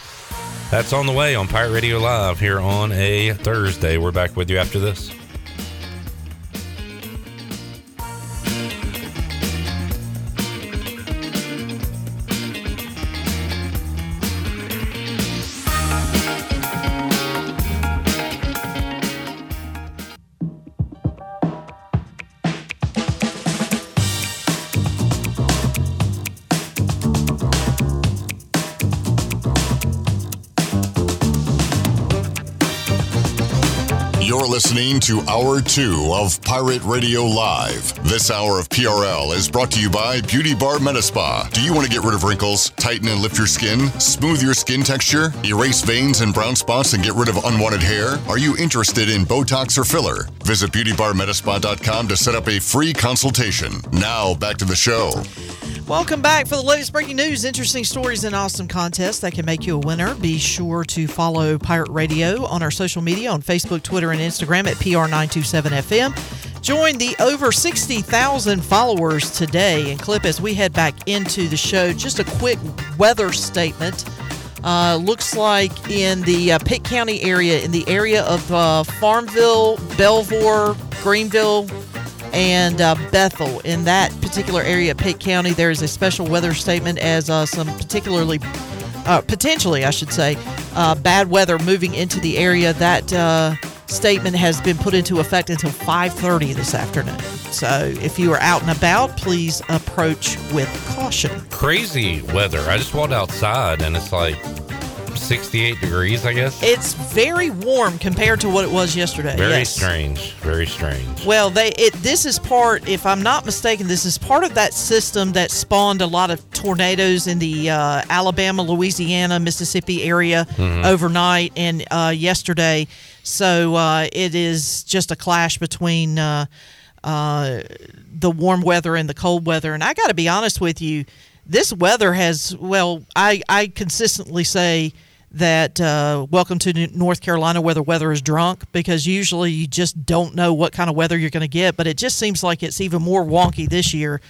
That's on the way on Pirate Radio Live here on a Thursday. We're back with you after this. Listening to Hour 2 of Pirate Radio Live. This hour of PRL is brought to you by Beauty Bar Metaspa. Do you want to get rid of wrinkles, tighten and lift your skin, smooth your skin texture, erase veins and brown spots, and get rid of unwanted hair? Are you interested in Botox or filler? Visit beautybarmetaspa.com to set up a free consultation. Now, back to the show. Welcome back for the latest breaking news, interesting stories, and awesome contests that can make you a winner. Be sure to follow Pirate Radio on our social media on Facebook, Twitter, and Instagram at PR927FM. Join the over 60,000 followers today and clip as we head back into the show. Just a quick weather statement. Uh, looks like in the uh, Pitt County area, in the area of uh, Farmville, Belvoir, Greenville, and uh, Bethel. In that particular area, of Pitt County, there is a special weather statement as uh, some particularly, uh, potentially, I should say, uh, bad weather moving into the area. That uh, statement has been put into effect until 5:30 this afternoon. So if you are out and about, please approach with caution. Crazy weather. I just walked outside and it's like 68 degrees, I guess. It's very warm compared to what it was yesterday. Very yes. strange. Very strange. Well, they it this is part, if I'm not mistaken, this is part of that system that spawned a lot of tornadoes in the uh, Alabama, Louisiana, Mississippi area Mhm. overnight and uh, yesterday. So uh, it is just a clash between uh, uh, the warm weather and the cold weather. And I got to be honest with you, this weather has well, I I consistently say that uh, welcome to North Carolina where the weather is drunk because usually you just don't know what kind of weather you're going to get, but it just seems like it's even more wonky this year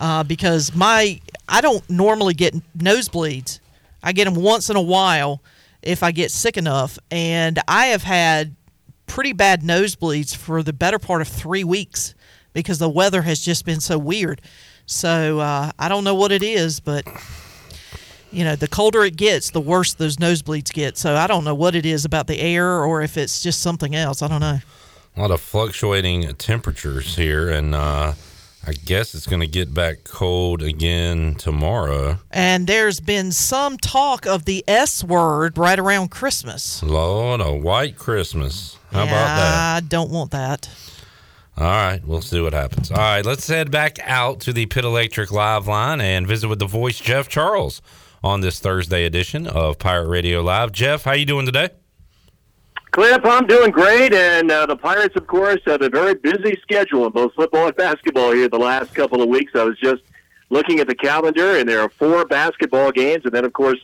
uh, because my I don't normally get nosebleeds. I get them once in a while if I get sick enough, and I have had pretty bad nosebleeds for the better part of three weeks because the weather has just been so weird. So uh, I don't know what it is, but you know, the colder it gets, the worse those nosebleeds get. So I don't know what it is about the air or if it's just something else. I don't know. A lot of fluctuating temperatures here, and uh, I guess it's going to get back cold again tomorrow. And there's been some talk of the S word right around Christmas. Lord, a white Christmas. How yeah, about that? I don't want that. All right, we'll see what happens. All right, let's head back out to the Pit Electric Live line and visit with the voice Jeff Charles on this Thursday edition of Pirate Radio Live. Jeff, how you doing today? Cliff, I'm doing great, and uh, the Pirates, of course, had a very busy schedule in both football and basketball here the last couple of weeks. I was just looking at the calendar, and there are four basketball games, and then, of course,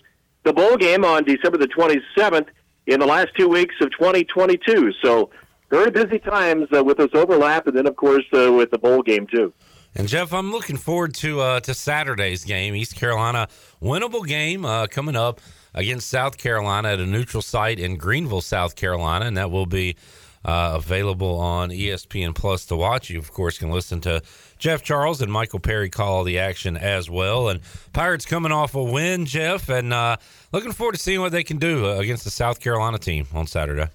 the bowl game on December the 27th in the last two weeks of 2022. So, very busy times uh, with this overlap, and then, of course, uh, with the bowl game, too. And Jeff, I'm looking forward to uh, to Saturday's game. East Carolina winnable game uh, coming up against South Carolina at a neutral site in Greenville, South Carolina, and that will be uh, available on ESPN Plus to watch. You, of course, can listen to Jeff Charles and Michael Perry call the action as well. And Pirates coming off a win, Jeff, and uh, looking forward to seeing what they can do uh, against the South Carolina team on Saturday.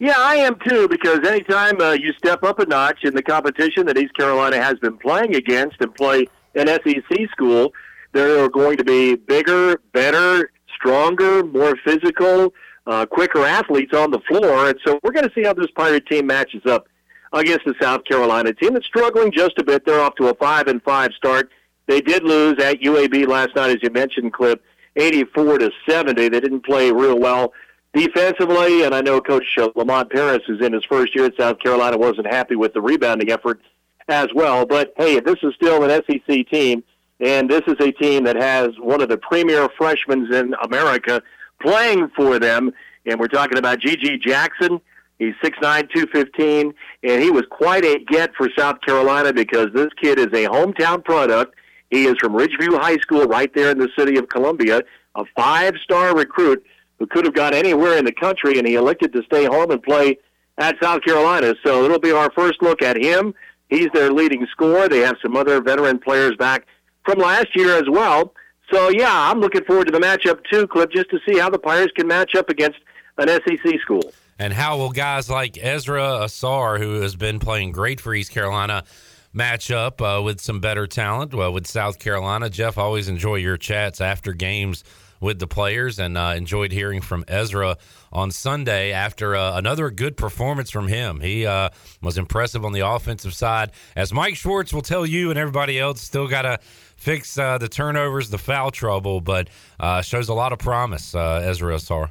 Yeah, I am too, because anytime uh, you step up a notch in the competition that East Carolina has been playing against and play an SEC school, there are going to be bigger, better, stronger, more physical, uh, quicker athletes on the floor. And so we're going to see how this Pirate team matches up against the South Carolina team that's struggling just a bit. They're off to a five and five start. They did lose at UAB last night, as you mentioned, Clip, 84 to 70. They didn't play real well defensively, and I know Coach uh, Lamont Paris, who's in his first year at South Carolina, wasn't happy with the rebounding effort as well. But hey, this is still an SEC team, and this is a team that has one of the premier freshmen in America playing for them. And we're talking about G.G. Jackson. He's 6'9", 215, and he was quite a get for South Carolina because this kid is a hometown product. He is from Ridgeview High School right there in the city of Columbia, a five-star recruit who could have gone anywhere in the country, and he elected to stay home and play at South Carolina. So it'll be our first look at him. He's their leading scorer. They have some other veteran players back from last year as well. So yeah, I'm looking forward to the matchup too, Clip, just to see how the Pirates can match up against an SEC school. And how will guys like Ezra Ausar, who has been playing great for East Carolina, match up uh, with some better talent? Well, with South Carolina, Jeff, always enjoy your chats after games with the players and uh, enjoyed hearing from Ezra on Sunday after uh, another good performance from him. He uh, was impressive on the offensive side. As Mike Schwartz will tell you and everybody else, still got to fix uh, the turnovers, the foul trouble, but uh, shows a lot of promise, uh, Ezra Ausar.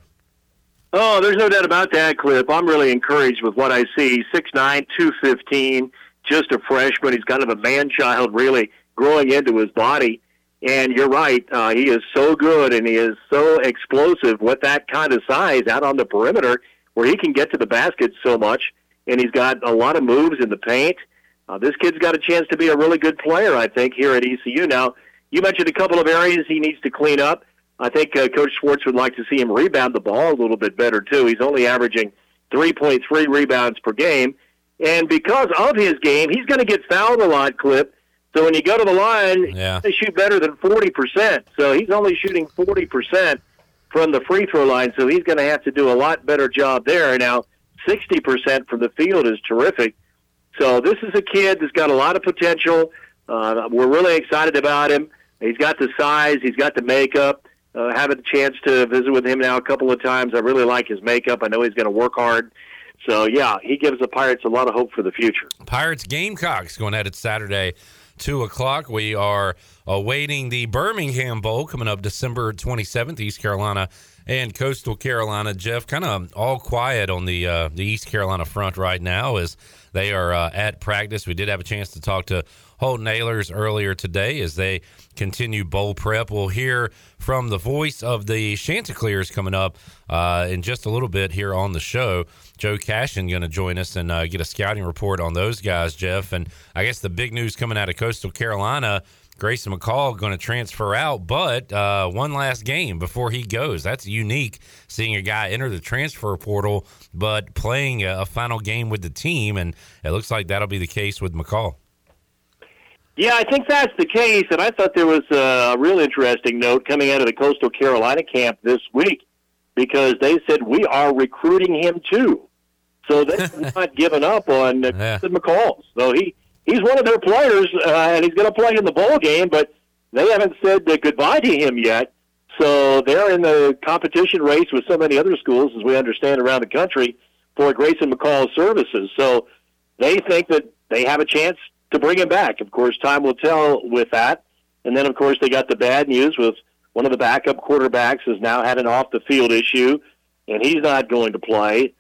Oh, there's no doubt about that, Clip. I'm really encouraged with what I see. 6'9", 215, just a freshman. He's kind of a man-child, really, growing into his body. And you're right. Uh, he is so good and he is so explosive with that kind of size out on the perimeter where he can get to the basket so much. And he's got a lot of moves in the paint. Uh, this kid's got a chance to be a really good player, I think, here at ECU. Now, you mentioned a couple of areas he needs to clean up. I think uh, Coach Schwartz would like to see him rebound the ball a little bit better, too. He's only averaging 3.3 rebounds per game. And because of his game, he's going to get fouled a lot, Clip. So when you go to the line, yeah. they shoot better than 40%. So he's only shooting 40% from the free throw line. So he's going to have to do a lot better job there. Now, 60% from the field is terrific. So this is a kid that's got a lot of potential. Uh, we're really excited about him. He's got the size. He's got the makeup. Uh, having a chance to visit with him now a couple of times. I really like his makeup. I know he's going to work hard. So, yeah, he gives the Pirates a lot of hope for the future. Pirates Gamecocks going at it Saturday 2 o'clock. We are awaiting the Birmingham Bowl coming up December 27th, East Carolina and Coastal Carolina. Jeff, kind of all quiet on the uh, the East Carolina front right now as they are uh, at practice. We did have a chance to talk to Holton Ahlers earlier today as they continue bowl prep. We'll hear from the voice of the Chanticleers coming up uh, in just a little bit here on the show. Joe Cashion going to join us and uh, get a scouting report on those guys, Jeff. And I guess the big news coming out of Coastal Carolina. Grayson McCall going to transfer out, but uh, one last game before he goes. That's unique seeing a guy enter the transfer portal, but playing a, a final game with the team. And it looks like that'll be the case with McCall. Yeah, I think that's the case. And I thought there was a real interesting note coming out of the Coastal Carolina camp this week because they said we are recruiting him too. So they've not given up on uh, Yeah. McCall. So he he's one of their players, uh, and he's going to play in the bowl game. But they haven't said goodbye to him yet. So they're in the competition race with so many other schools, as we understand around the country, for Grayson McCall's services. So they think that they have a chance to bring him back. Of course, time will tell with that. And then, of course, they got the bad news with one of the backup quarterbacks has now had an off the field issue, and he's not going to play.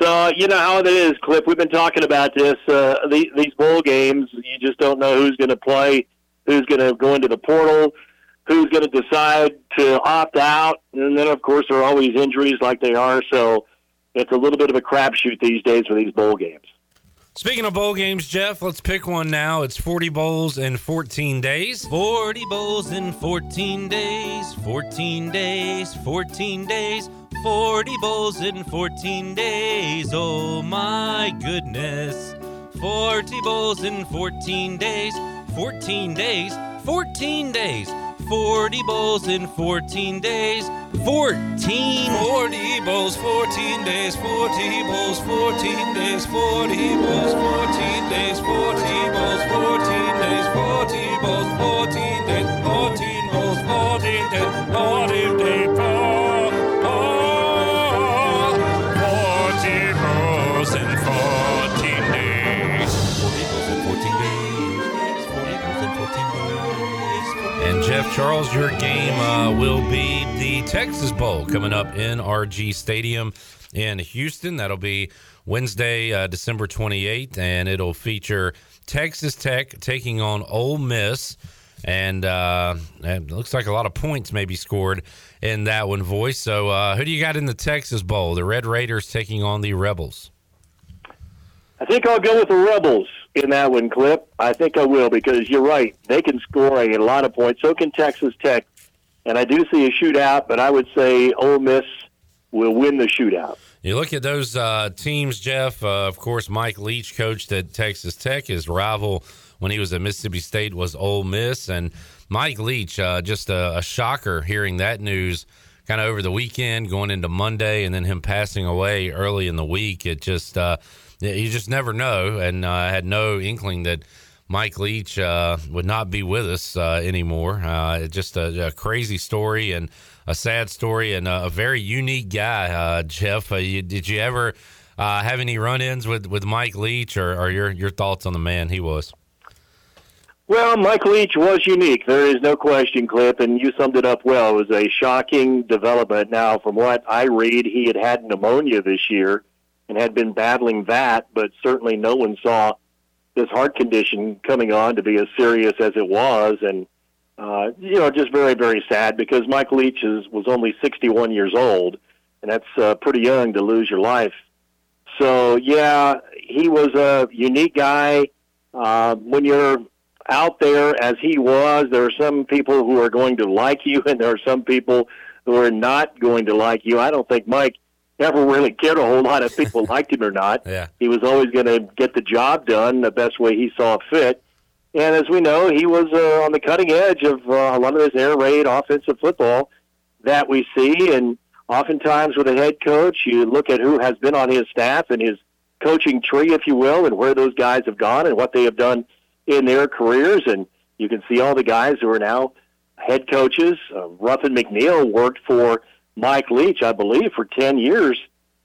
So you know how it is, Cliff. We've been talking about this. Uh, the, these bowl games, you just don't know who's going to play, who's going to go into the portal, who's going to decide to opt out, and then of course there are always injuries like they are. So it's a little bit of a crapshoot these days for these bowl games. Speaking of bowl games, Jeff, let's pick one now. It's 40 bowls in 14 days. 40 bowls in 14 days, 14 days, 14 days, 40 bowls in 14 days. Oh my goodness. 40 bowls in 14 days, 14 days, 14 days. 40 bowls in 14 days. 14 40 bowls 14 days 40 bowls 14 days 40 bowls 14 days 40 bowls 14 days 40 bowls 14 days 14 bowls 14 days 14 days oh, 40 bowls in Jeff Charles your game uh, will be the Texas Bowl coming up in NRG Stadium in Houston. That'll be Wednesday, uh, December 28th, and it'll feature Texas Tech taking on Ole Miss. And uh, it looks like a lot of points may be scored in that one, voice. So, uh, who do you got in the Texas Bowl? The Red Raiders taking on the Rebels. I think I'll go with the Rebels in that one, Clip. I think I will because you're right. They can score a lot of points. So can Texas Tech. And I do see a shootout, but I would say Ole Miss will win the shootout. You look at those uh, teams, Jeff. Uh, of course, Mike Leach coached at Texas Tech. His rival when he was at Mississippi State was Ole Miss, and Mike Leach, uh, just a, a, shocker hearing that news kind of over the weekend, going into Monday, and then him passing away early in the week. It just uh, you just never know, and uh, I had no inkling that. Mike Leach uh, would not be with us uh, anymore. Uh, just a, a, crazy story and a sad story, and a, very unique guy. uh, Jeff, you, did you ever uh, have any run-ins with, with Mike Leach, or, or your your thoughts on the man he was? Well, Mike Leach was unique. There is no question, Clip, and you summed it up well. It was a shocking development. Now, from what I read, he had had pneumonia this year and had been battling that, but certainly no one saw this heart condition coming on to be as serious as it was, and uh, you know, just very, very sad because Mike Leach is, was only 61 years old, and that's uh, pretty young to lose your life. So yeah, he was a unique guy. Uh, when you're out there as he was, there are some people who are going to like you, and there are some people who are not going to like you. I don't think Mike never really cared a whole lot if people liked him or not. Yeah. He was always going to get the job done the best way he saw fit. And as we know, he was uh, on the cutting edge of uh, a lot of this air raid offensive football that we see. And oftentimes with a head coach, you look at who has been on his staff and his coaching tree, if you will, and where those guys have gone and what they have done in their careers. And you can see all the guys who are now head coaches. Uh, Ruffin McNeill worked for Mike Leach, I believe, for 10 years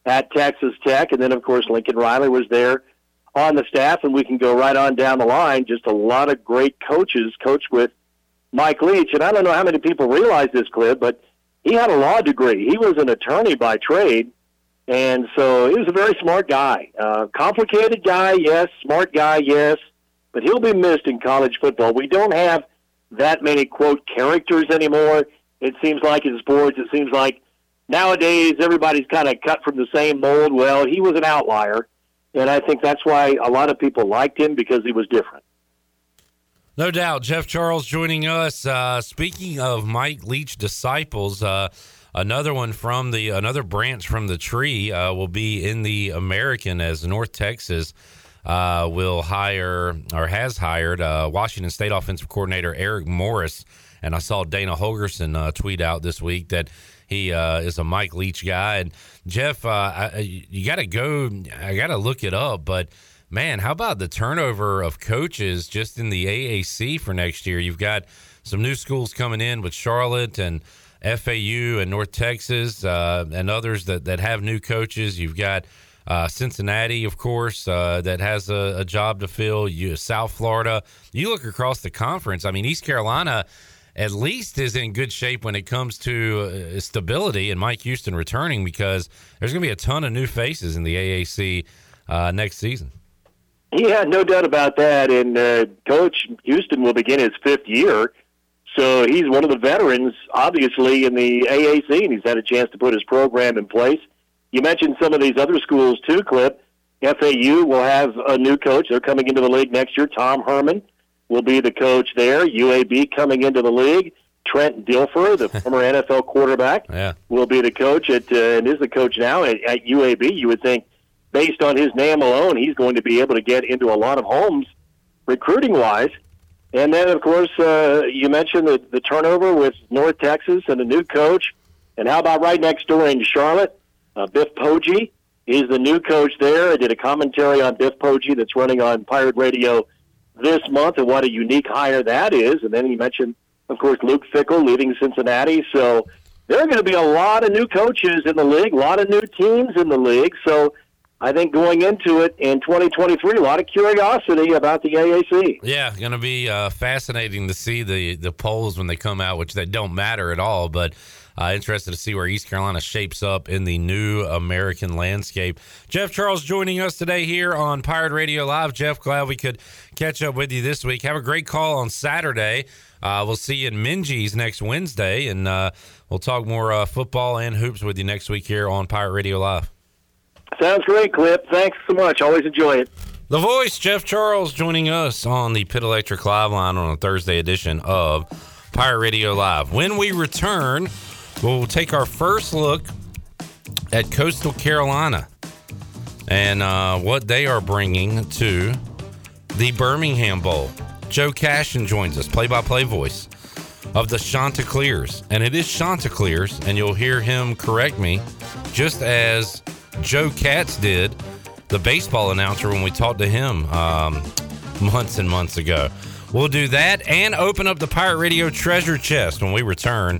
at Texas Tech. And then, of course, Lincoln Riley was there on the staff, and we can go right on down the line. Just a lot of great coaches coached with Mike Leach. And I don't know how many people realize this, Clip, but he had a law degree. He was an attorney by trade. And so he was a very smart guy. Uh, complicated guy, yes. Smart guy, yes. But he'll be missed in college football. We don't have that many, quote, characters anymore it seems like in sports, it seems like nowadays everybody's kind of cut from the same mold. Well, he was an outlier, and I think that's why a lot of people liked him because he was different. No doubt. Jeff Charles joining us. Uh, speaking of Mike Leach disciples, uh, another one from the another branch from the tree uh, will be in the American as North Texas uh, will hire or has hired uh, Washington State offensive coordinator Eric Morris. And I saw Dana Holgorsen uh, tweet out this week that he uh, is a Mike Leach guy. And Jeff, uh, I, you got to go. I got to look it up, but man, how about the turnover of coaches just in the AAC for next year? You've got some new schools coming in with Charlotte and FAU and North Texas uh, and others that, that have new coaches. You've got uh, Cincinnati, of course, uh, that has a, a, job to fill. You South Florida. You look across the conference. I mean, East Carolina at least is in good shape when it comes to uh, stability and Mike Houston returning because there's going to be a ton of new faces in the AAC uh, next season. Yeah, no doubt about that. And uh, Coach Houston will begin his fifth year. So he's one of the veterans, obviously, in the AAC, and he's had a chance to put his program in place. You mentioned some of these other schools, too, Clip. FAU will have a new coach. They're coming into the league next year. Tom Herman will be the coach there. UAB coming into the league. Trent Dilfer, the former NFL quarterback, Yeah. will be the coach at uh, and is the coach now at, at UAB. You would think, based on his name alone, he's going to be able to get into a lot of homes recruiting wise. And then, of course, uh, you mentioned the, the turnover with North Texas and the new coach. And how about right next door in Charlotte, uh, Biff Poggi is the new coach there. I did a commentary on Biff Poggi that's running on Pirate Radio this month and what a unique hire that is. And then he mentioned, of course, Luke Fickell leaving Cincinnati. So there are going to be a lot of new coaches in the league, a lot of new teams in the league. So I think going into it in 2023, a lot of curiosity about the AAC. Yeah, going to be uh, fascinating to see the the polls when they come out, which they don't matter at all. But uh, interested to see where East Carolina shapes up in the new American landscape. Jeff Charles joining us today here on Pirate Radio Live. Jeff, glad we could catch up with you this week. Have a great call on Saturday. Uh, we'll see you in Minges next Wednesday, and uh, we'll talk more uh, football and hoops with you next week here on Pirate Radio Live. Sounds great, Clip. Thanks so much. Always enjoy it. The voice, Jeff Charles, joining us on the Pit Electric Live line on a Thursday edition of Pirate Radio Live. When we return, we'll take our first look at Coastal Carolina and uh, what they are bringing to the Birmingham Bowl. Joe Cashion joins us, play by play voice of the Chanticleers. And it is Chanticleers, and you'll hear him correct me, just as Joe Katz did, the baseball announcer, when we talked to him um, months and months ago. We'll do that and open up the Pirate Radio treasure chest when we return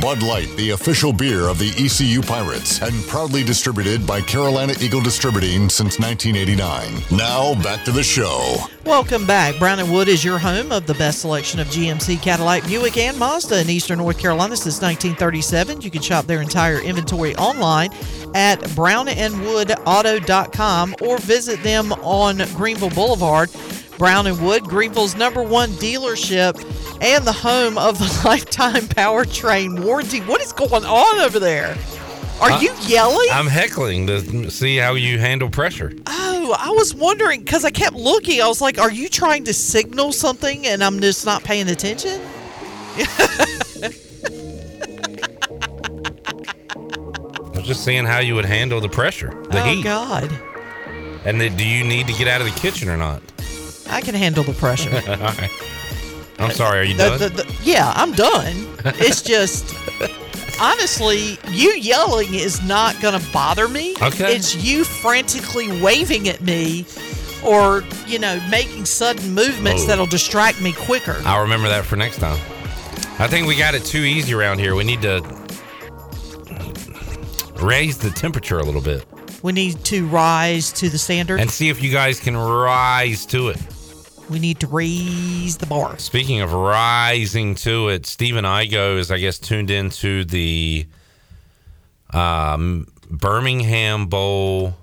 Bud Light, the official beer of the ECU Pirates, and proudly distributed by Carolina Eagle Distributing since 1989. Now, back to the show. Welcome back. Brown and Wood is your home of the best selection of GMC, Cadillac, Buick, and Mazda in Eastern North Carolina since 1937. You can shop their entire inventory online at brownandwoodauto.com or visit them on Greenville Boulevard. Brown and Wood, Greenville's number one dealership and the home of the lifetime powertrain warranty. What is going on over there? Are Uh, you yelling? I'm heckling to see how you handle pressure. Oh, I was wondering because I kept looking. I was like, "Are you trying to signal something?" And I'm just not paying attention. I was just seeing how you would handle the pressure, the oh heat. God, And then, do you need to get out of the kitchen or not? I can handle the pressure. All right. I'm sorry. Are you The- done? the- the- yeah, I'm done. It's just honestly, you yelling is not going to bother me. Okay. It's you frantically waving at me. Or, you know, making sudden movements Oh. that'll distract me quicker. I'll remember that for next time. I think we got it too easy around here. We need to raise the temperature a little bit We need to rise to the standard. and see if you guys can rise to it. We need to raise the bar. Speaking of rising to it, Stephen Igo is, I guess, tuned into the um, Birmingham Bowl.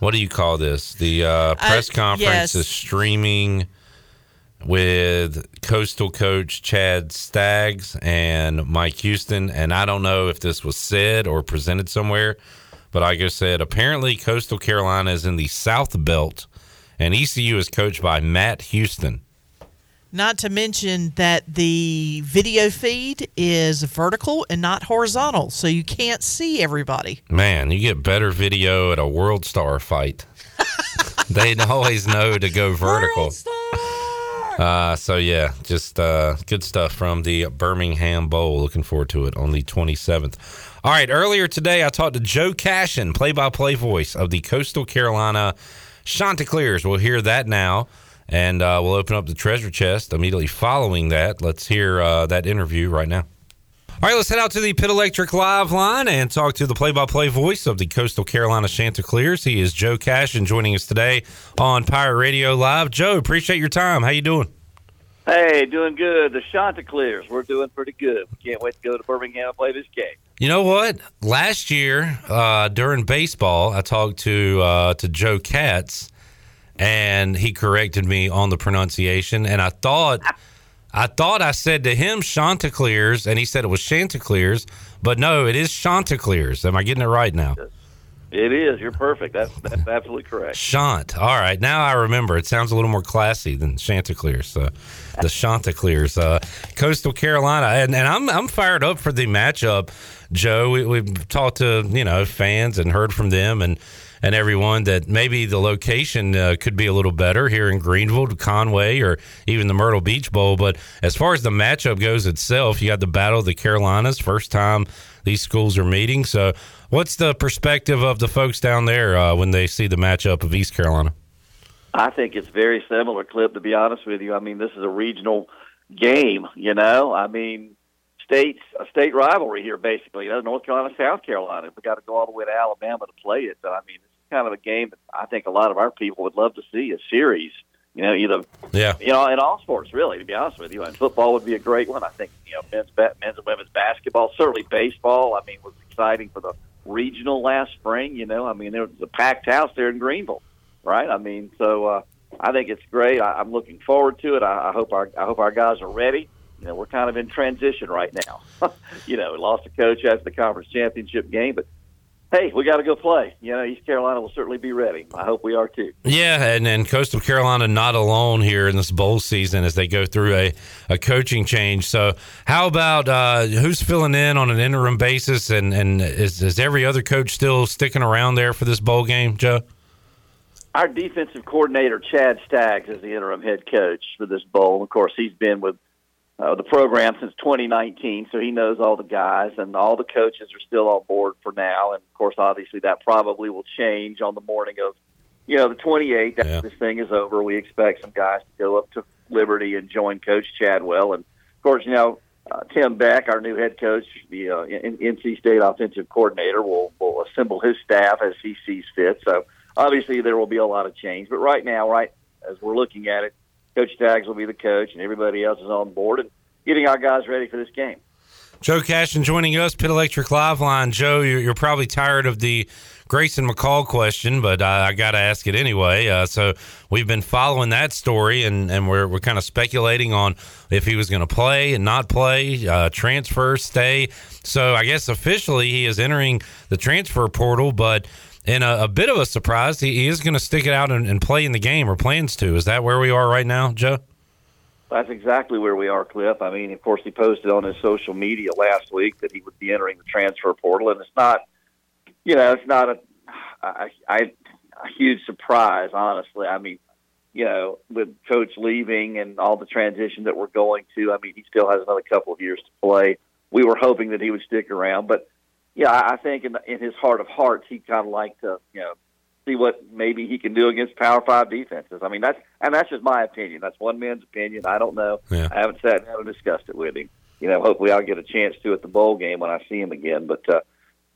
What do you call this? The uh, press conference yes. is streaming with Coastal coach Chad Staggs and Mike Houston. And I don't know if this was said or presented somewhere, but Igo said apparently Coastal Carolina is in the South Belt and ECU is coached by Matt Houston. Not to mention that the video feed is vertical and not horizontal, so you can't see everybody. Man, you get better video at a World Star fight. they always know to go vertical. Uh, so yeah, just uh, good stuff from the Birmingham Bowl. Looking forward to it on the 27th. All right, earlier today I talked to Joe Cashion, play-by-play voice of the Coastal Carolina Chanticleers. We'll hear that now, and uh, we'll open up the treasure chest immediately following that. Let's hear uh, that interview right now. All right, let's head out to the Pit Electric Live line and talk to the play-by-play voice of the Coastal Carolina Chanticleers. He is Joe Cashion joining us today on Pirate Radio Live. Joe, appreciate your time. How you doing? Hey, doing good. The Chanticleers, we're doing pretty good. Can't wait to go to Birmingham and play this game. You know what? Last year uh, during baseball, I talked to uh, to Joe Katz, and he corrected me on the pronunciation. And I thought, I thought I said to him Chanticleers, and he said it was Chanticleers, but no, it is Chanticleers. Am I getting it right now? It is. You're perfect. That's that's absolutely correct. Chant. All right, now I remember. It sounds a little more classy than Chanticleers. So the Chanticleers, uh, Coastal Carolina, and, and I'm I'm fired up for the matchup, Joe. We, we've talked to you know fans and heard from them and and everyone that maybe the location uh, could be a little better here in Greenville, Conway, or even the Myrtle Beach Bowl. But as far as the matchup goes itself, you got the Battle of the Carolinas, first time these schools are meeting. So, what's the perspective of the folks down there uh, when they see the matchup of East Carolina? I think it's very similar, Clip. To be honest with you, I mean this is a regional game. You know, I mean states a state rivalry here, basically. You know, North Carolina, South Carolina. We got to go all the way to Alabama to play it. But I mean, it's kind of a game that I think a lot of our people would love to see a series. You know, either yeah, you know, in all sports, really. To be honest with you, and football would be a great one. I think you know, men's men's and women's basketball, certainly baseball. I mean, was exciting for the regional last spring. You know, I mean, there was a packed house there in Greenville, right? I mean, so uh, I think it's great. I, I'm looking forward to it. I, I hope our I hope our guys are ready. You know, we're kind of in transition right now. you know, we lost a coach after the conference championship game, but hey, we got to go play. You know, East Carolina will certainly be ready. I hope we are too. Yeah, and, and Coastal Carolina not alone here in this bowl season as they go through a, a coaching change. So, how about uh, who's filling in on an interim basis, and, and is, is every other coach still sticking around there for this bowl game, Joe? Our defensive coordinator, Chad Staggs, is the interim head coach for this bowl. Of course, he's been with uh, the program since 2019, so he knows all the guys, and all the coaches are still on board for now. And of course, obviously, that probably will change on the morning of, you know, the 28th. After Yeah. this thing is over, we expect some guys to go up to Liberty and join Coach Chadwell. And of course, you know, uh, Tim Beck, our new head coach, the uh, N- NC State offensive coordinator, will will assemble his staff as he sees fit. So obviously, there will be a lot of change. But right now, right as we're looking at it, Coach Staggs will be the coach, and everybody else is on board and getting our guys ready for this game. Joe Cashion joining us, Pit Electric Live Line. Joe, you're, you're probably tired of the Grayson McCall question, but uh, I got to ask it anyway. Uh, so we've been following that story, and, and we're, we're kind of speculating on if he was going to play and not play, uh, transfer, stay. So I guess officially he is entering the transfer portal, but in a, a bit of a surprise, he, he is going to stick it out and, and play in the game or plans to. Is that where we are right now, Joe? That's exactly where we are, Cliff. I mean, of course, he posted on his social media last week that he would be entering the transfer portal, and it's not, you know, it's not a huge surprise, honestly. I mean, you know, with coach leaving and all the transition that we're going to, I mean, he still has another couple of years to play. We were hoping that he would stick around, but yeah, I think in, in his heart of hearts, he kind of like to, you know, see what maybe he can do against Power Five defenses. I mean, that's and that's just my opinion. That's one man's opinion. I don't know. Yeah. I haven't sat down and discussed it with him. You know, hopefully I'll get a chance to at the bowl game when I see him again. But uh,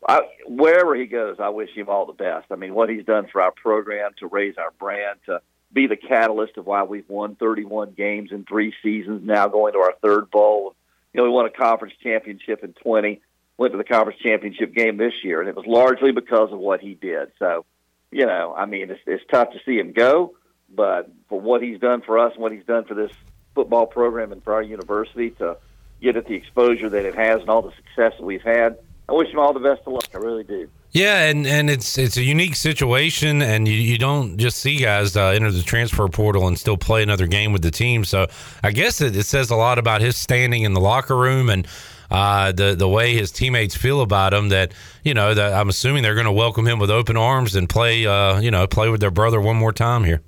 I, wherever he goes, I wish him all the best. I mean, what he's done for our program to raise our brand, to be the catalyst of why we've won 31 games in three seasons, now going to our third bowl. You know, we won a conference championship in 20, went to the conference championship game this year, and it was largely because of what he did. So, you know, I mean, it's, it's tough to see him go, but for what he's done for us and what he's done for this football program and for our university to get it the exposure that it has and all the success that we've had, I wish him all the best of luck. I really do. Yeah, and, and it's it's a unique situation, and you, you don't just see guys uh, enter the transfer portal and still play another game with the team. So I guess it, it says a lot about his standing in the locker room and uh, the the way his teammates feel about him. That you know, that I'm assuming they're going to welcome him with open arms and play uh, you know play with their brother one more time here.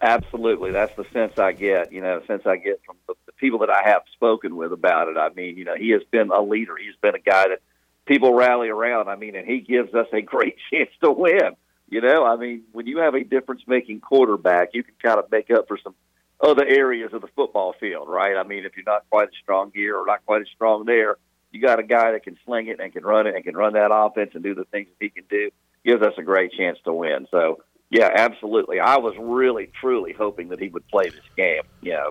Absolutely, that's the sense I get. You know, the sense I get from the, the people that I have spoken with about it. I mean, you know, he has been a leader. He's been a guy that people rally around. I mean, and he gives us a great chance to win. You know, I mean, when you have a difference-making quarterback, you can kind of make up for some other areas of the football field, right? I mean, if you're not quite as strong here or not quite as strong there, you got a guy that can sling it and can run it and can run that offense and do the things that he can do. Gives us a great chance to win. So, yeah, absolutely. I was really, truly hoping that he would play this game. You know,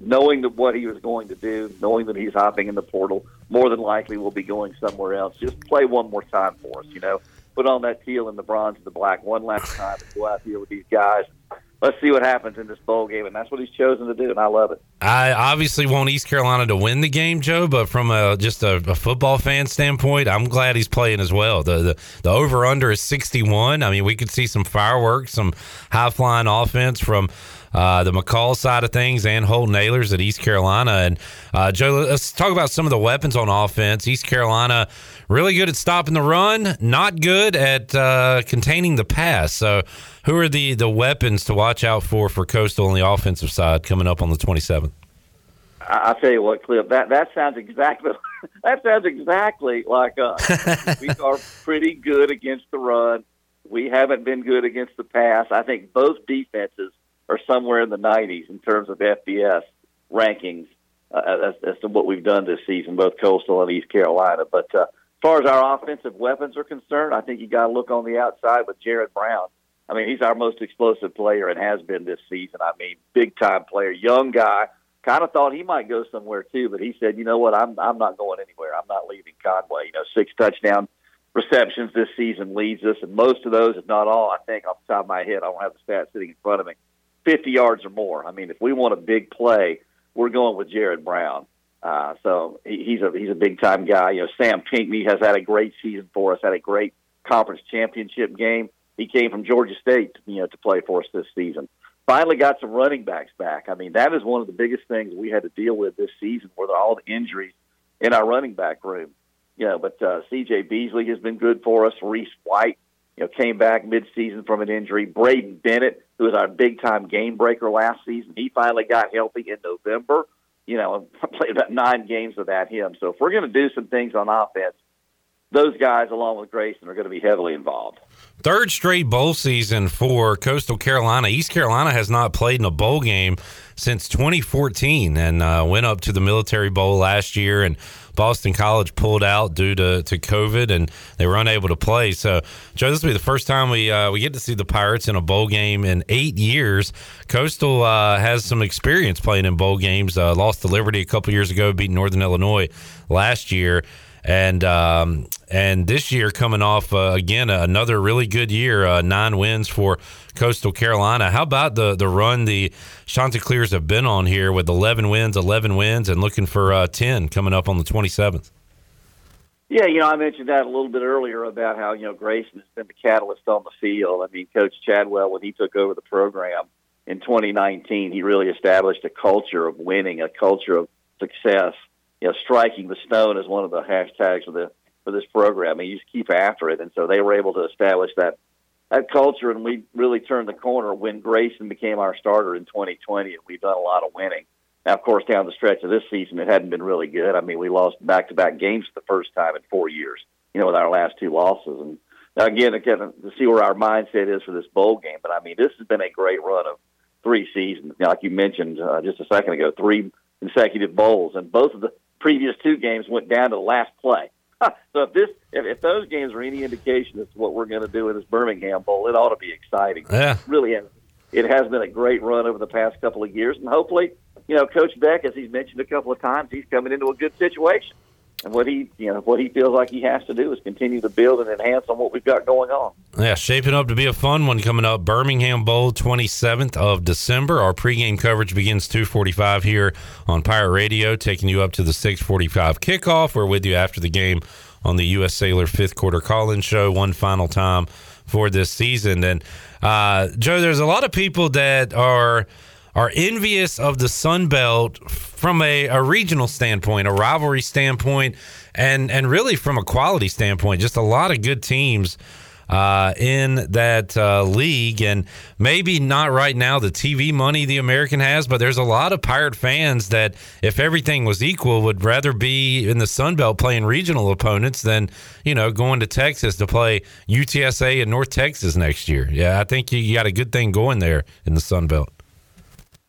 knowing that what he was going to do, knowing that he's hopping in the portal, more than likely will be going somewhere else. Just play one more time for us, you know. Put on that teal and the bronze and the black one last time and go out here with these guys. Let's see what happens in this bowl game, and that's what he's chosen to do, and I love it. I obviously want East Carolina to win the game, Joe, but from a just a, a football fan standpoint, I'm glad he's playing as well. The the, the over under is 61. I mean, we could see some fireworks, some high flying offense from uh, the McCall side of things and Holton Ahlers at East Carolina. And uh, Joe, let's talk about some of the weapons on offense. East Carolina really good at stopping the run, not good at uh, containing the pass. So, who are the the weapons to watch out for for Coastal on the offensive side coming up on the 27th? I- I'll tell you what, Cliff. That that sounds exactly that sounds exactly like us. we are pretty good against the run. We haven't been good against the pass. I think both defenses are somewhere in the 90s in terms of FBS rankings uh, as, as to what we've done this season, both Coastal and East Carolina. But uh, as far as our offensive weapons are concerned, I think you got to look on the outside with Jared Brown. I mean, he's our most explosive player and has been this season. I mean, big time player, young guy. Kind of thought he might go somewhere too, but he said, "You know what? I'm I'm not going anywhere. I'm not leaving Conway. You know, six touchdown receptions this season leads us, and most of those, if not all, I think off the top of my head, I don't have the stats sitting in front of me, 50 yards or more. I mean, if we want a big play, we're going with Jared Brown. Uh, so he, he's a he's a big time guy. You know, Sam Pinkney has had a great season for us, had a great conference championship game. He came from Georgia State, you know, to play for us this season. Finally got some running backs back. I mean, that is one of the biggest things we had to deal with this season, were all the injuries in our running back room. You know, but uh, C.J. Beasley has been good for us. Reese White, you know, came back mid-season from an injury. Braden Bennett, who was our big-time game breaker last season, he finally got healthy in November. You know, I played about nine games without him. So if we're going to do some things on offense, those guys, along with Grayson, are going to be heavily involved. Third straight bowl season for Coastal Carolina. East Carolina has not played in a bowl game since 2014 and uh, went up to the Military Bowl last year. And Boston College pulled out due to, to COVID and they were unable to play. So, Joe, this will be the first time we uh, we get to see the Pirates in a bowl game in eight years. Coastal uh, has some experience playing in bowl games. Uh, lost to Liberty a couple years ago, beat Northern Illinois last year and um, and this year coming off uh, again another really good year, uh, nine wins for Coastal Carolina. How about the the run the Chanticleers have been on here with eleven wins, eleven wins, and looking for uh, ten coming up on the twenty seventh. Yeah, you know, I mentioned that a little bit earlier about how, you know, Grayson has been the catalyst on the field. I mean, Coach Chadwell, when he took over the program in 2019, he really established a culture of winning, a culture of success you know, striking the stone is one of the hashtags for the for this program. I mean, you just keep after it, and so they were able to establish that that culture, and we really turned the corner when Grayson became our starter in 2020, and we've done a lot of winning. Now, of course, down the stretch of this season, it hadn't been really good. I mean, we lost back-to-back games for the first time in four years. You know, with our last two losses, and now again, again to see where our mindset is for this bowl game. But I mean, this has been a great run of three seasons. Now, like you mentioned uh, just a second ago, three consecutive bowls, and both of the previous two games went down to the last play. so if this, if, if those games are any indication as to what we're going to do in this Birmingham Bowl, it ought to be exciting. Yeah, it really has. It has been a great run over the past couple of years, and hopefully, you know, Coach Beck, as he's mentioned a couple of times, he's coming into a good situation. And what he, you know, what he feels like he has to do is continue to build and enhance on what we've got going on. Yeah, shaping up to be a fun one coming up. Birmingham Bowl, 27th of December. Our pregame coverage begins 2:45 here on Pirate Radio, taking you up to the 6:45 kickoff. We're with you after the game on the U.S. Sailor fifth quarter call-in show, one final time for this season. And uh, Joe, there's a lot of people that are are envious of the Sun Belt from a, a, regional standpoint, a rivalry standpoint, and and really from a quality standpoint. Just a lot of good teams uh, in that uh, league, and maybe not right now the TV money the American has, but there's a lot of Pirate fans that, if everything was equal, would rather be in the Sun Belt playing regional opponents than you know going to Texas to play UTSA and North Texas next year. Yeah, I think you, you got a good thing going there in the Sun Belt.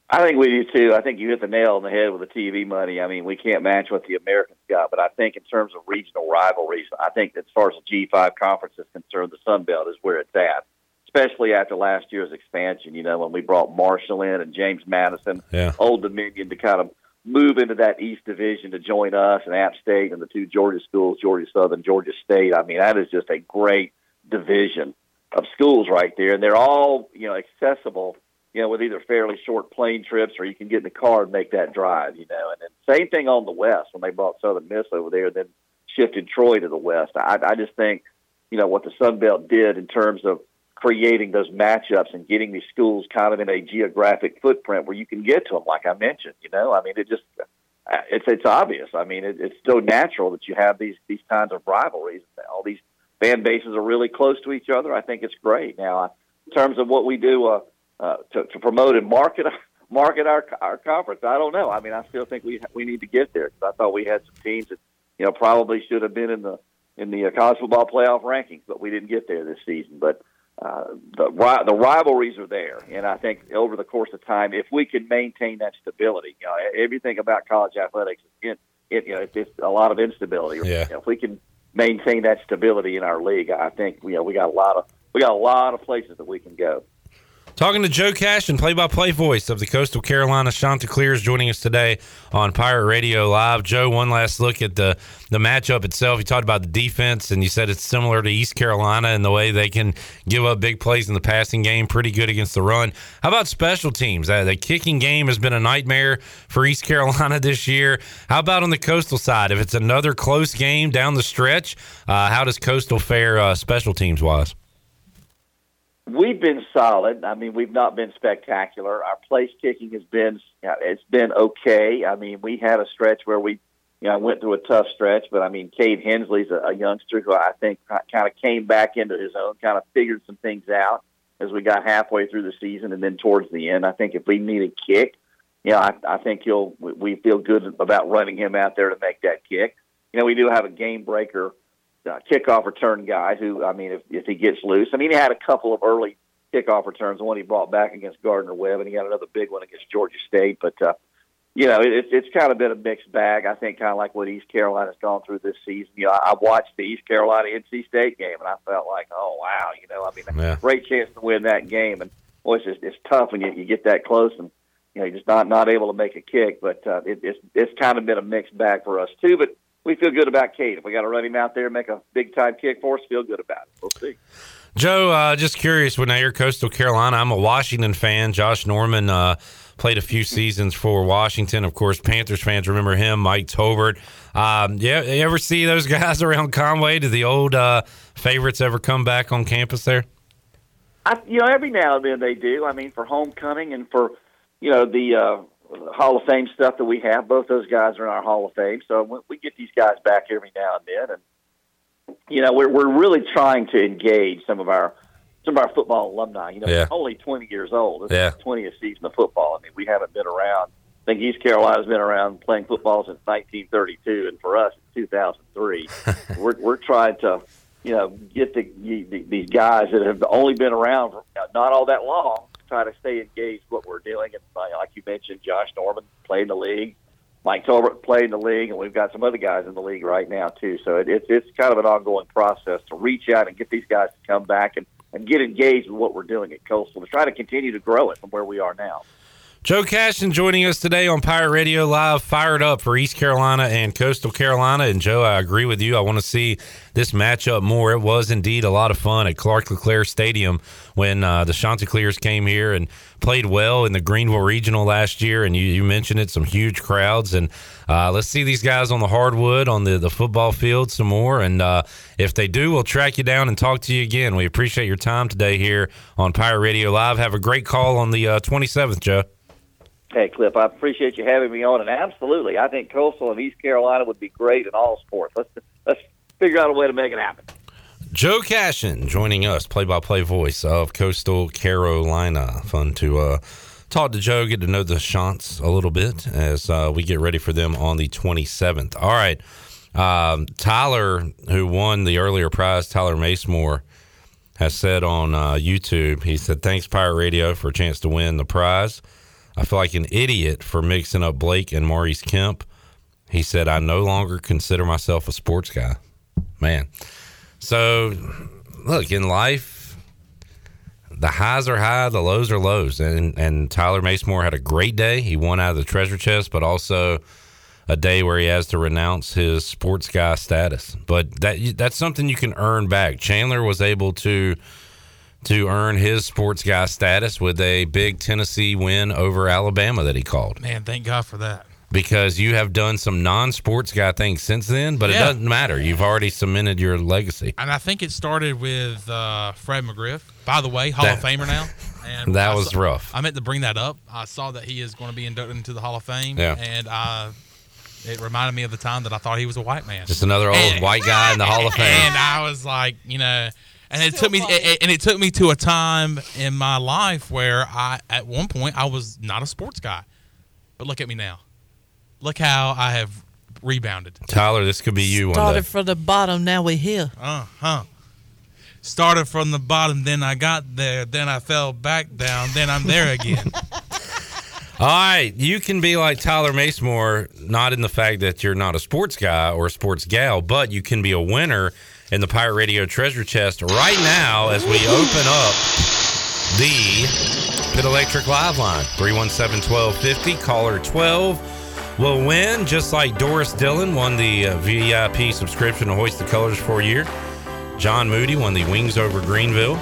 I think we do too. I think you hit the nail on the head with the TV money. I mean, we can't match what the Americans got, but I think in terms of regional rivalries, I think as far as the G5 conference is concerned, the Sun Belt is where it's at, especially after last year's expansion. You know, when we brought Marshall in and James Madison, Yeah. Old Dominion to kind of move into that East Division to join us and App State and the two Georgia schools, Georgia Southern, Georgia State. I mean, that is just a great division of schools right there, and they're all you know accessible. You know, with either fairly short plane trips or you can get in the car and make that drive. You know, and then same thing on the west when they brought Southern Miss over there, then shifted Troy to the west. I, I just think you know what the Sun Belt did in terms of creating those matchups and getting these schools kind of in a geographic footprint where you can get to them. Like I mentioned, you know, I mean, it just it's it's obvious. I mean, it, it's so natural that you have these these kinds of rivalries. All these fan bases are really close to each other. I think it's great. Now, in terms of what we do uh, uh, to, to promote and market market our our conference, I don't know. I mean, I still think we we need to get there because I thought we had some teams that you know probably should have been in the in the uh, college football playoff rankings, but we didn't get there this season. But uh, the the rivalries are there, and I think over the course of time, if we can maintain that stability, you know, everything about college athletics, it, it you know, it's, it's a lot of instability. Yeah. You know, if we can maintain that stability in our league, I think you know we got a lot of we got a lot of places that we can go. Talking to Joe Cashion play-by-play voice of the Coastal Carolina Chanticleers joining us today on Pirate Radio Live. Joe, one last look at the the matchup itself. You talked about the defense, and you said it's similar to East Carolina in the way they can give up big plays in the passing game, pretty good against the run. How about special teams? Uh, the kicking game has been a nightmare for East Carolina this year. How about on the Coastal side? If it's another close game down the stretch, uh, how does Coastal fare uh, special teams wise? We've been solid. I mean, we've not been spectacular. Our place kicking has been it's been okay. I mean, we had a stretch where we, you know, went through a tough stretch, but I mean, Cade Hensley's a, a youngster who I think kind of came back into his own, kind of figured some things out as we got halfway through the season, and then towards the end, I think if we need a kick, you know, I, I think he'll. we- We feel good about running him out there to make that kick. You know, we do have a game breaker uh, kickoff return guy who, I mean, if, if he gets loose, I mean, he had a couple of early kickoff returns, one he brought back against Gardner Webb, and he had another big one against Georgia State. But, uh, you know, it, it's it's kind of been a mixed bag. I think kind of like what East Carolina's gone through this season. You know, I, I watched the East Carolina NC State game, and I felt like, oh wow, you know, I mean, Yeah. great chance to win that game. And boy, it's just it's tough when you, you get that close and you know you're just not not able to make a kick. But uh, it, it's it's kind of been a mixed bag for us too. But we feel good about Cade. If we got to run him out there and make a big time kick for us, feel good about it. We'll see. Joe, uh, just curious. When now you're Coastal Carolina, I'm a Washington fan. Josh Norman uh, played a few seasons for Washington. Of course, Panthers fans remember him. Mike Tolbert. Um, yeah, you ever see those guys around Conway? Do the old uh, favorites ever come back on campus there? I, you know, every now and then they do. I mean, for homecoming and for you know the uh, Hall of Fame stuff that we have, both those guys are in our Hall of Fame. So we, we get these guys back every now and then, and you know, we're we're really trying to engage some of our some of our football alumni. You know, Yeah. only twenty years old. This Yeah. is the twentieth season of football. I mean, we haven't been around. I think East Carolina's been around playing football since 1932, and for us, it's 2003. we're we're trying to, you know, get the, the these guys that have only been around for not all that long, try to stay engaged what we're doing. And uh, like you mentioned, Josh Norman played in the league. Mike Tolbert played in the league, and we've got some other guys in the league right now too. So it, it's it's kind of an ongoing process to reach out and get these guys to come back and, and get engaged with what we're doing at Coastal to try to continue to grow it from where we are now. Joe Cashion joining us today on Pirate Radio Live, fired up for East Carolina and Coastal Carolina. And Joe, I agree with you. I want to see this matchup more. It was indeed a lot of fun at Clark LeClair Stadium when uh, the Chanticleers came here and played well in the Greenville Regional last year. And you, you mentioned it, some huge crowds. And uh, let's see these guys on the hardwood, on the, the football field some more. And uh, if they do, we'll track you down and talk to you again. We appreciate your time today here on Pirate Radio Live. Have a great call on the uh, 27th, Joe. Hey, Clip, I appreciate you having me on, and absolutely, I think Coastal and East Carolina would be great in all sports. Let's let's figure out a way to make it happen. Joe Cashion joining us, play-by-play voice of Coastal Carolina. Fun to uh, talk to Joe, get to know the Chants a little bit as uh, we get ready for them on the 27th. All right, um, Tyler, who won the earlier prize, Tyler Macemore, has said on uh, YouTube, he said, "Thanks Pirate Radio for a chance to win the prize. I feel like an idiot for mixing up Blake and Maurice Kemp." He said, "I no longer consider myself a sports guy." Man. So, look, in life, the highs are high, the lows are lows, and and Tyler Macemore had a great day. He won out of the treasure chest, but also a day where he has to renounce his sports guy status. But that that's something you can earn back. Chandler was able to to earn his sports guy status with a big Tennessee win over Alabama that he called. Man, thank God for that. Because you have done some non-sports guy things since then, but it doesn't matter. You've already cemented your legacy. And I think it started with uh, Fred McGriff. By the way, Hall of Famer now. And That I was saw- rough. I meant to bring that up. I saw that he is going to be inducted into the Hall of Fame. Yeah. And uh, it reminded me of the time that I thought he was a white man. Just another old And- white guy in the Hall of Fame. And I was like, you know, and it took me, a- and it took me to a time in my life where I, at one point, I was not a sports guy. But look at me now. Look how I have rebounded. Tyler, this could be you one day. Started from the bottom, now we're here. Uh huh. Started from the bottom, then I got there, then I fell back down, then I'm there again. All right, you can be like Tyler Macemore, not in the fact that you're not a sports guy or a sports gal, but you can be a winner in the Pirate Radio Treasure Chest right now as we open up the Pit Electric Live Line 317 1250. Caller 12 will win, just like Doris Dillon won the uh, VIP subscription to Hoist the Colors for a year. John Moody won the Wings over Greenville.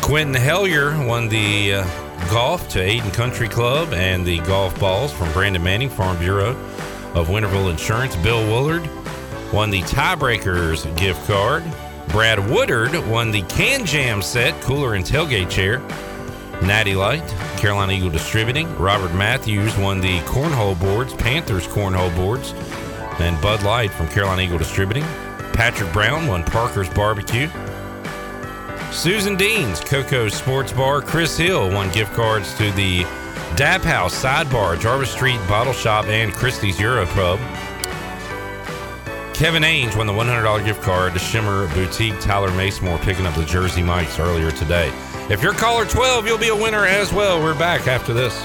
Quentin Hellier won the uh, golf to Ayden Country Club and the golf balls from Brandon Manning, Farm Bureau of Winterville Insurance. Bill Woolard won the Tiebreakers gift card. Brad Woodard won the Can Jam set, cooler and tailgate chair. Natty Light, Carolina Eagle Distributing. Robert Matthews won the cornhole boards, Panthers cornhole boards. And Bud Light from Carolina Eagle Distributing. Patrick Brown won Parker's Barbecue. Susan Dean's Coco Sports Bar. Chris Hill won gift cards to the Dap House Sidebar, Jarvis Street Bottle Shop, and Christie's Euro Pub. Kevin Ainge won the $100 gift card to Shimmer Boutique. Tyler Macemore picking up the Jersey Mikes earlier today. If you're caller 12, you'll be a winner as well. We're back after this.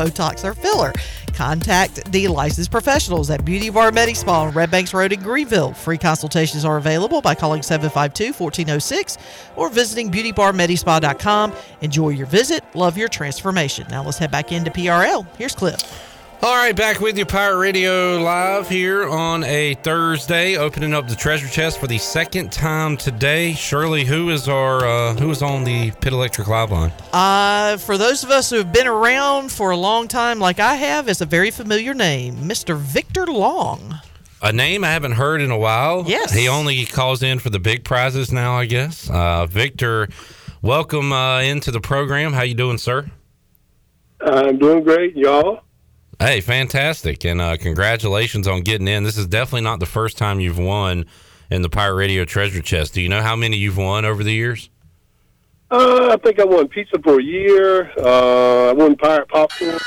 Botox or filler? Contact the licensed professionals at Beauty Bar Medi Spa on Red Banks Road in Greenville. Free consultations are available by calling 752-1406 or visiting beautybarmedispa.com. Enjoy your visit. Love your transformation. Now let's head back into PRL. Here's Cliff. All right, back with you, Pirate Radio Live here on a Thursday, opening up the treasure chest for the second time today. Shirley, who is our uh, who is on the Pit Electric Live line? Uh, for those of us who have been around for a long time, like I have, it's a very familiar name, Mr. Victor Long. A name I haven't heard in a while. Yes. he only calls in for the big prizes now, I guess. Uh, Victor, welcome uh, into the program. How you doing, sir? I'm doing great, y'all. Hey, fantastic, and uh, congratulations on getting in. This is definitely not the first time you've won in the Pirate Radio Treasure Chest. Do you know how many you've won over the years? Uh, I think I won pizza for a year. Uh, I won pirate popcorn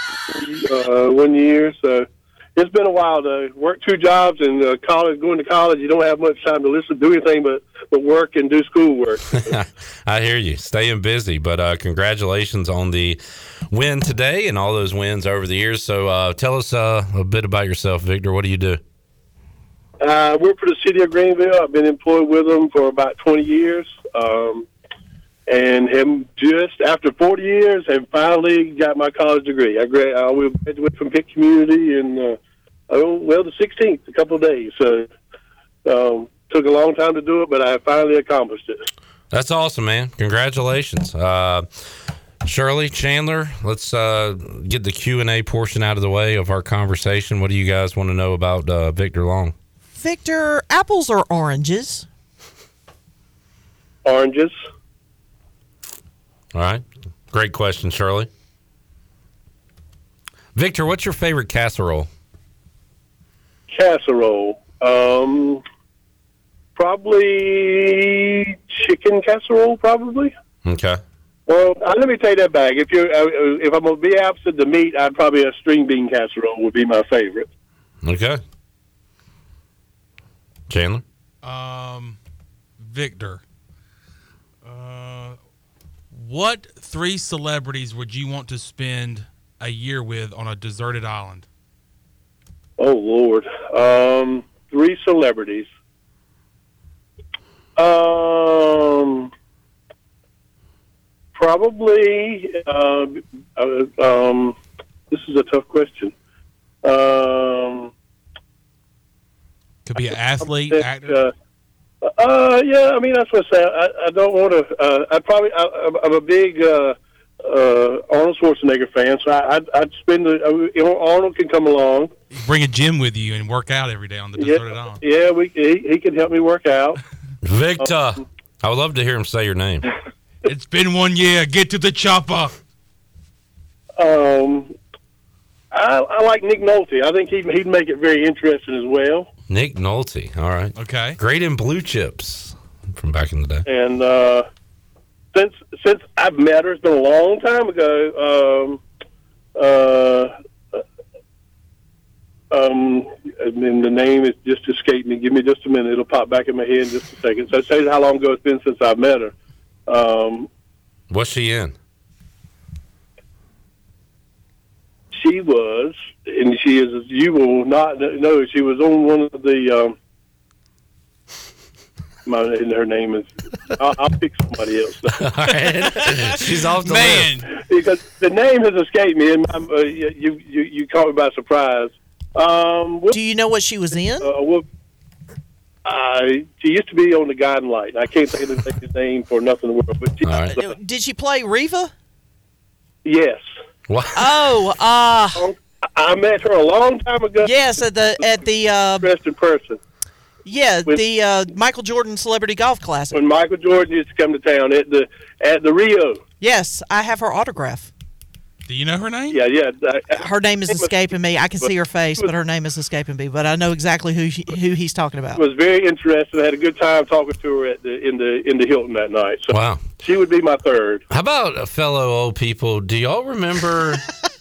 uh, one year. So it's been a while to work two jobs and uh, college. Going to college, you don't have much time to listen, do anything but but work and do schoolwork. I hear you, staying busy. But uh, congratulations on the win today and all those wins over the years. So uh, tell us uh, a bit about yourself, Victor. What do you do? Uh, I work for the city of Greenville. I've been employed with them for about 20 years. Um, and am just after 40 years and finally got my college degree. I, gra- I will graduate from Pitt Community in, uh, oh, well, the 16th, a couple of days. So um, took a long time to do it, but I finally accomplished it. That's awesome, man. Congratulations. Uh, Shirley, Chandler, let's uh, get the Q&A portion out of the way of our conversation. What do you guys want to know about uh, Victor Long? Victor, apples or oranges? Oranges. All right. Great question, Shirley. Victor, what's your favorite casserole? Casserole. Um, probably chicken casserole. Probably. Okay. Well, uh, let me take that back. If you're, uh, if I'm gonna be absent the meat, I'd probably a string bean casserole would be my favorite. Okay. Chandler? Um, Victor. Uh, what three celebrities would you want to spend a year with on a deserted island? Oh Lord, um, three celebrities. Um, probably. Uh, uh, um, this is a tough question. Um, Could be an athlete, actor. Uh, uh, yeah, I mean that's what I say. I, I don't want to. Uh, I probably. I, I'm- I'm a big uh, uh, Arnold Schwarzenegger fan, so I, I'd, I'd spend. The, uh, you know, Arnold can come along. Bring a gym with you and work out every day on the deserted island. Yeah, we he, he can help me work out. Victor. I would love to hear him say your name. It's been one year. Get to the chopper. Um, I, I like Nick Nolte. I think he'd, he'd make it very interesting as well. Nick Nolte. All right. Okay. Great in blue chips from back in the day. And uh, since since I've met her, it's been a long time ago. Um, uh, um, I mean, the name is just escaped me. Give me just a minute; it'll pop back in my head in just a second. So, tell say how long ago it's been since I've met her. Um, What's she in? she was, and she is. You will not know. She was on one of the. Um, my, and her name is. I'll, I'll pick somebody else. She's off the Man. because the name has escaped me, and I'm, uh, you you you caught me by surprise. Um, Do you know what she was in? Uh, well, I she used to be on the Guiding Light. I can't think of the name for nothing in the world, but she, Did she play Reva? yes. What? Oh, uh I met her a long time ago. Yes, at the at the uh, dressed in person. yeah With- the uh, Michael Jordan Celebrity Golf Classic. When Michael Jordan used to come to town at the at the Rio. Yes, I have her autograph. Do you know her name? Yeah, yeah. Her name is escaping me. I can see her face, but her name is escaping me. But I know exactly who she, who he's talking about. was very interested. I had a good time talking to her at the in the in the Hilton that night. So Wow. she would be my third. How about uh, fellow old people? Do y'all remember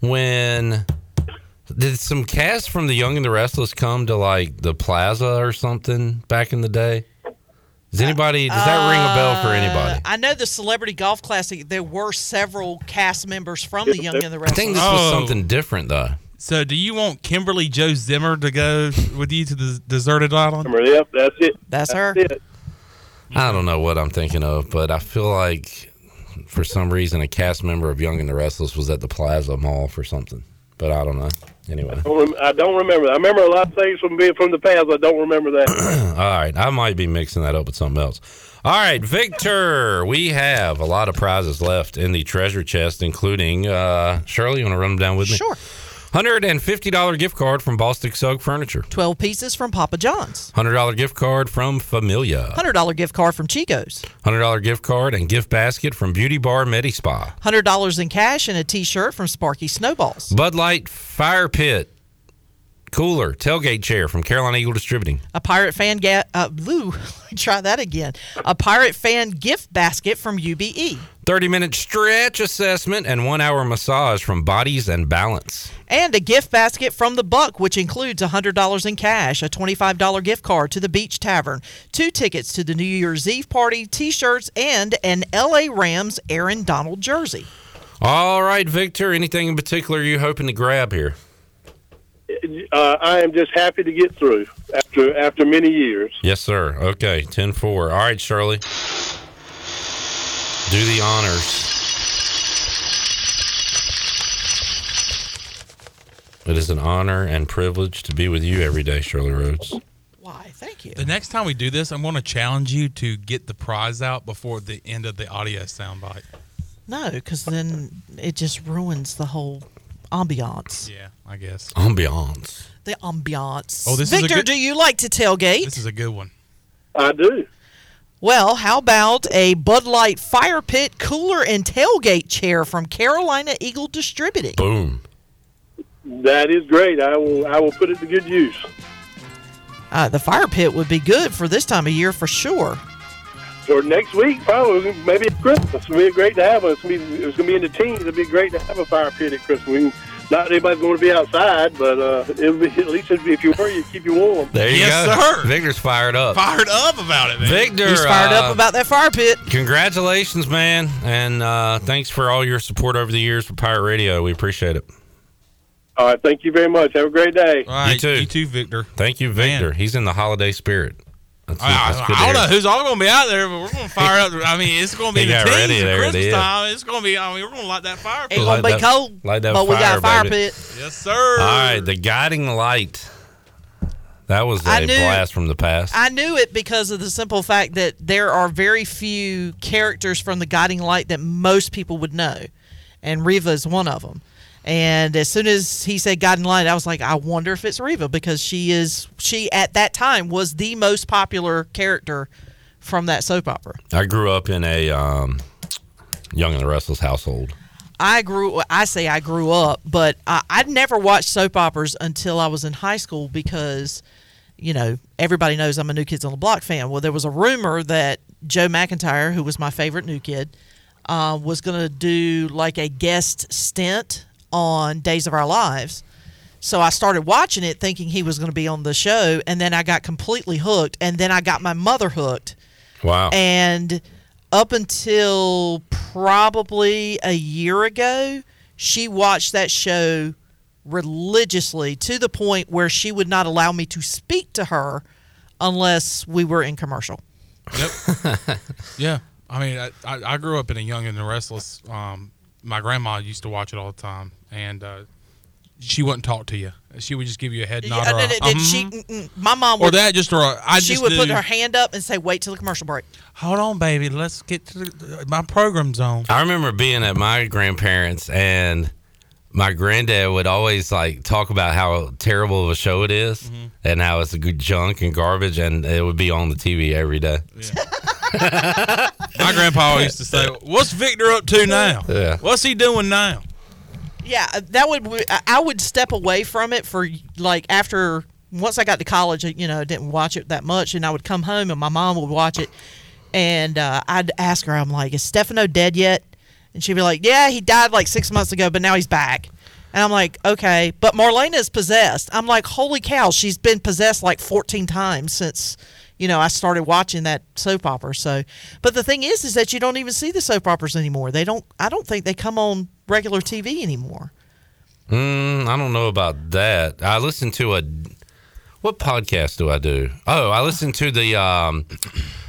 when did some cast from The Young and the Restless come to like the Plaza or something back in the day? Does anybody does that ring a bell for anybody? Uh, I know the Celebrity Golf Classic. There were several cast members from the Young and the Restless. I think this Oh. was something different though. So, do you want Kimberly Jo Zimmer to go with you to the deserted island? Yep, that's it. That's her. it. I don't know what I'm thinking of, but I feel like for some reason a cast member of Young and the Restless was at the Plaza Mall for something. But I don't know. Anyway. I don't rem- I don't remember. I remember a lot of things from being from the past. I don't remember that. All right, I might be mixing that up with something else. All right, Victor, we have a lot of prizes left in the treasure chest, including uh, Shirley. You want to run them down with me? Sure. Hundred and fifty dollar gift card from Bostic Sugg Furniture. 12 pieces from Papa John's. Hundred dollar gift card from Familia. $100 gift card from Chico's. Hundred dollar gift card and gift basket from Beauty Bar Medi Spa. $100 in cash and a t shirt from Sparky Snowballs. Bud Light Fire Pit. Cooler tailgate chair from Carolina Eagle Distributing. A Pirate fan ga- uh, blue. Try that again. A Pirate fan gift basket from. UBE. 30 minute stretch assessment and one hour massage from Bodies and Balance. And a gift basket from the Buck, which includes $100 in cash, a $25 gift card to the Beach Tavern, two tickets to the New Year's Eve party, t shirts, and an LA Rams Aaron Donald jersey. All right, Victor, anything in particular you hoping to grab here? Uh, I am just happy to get through after after many years. Yes, sir. Okay, 10 4. All right, Shirley. Do the honors. It is an honor and privilege to be with you every day, Shirley Rhodes. Why, thank you. The next time we do this, I'm going to challenge you to get the prize out before the end of the audio soundbite. No, because then it just ruins the whole ambiance. Yeah, I guess. Ambiance. The ambiance. Oh, this is a Victor, good- do you like to tailgate? This is a good one. I do. Well, how about a Bud Light fire pit cooler and tailgate chair from Carolina Eagle Distributing? Boom. That is great. I will I will put it to good use. Uh, the fire pit would be good for this time of year for sure. For next week, probably maybe at Christmas. It'll be great to have one. It's gonna be, it's gonna be in the teens. It'll be great to have a fire pit at Christmas. We can, not anybody's going to be outside, but uh, it'll be, at least if you were, you keep you warm. There you Yes, go. sir. Victor's fired up. Fired up about it, man. Victor, He's fired uh, up about that fire pit. Congratulations, man, and uh, thanks for all your support over the years for Pirate Radio. We appreciate it. All right, thank you very much. Have a great day. All right, you too. You too, Victor. Thank you, Victor. He's in the holiday spirit. That's, I, that's good I don't hear. know who's all going to be out there, but we're going to fire up. I mean, it's going to be the got teens ready at there Christmas end. time. It's going to be. I mean, we're going to light that fire. It's gonna be cold, light that but we got a fire baby. pit. Yes, sir. All right, the guiding light. That was a I knew- blast from the past. I knew it because of the simple fact that there are very few characters from the Guiding Light that most people would know, and Reva is one of them. And as soon as he said Guiding Light, I was like, I wonder if it's Reva because she is she at that time was the most popular character from that soap opera. I grew up in a um, Young and the Restless household. I grew. I say I grew up, but I, I'd never watched soap operas until I was in high school because, you know, everybody knows I'm a New Kids on the Block fan. Well, there was a rumor that Joe McIntyre, who was my favorite New Kid, uh, was going to do like a guest stint on Days of Our Lives. So I started watching it, thinking he was going to be on the show, and then I got completely hooked, and then I got my mother hooked. Wow. And up until probably a year ago, she watched that show religiously to the point where she would not allow me to speak to her unless we were in commercial. Yep. yeah, I mean, I, I, I grew up in a Young and the Restless. Um, my grandma used to watch it all the time, and uh, she wouldn't talk to you. She would just give you a head nod. Yeah, or, a, did- did "Mhm." she, mm-mm. my mom or would, that, just or a, I she just would put her hand up and say, "Wait till the commercial break." Hold on, baby. Let's get to the, my program's on. I remember being at my grandparents and my granddad would always like talk about how terrible of a show it is Mm-hmm. and how it's a good junk and garbage and it would be on the TV every day. My grandpa always used to say, "What's Victor up to now? Yeah. What's he doing now?" Yeah, uh, that would I- I would step away from it for like after once I got to college, you know, I didn't watch it that much, and I would come home and my mom would watch it, and uh, I'd ask her, I'm like, "Is Stefano dead yet?" And she'd be like, "Yeah, he died like six months ago, but now he's back." And I'm like, "Okay," but Marlena is possessed. I'm like, "Holy cow, she's been possessed like 14 times since." You know, I started watching that soap opera. So, but the thing is, is that you don't even see the soap operas anymore. They don't. I don't think they come on regular TV anymore. Mm, I don't know about that. I listen to a what podcast do I do? Oh, I listen to the um,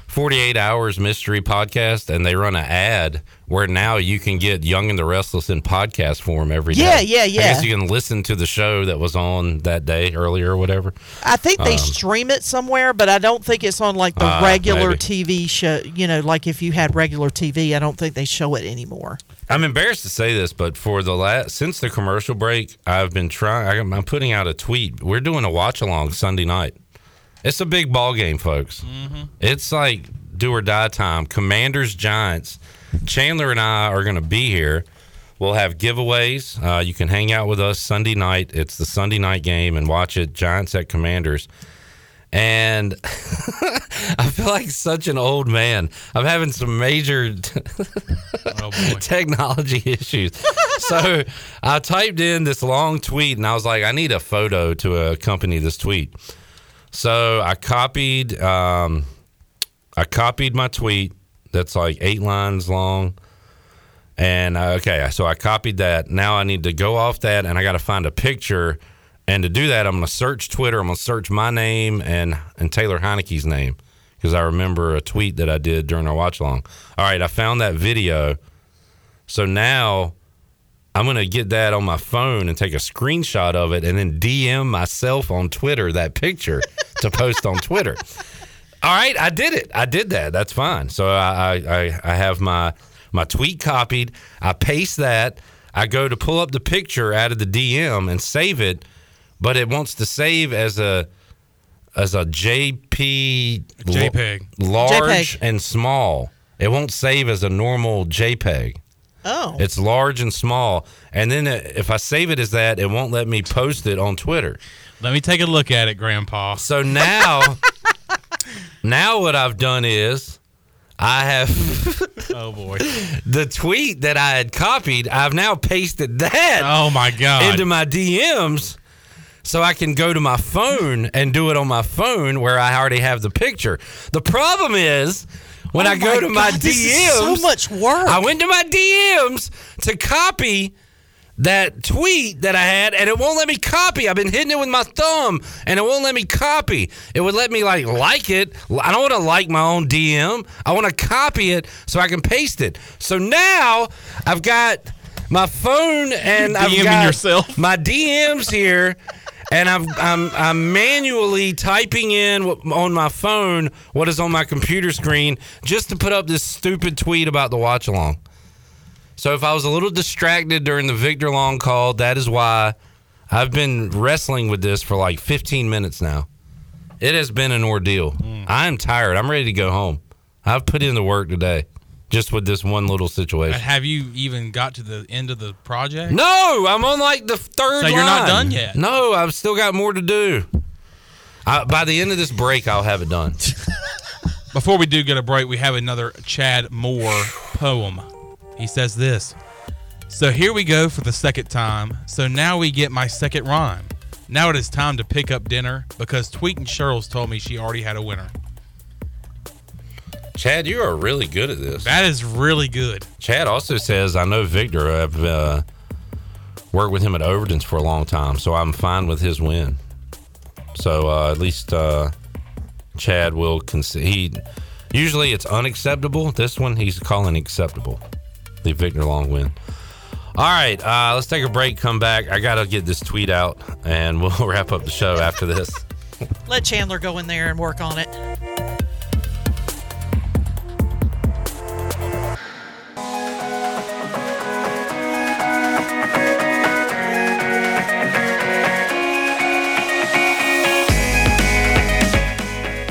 48 Hours Mystery podcast, and they run an ad where now you can get Young and the Restless in podcast form every day. Yeah, yeah, yeah. I guess you can listen to the show that was on that day earlier or whatever. I think they Um, stream it somewhere, but I don't think it's on like the Ah, regular maybe. TV show. You know, like if you had regular TV, I don't think they show it anymore. I'm embarrassed to say this, but for the last since the commercial break, I've been trying. I'm putting out a tweet. We're doing a watch along Sunday night. It's a big ball game, folks. It's like do or die time. Commanders Giants. Chandler and I are going to be here. We'll have giveaways. Uh, you can hang out with us Sunday night. It's the Sunday night game and watch it. Giants at Commanders. And I feel like such an old man. I'm having some major technology issues. so I typed in this long tweet and I was like, I need a photo to accompany this tweet. So I copied, um, I copied my tweet that's like eight lines long. And okay, so I copied that. Now I need to go off that and I got to find a picture. And to do that, I'm going to search Twitter. I'm going to search my name and, and Taylor Heinicke's name because I remember a tweet that I did during our watch along. All right, I found that video. So now I'm going to get that on my phone and take a screenshot of it and then DM myself on Twitter that picture to post on Twitter. All right, I did it. I did that. That's fine. So I, I, I, I have my my tweet copied. I paste that. I go to pull up the picture out of the DM and save it, but it wants to save as a as a JP JPEG. large JPEG. and small. It won't save as a normal JPEG. Oh. It's large and small. And then it, if I save it as that, it won't let me post it on Twitter. Let me take a look at it, Grandpa. So now, now what I've done is I have oh boy, the tweet that I had copied. I've now pasted that. Oh my god! Into my DMs. So I can go to my phone and do it on my phone where I already have the picture. The problem is when Oh I go to my God, DMs, this is so much work. I went to my DMs to copy that tweet that I had, and it won't let me copy. I've been hitting it with my thumb, and it won't let me copy. It would let me like like it. I don't want to like my own DM. I want to copy it so I can paste it. So now I've got my phone and You're I've DMing got yourself. my DMs here. And I'm, I'm I'm manually typing in on my phone what is on my computer screen just to put up this stupid tweet about the watch along. So if I was a little distracted during the Victor Long call, that is why I've been wrestling with this for like 15 minutes now. It has been an ordeal. Mm. I'm tired. I'm ready to go home. I've put in the work today just with this one little situation. Have you even got to the end of the project? No, I'm on like the third So you're not done yet? No, I've still got more to do. I, by the end of this break, I'll have it done. Before we do get a break, we have another Chad Moore poem. He says this. So here we go for the second time. So now we get my second rhyme. Now it is time to pick up dinner because Tweet and Cheryl's told me she already had a winner. Chad, you are really good at this. That is really good. Chad also says, I know Victor. I've uh, worked with him at Overton's for a long time, so I'm fine with his win. So uh, at least uh, Chad will concede. He, usually it's unacceptable. This one, he's calling acceptable. The Victor Long win. All right, uh, let's take a break, come back. I got to get this tweet out, and we'll wrap up the show after this. Let Chandler go in there and work on it.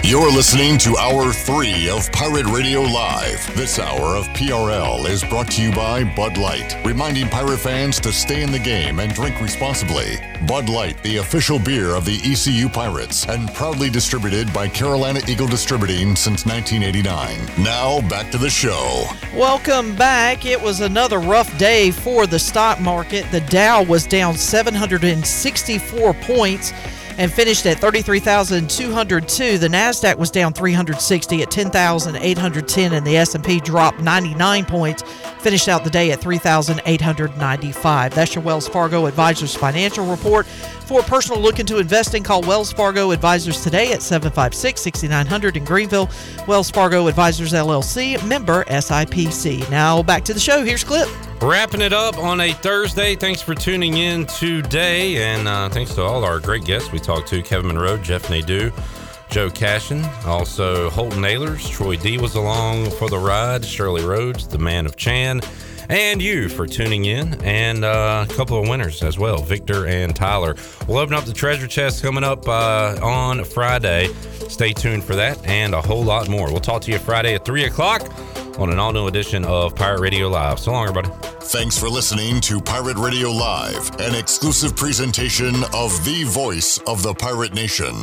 You're listening to Hour 3 of Pirate Radio Live. This hour of PRL is brought to you by Bud Light, reminding pirate fans to stay in the game and drink responsibly. Bud Light, the official beer of the ECU Pirates, and proudly distributed by Carolina Eagle Distributing since 1989. Now, back to the show. Welcome back. It was another rough day for the stock market. The Dow was down 764 points and finished at 33,202. The Nasdaq was down 360 at 10,810 and the S&P dropped 99 points, finished out the day at 3,895. That's your Wells Fargo Advisors financial report. For a personal look into investing, call Wells Fargo Advisors today at 756-6900 in Greenville. Wells Fargo Advisors LLC, member SIPC. Now back to the show. Here's Clip. Wrapping it up on a Thursday. Thanks for tuning in today, and uh, thanks to all our great guests we talked to: Kevin Monroe, Jeff Nadeau, Joe Cashion, also Holton Ahlers, Troy D was along for the ride, Shirley Rhodes, the man of Chan, and you for tuning in, and uh, a couple of winners as well, Victor and Tyler. We'll open up the treasure chest coming up uh, on Friday. Stay tuned for that and a whole lot more. We'll talk to you Friday at 3 o'clock on an all new edition of Pirate Radio Live. So long, everybody. Thanks for listening to Pirate Radio Live, an exclusive presentation of the voice of the pirate nation.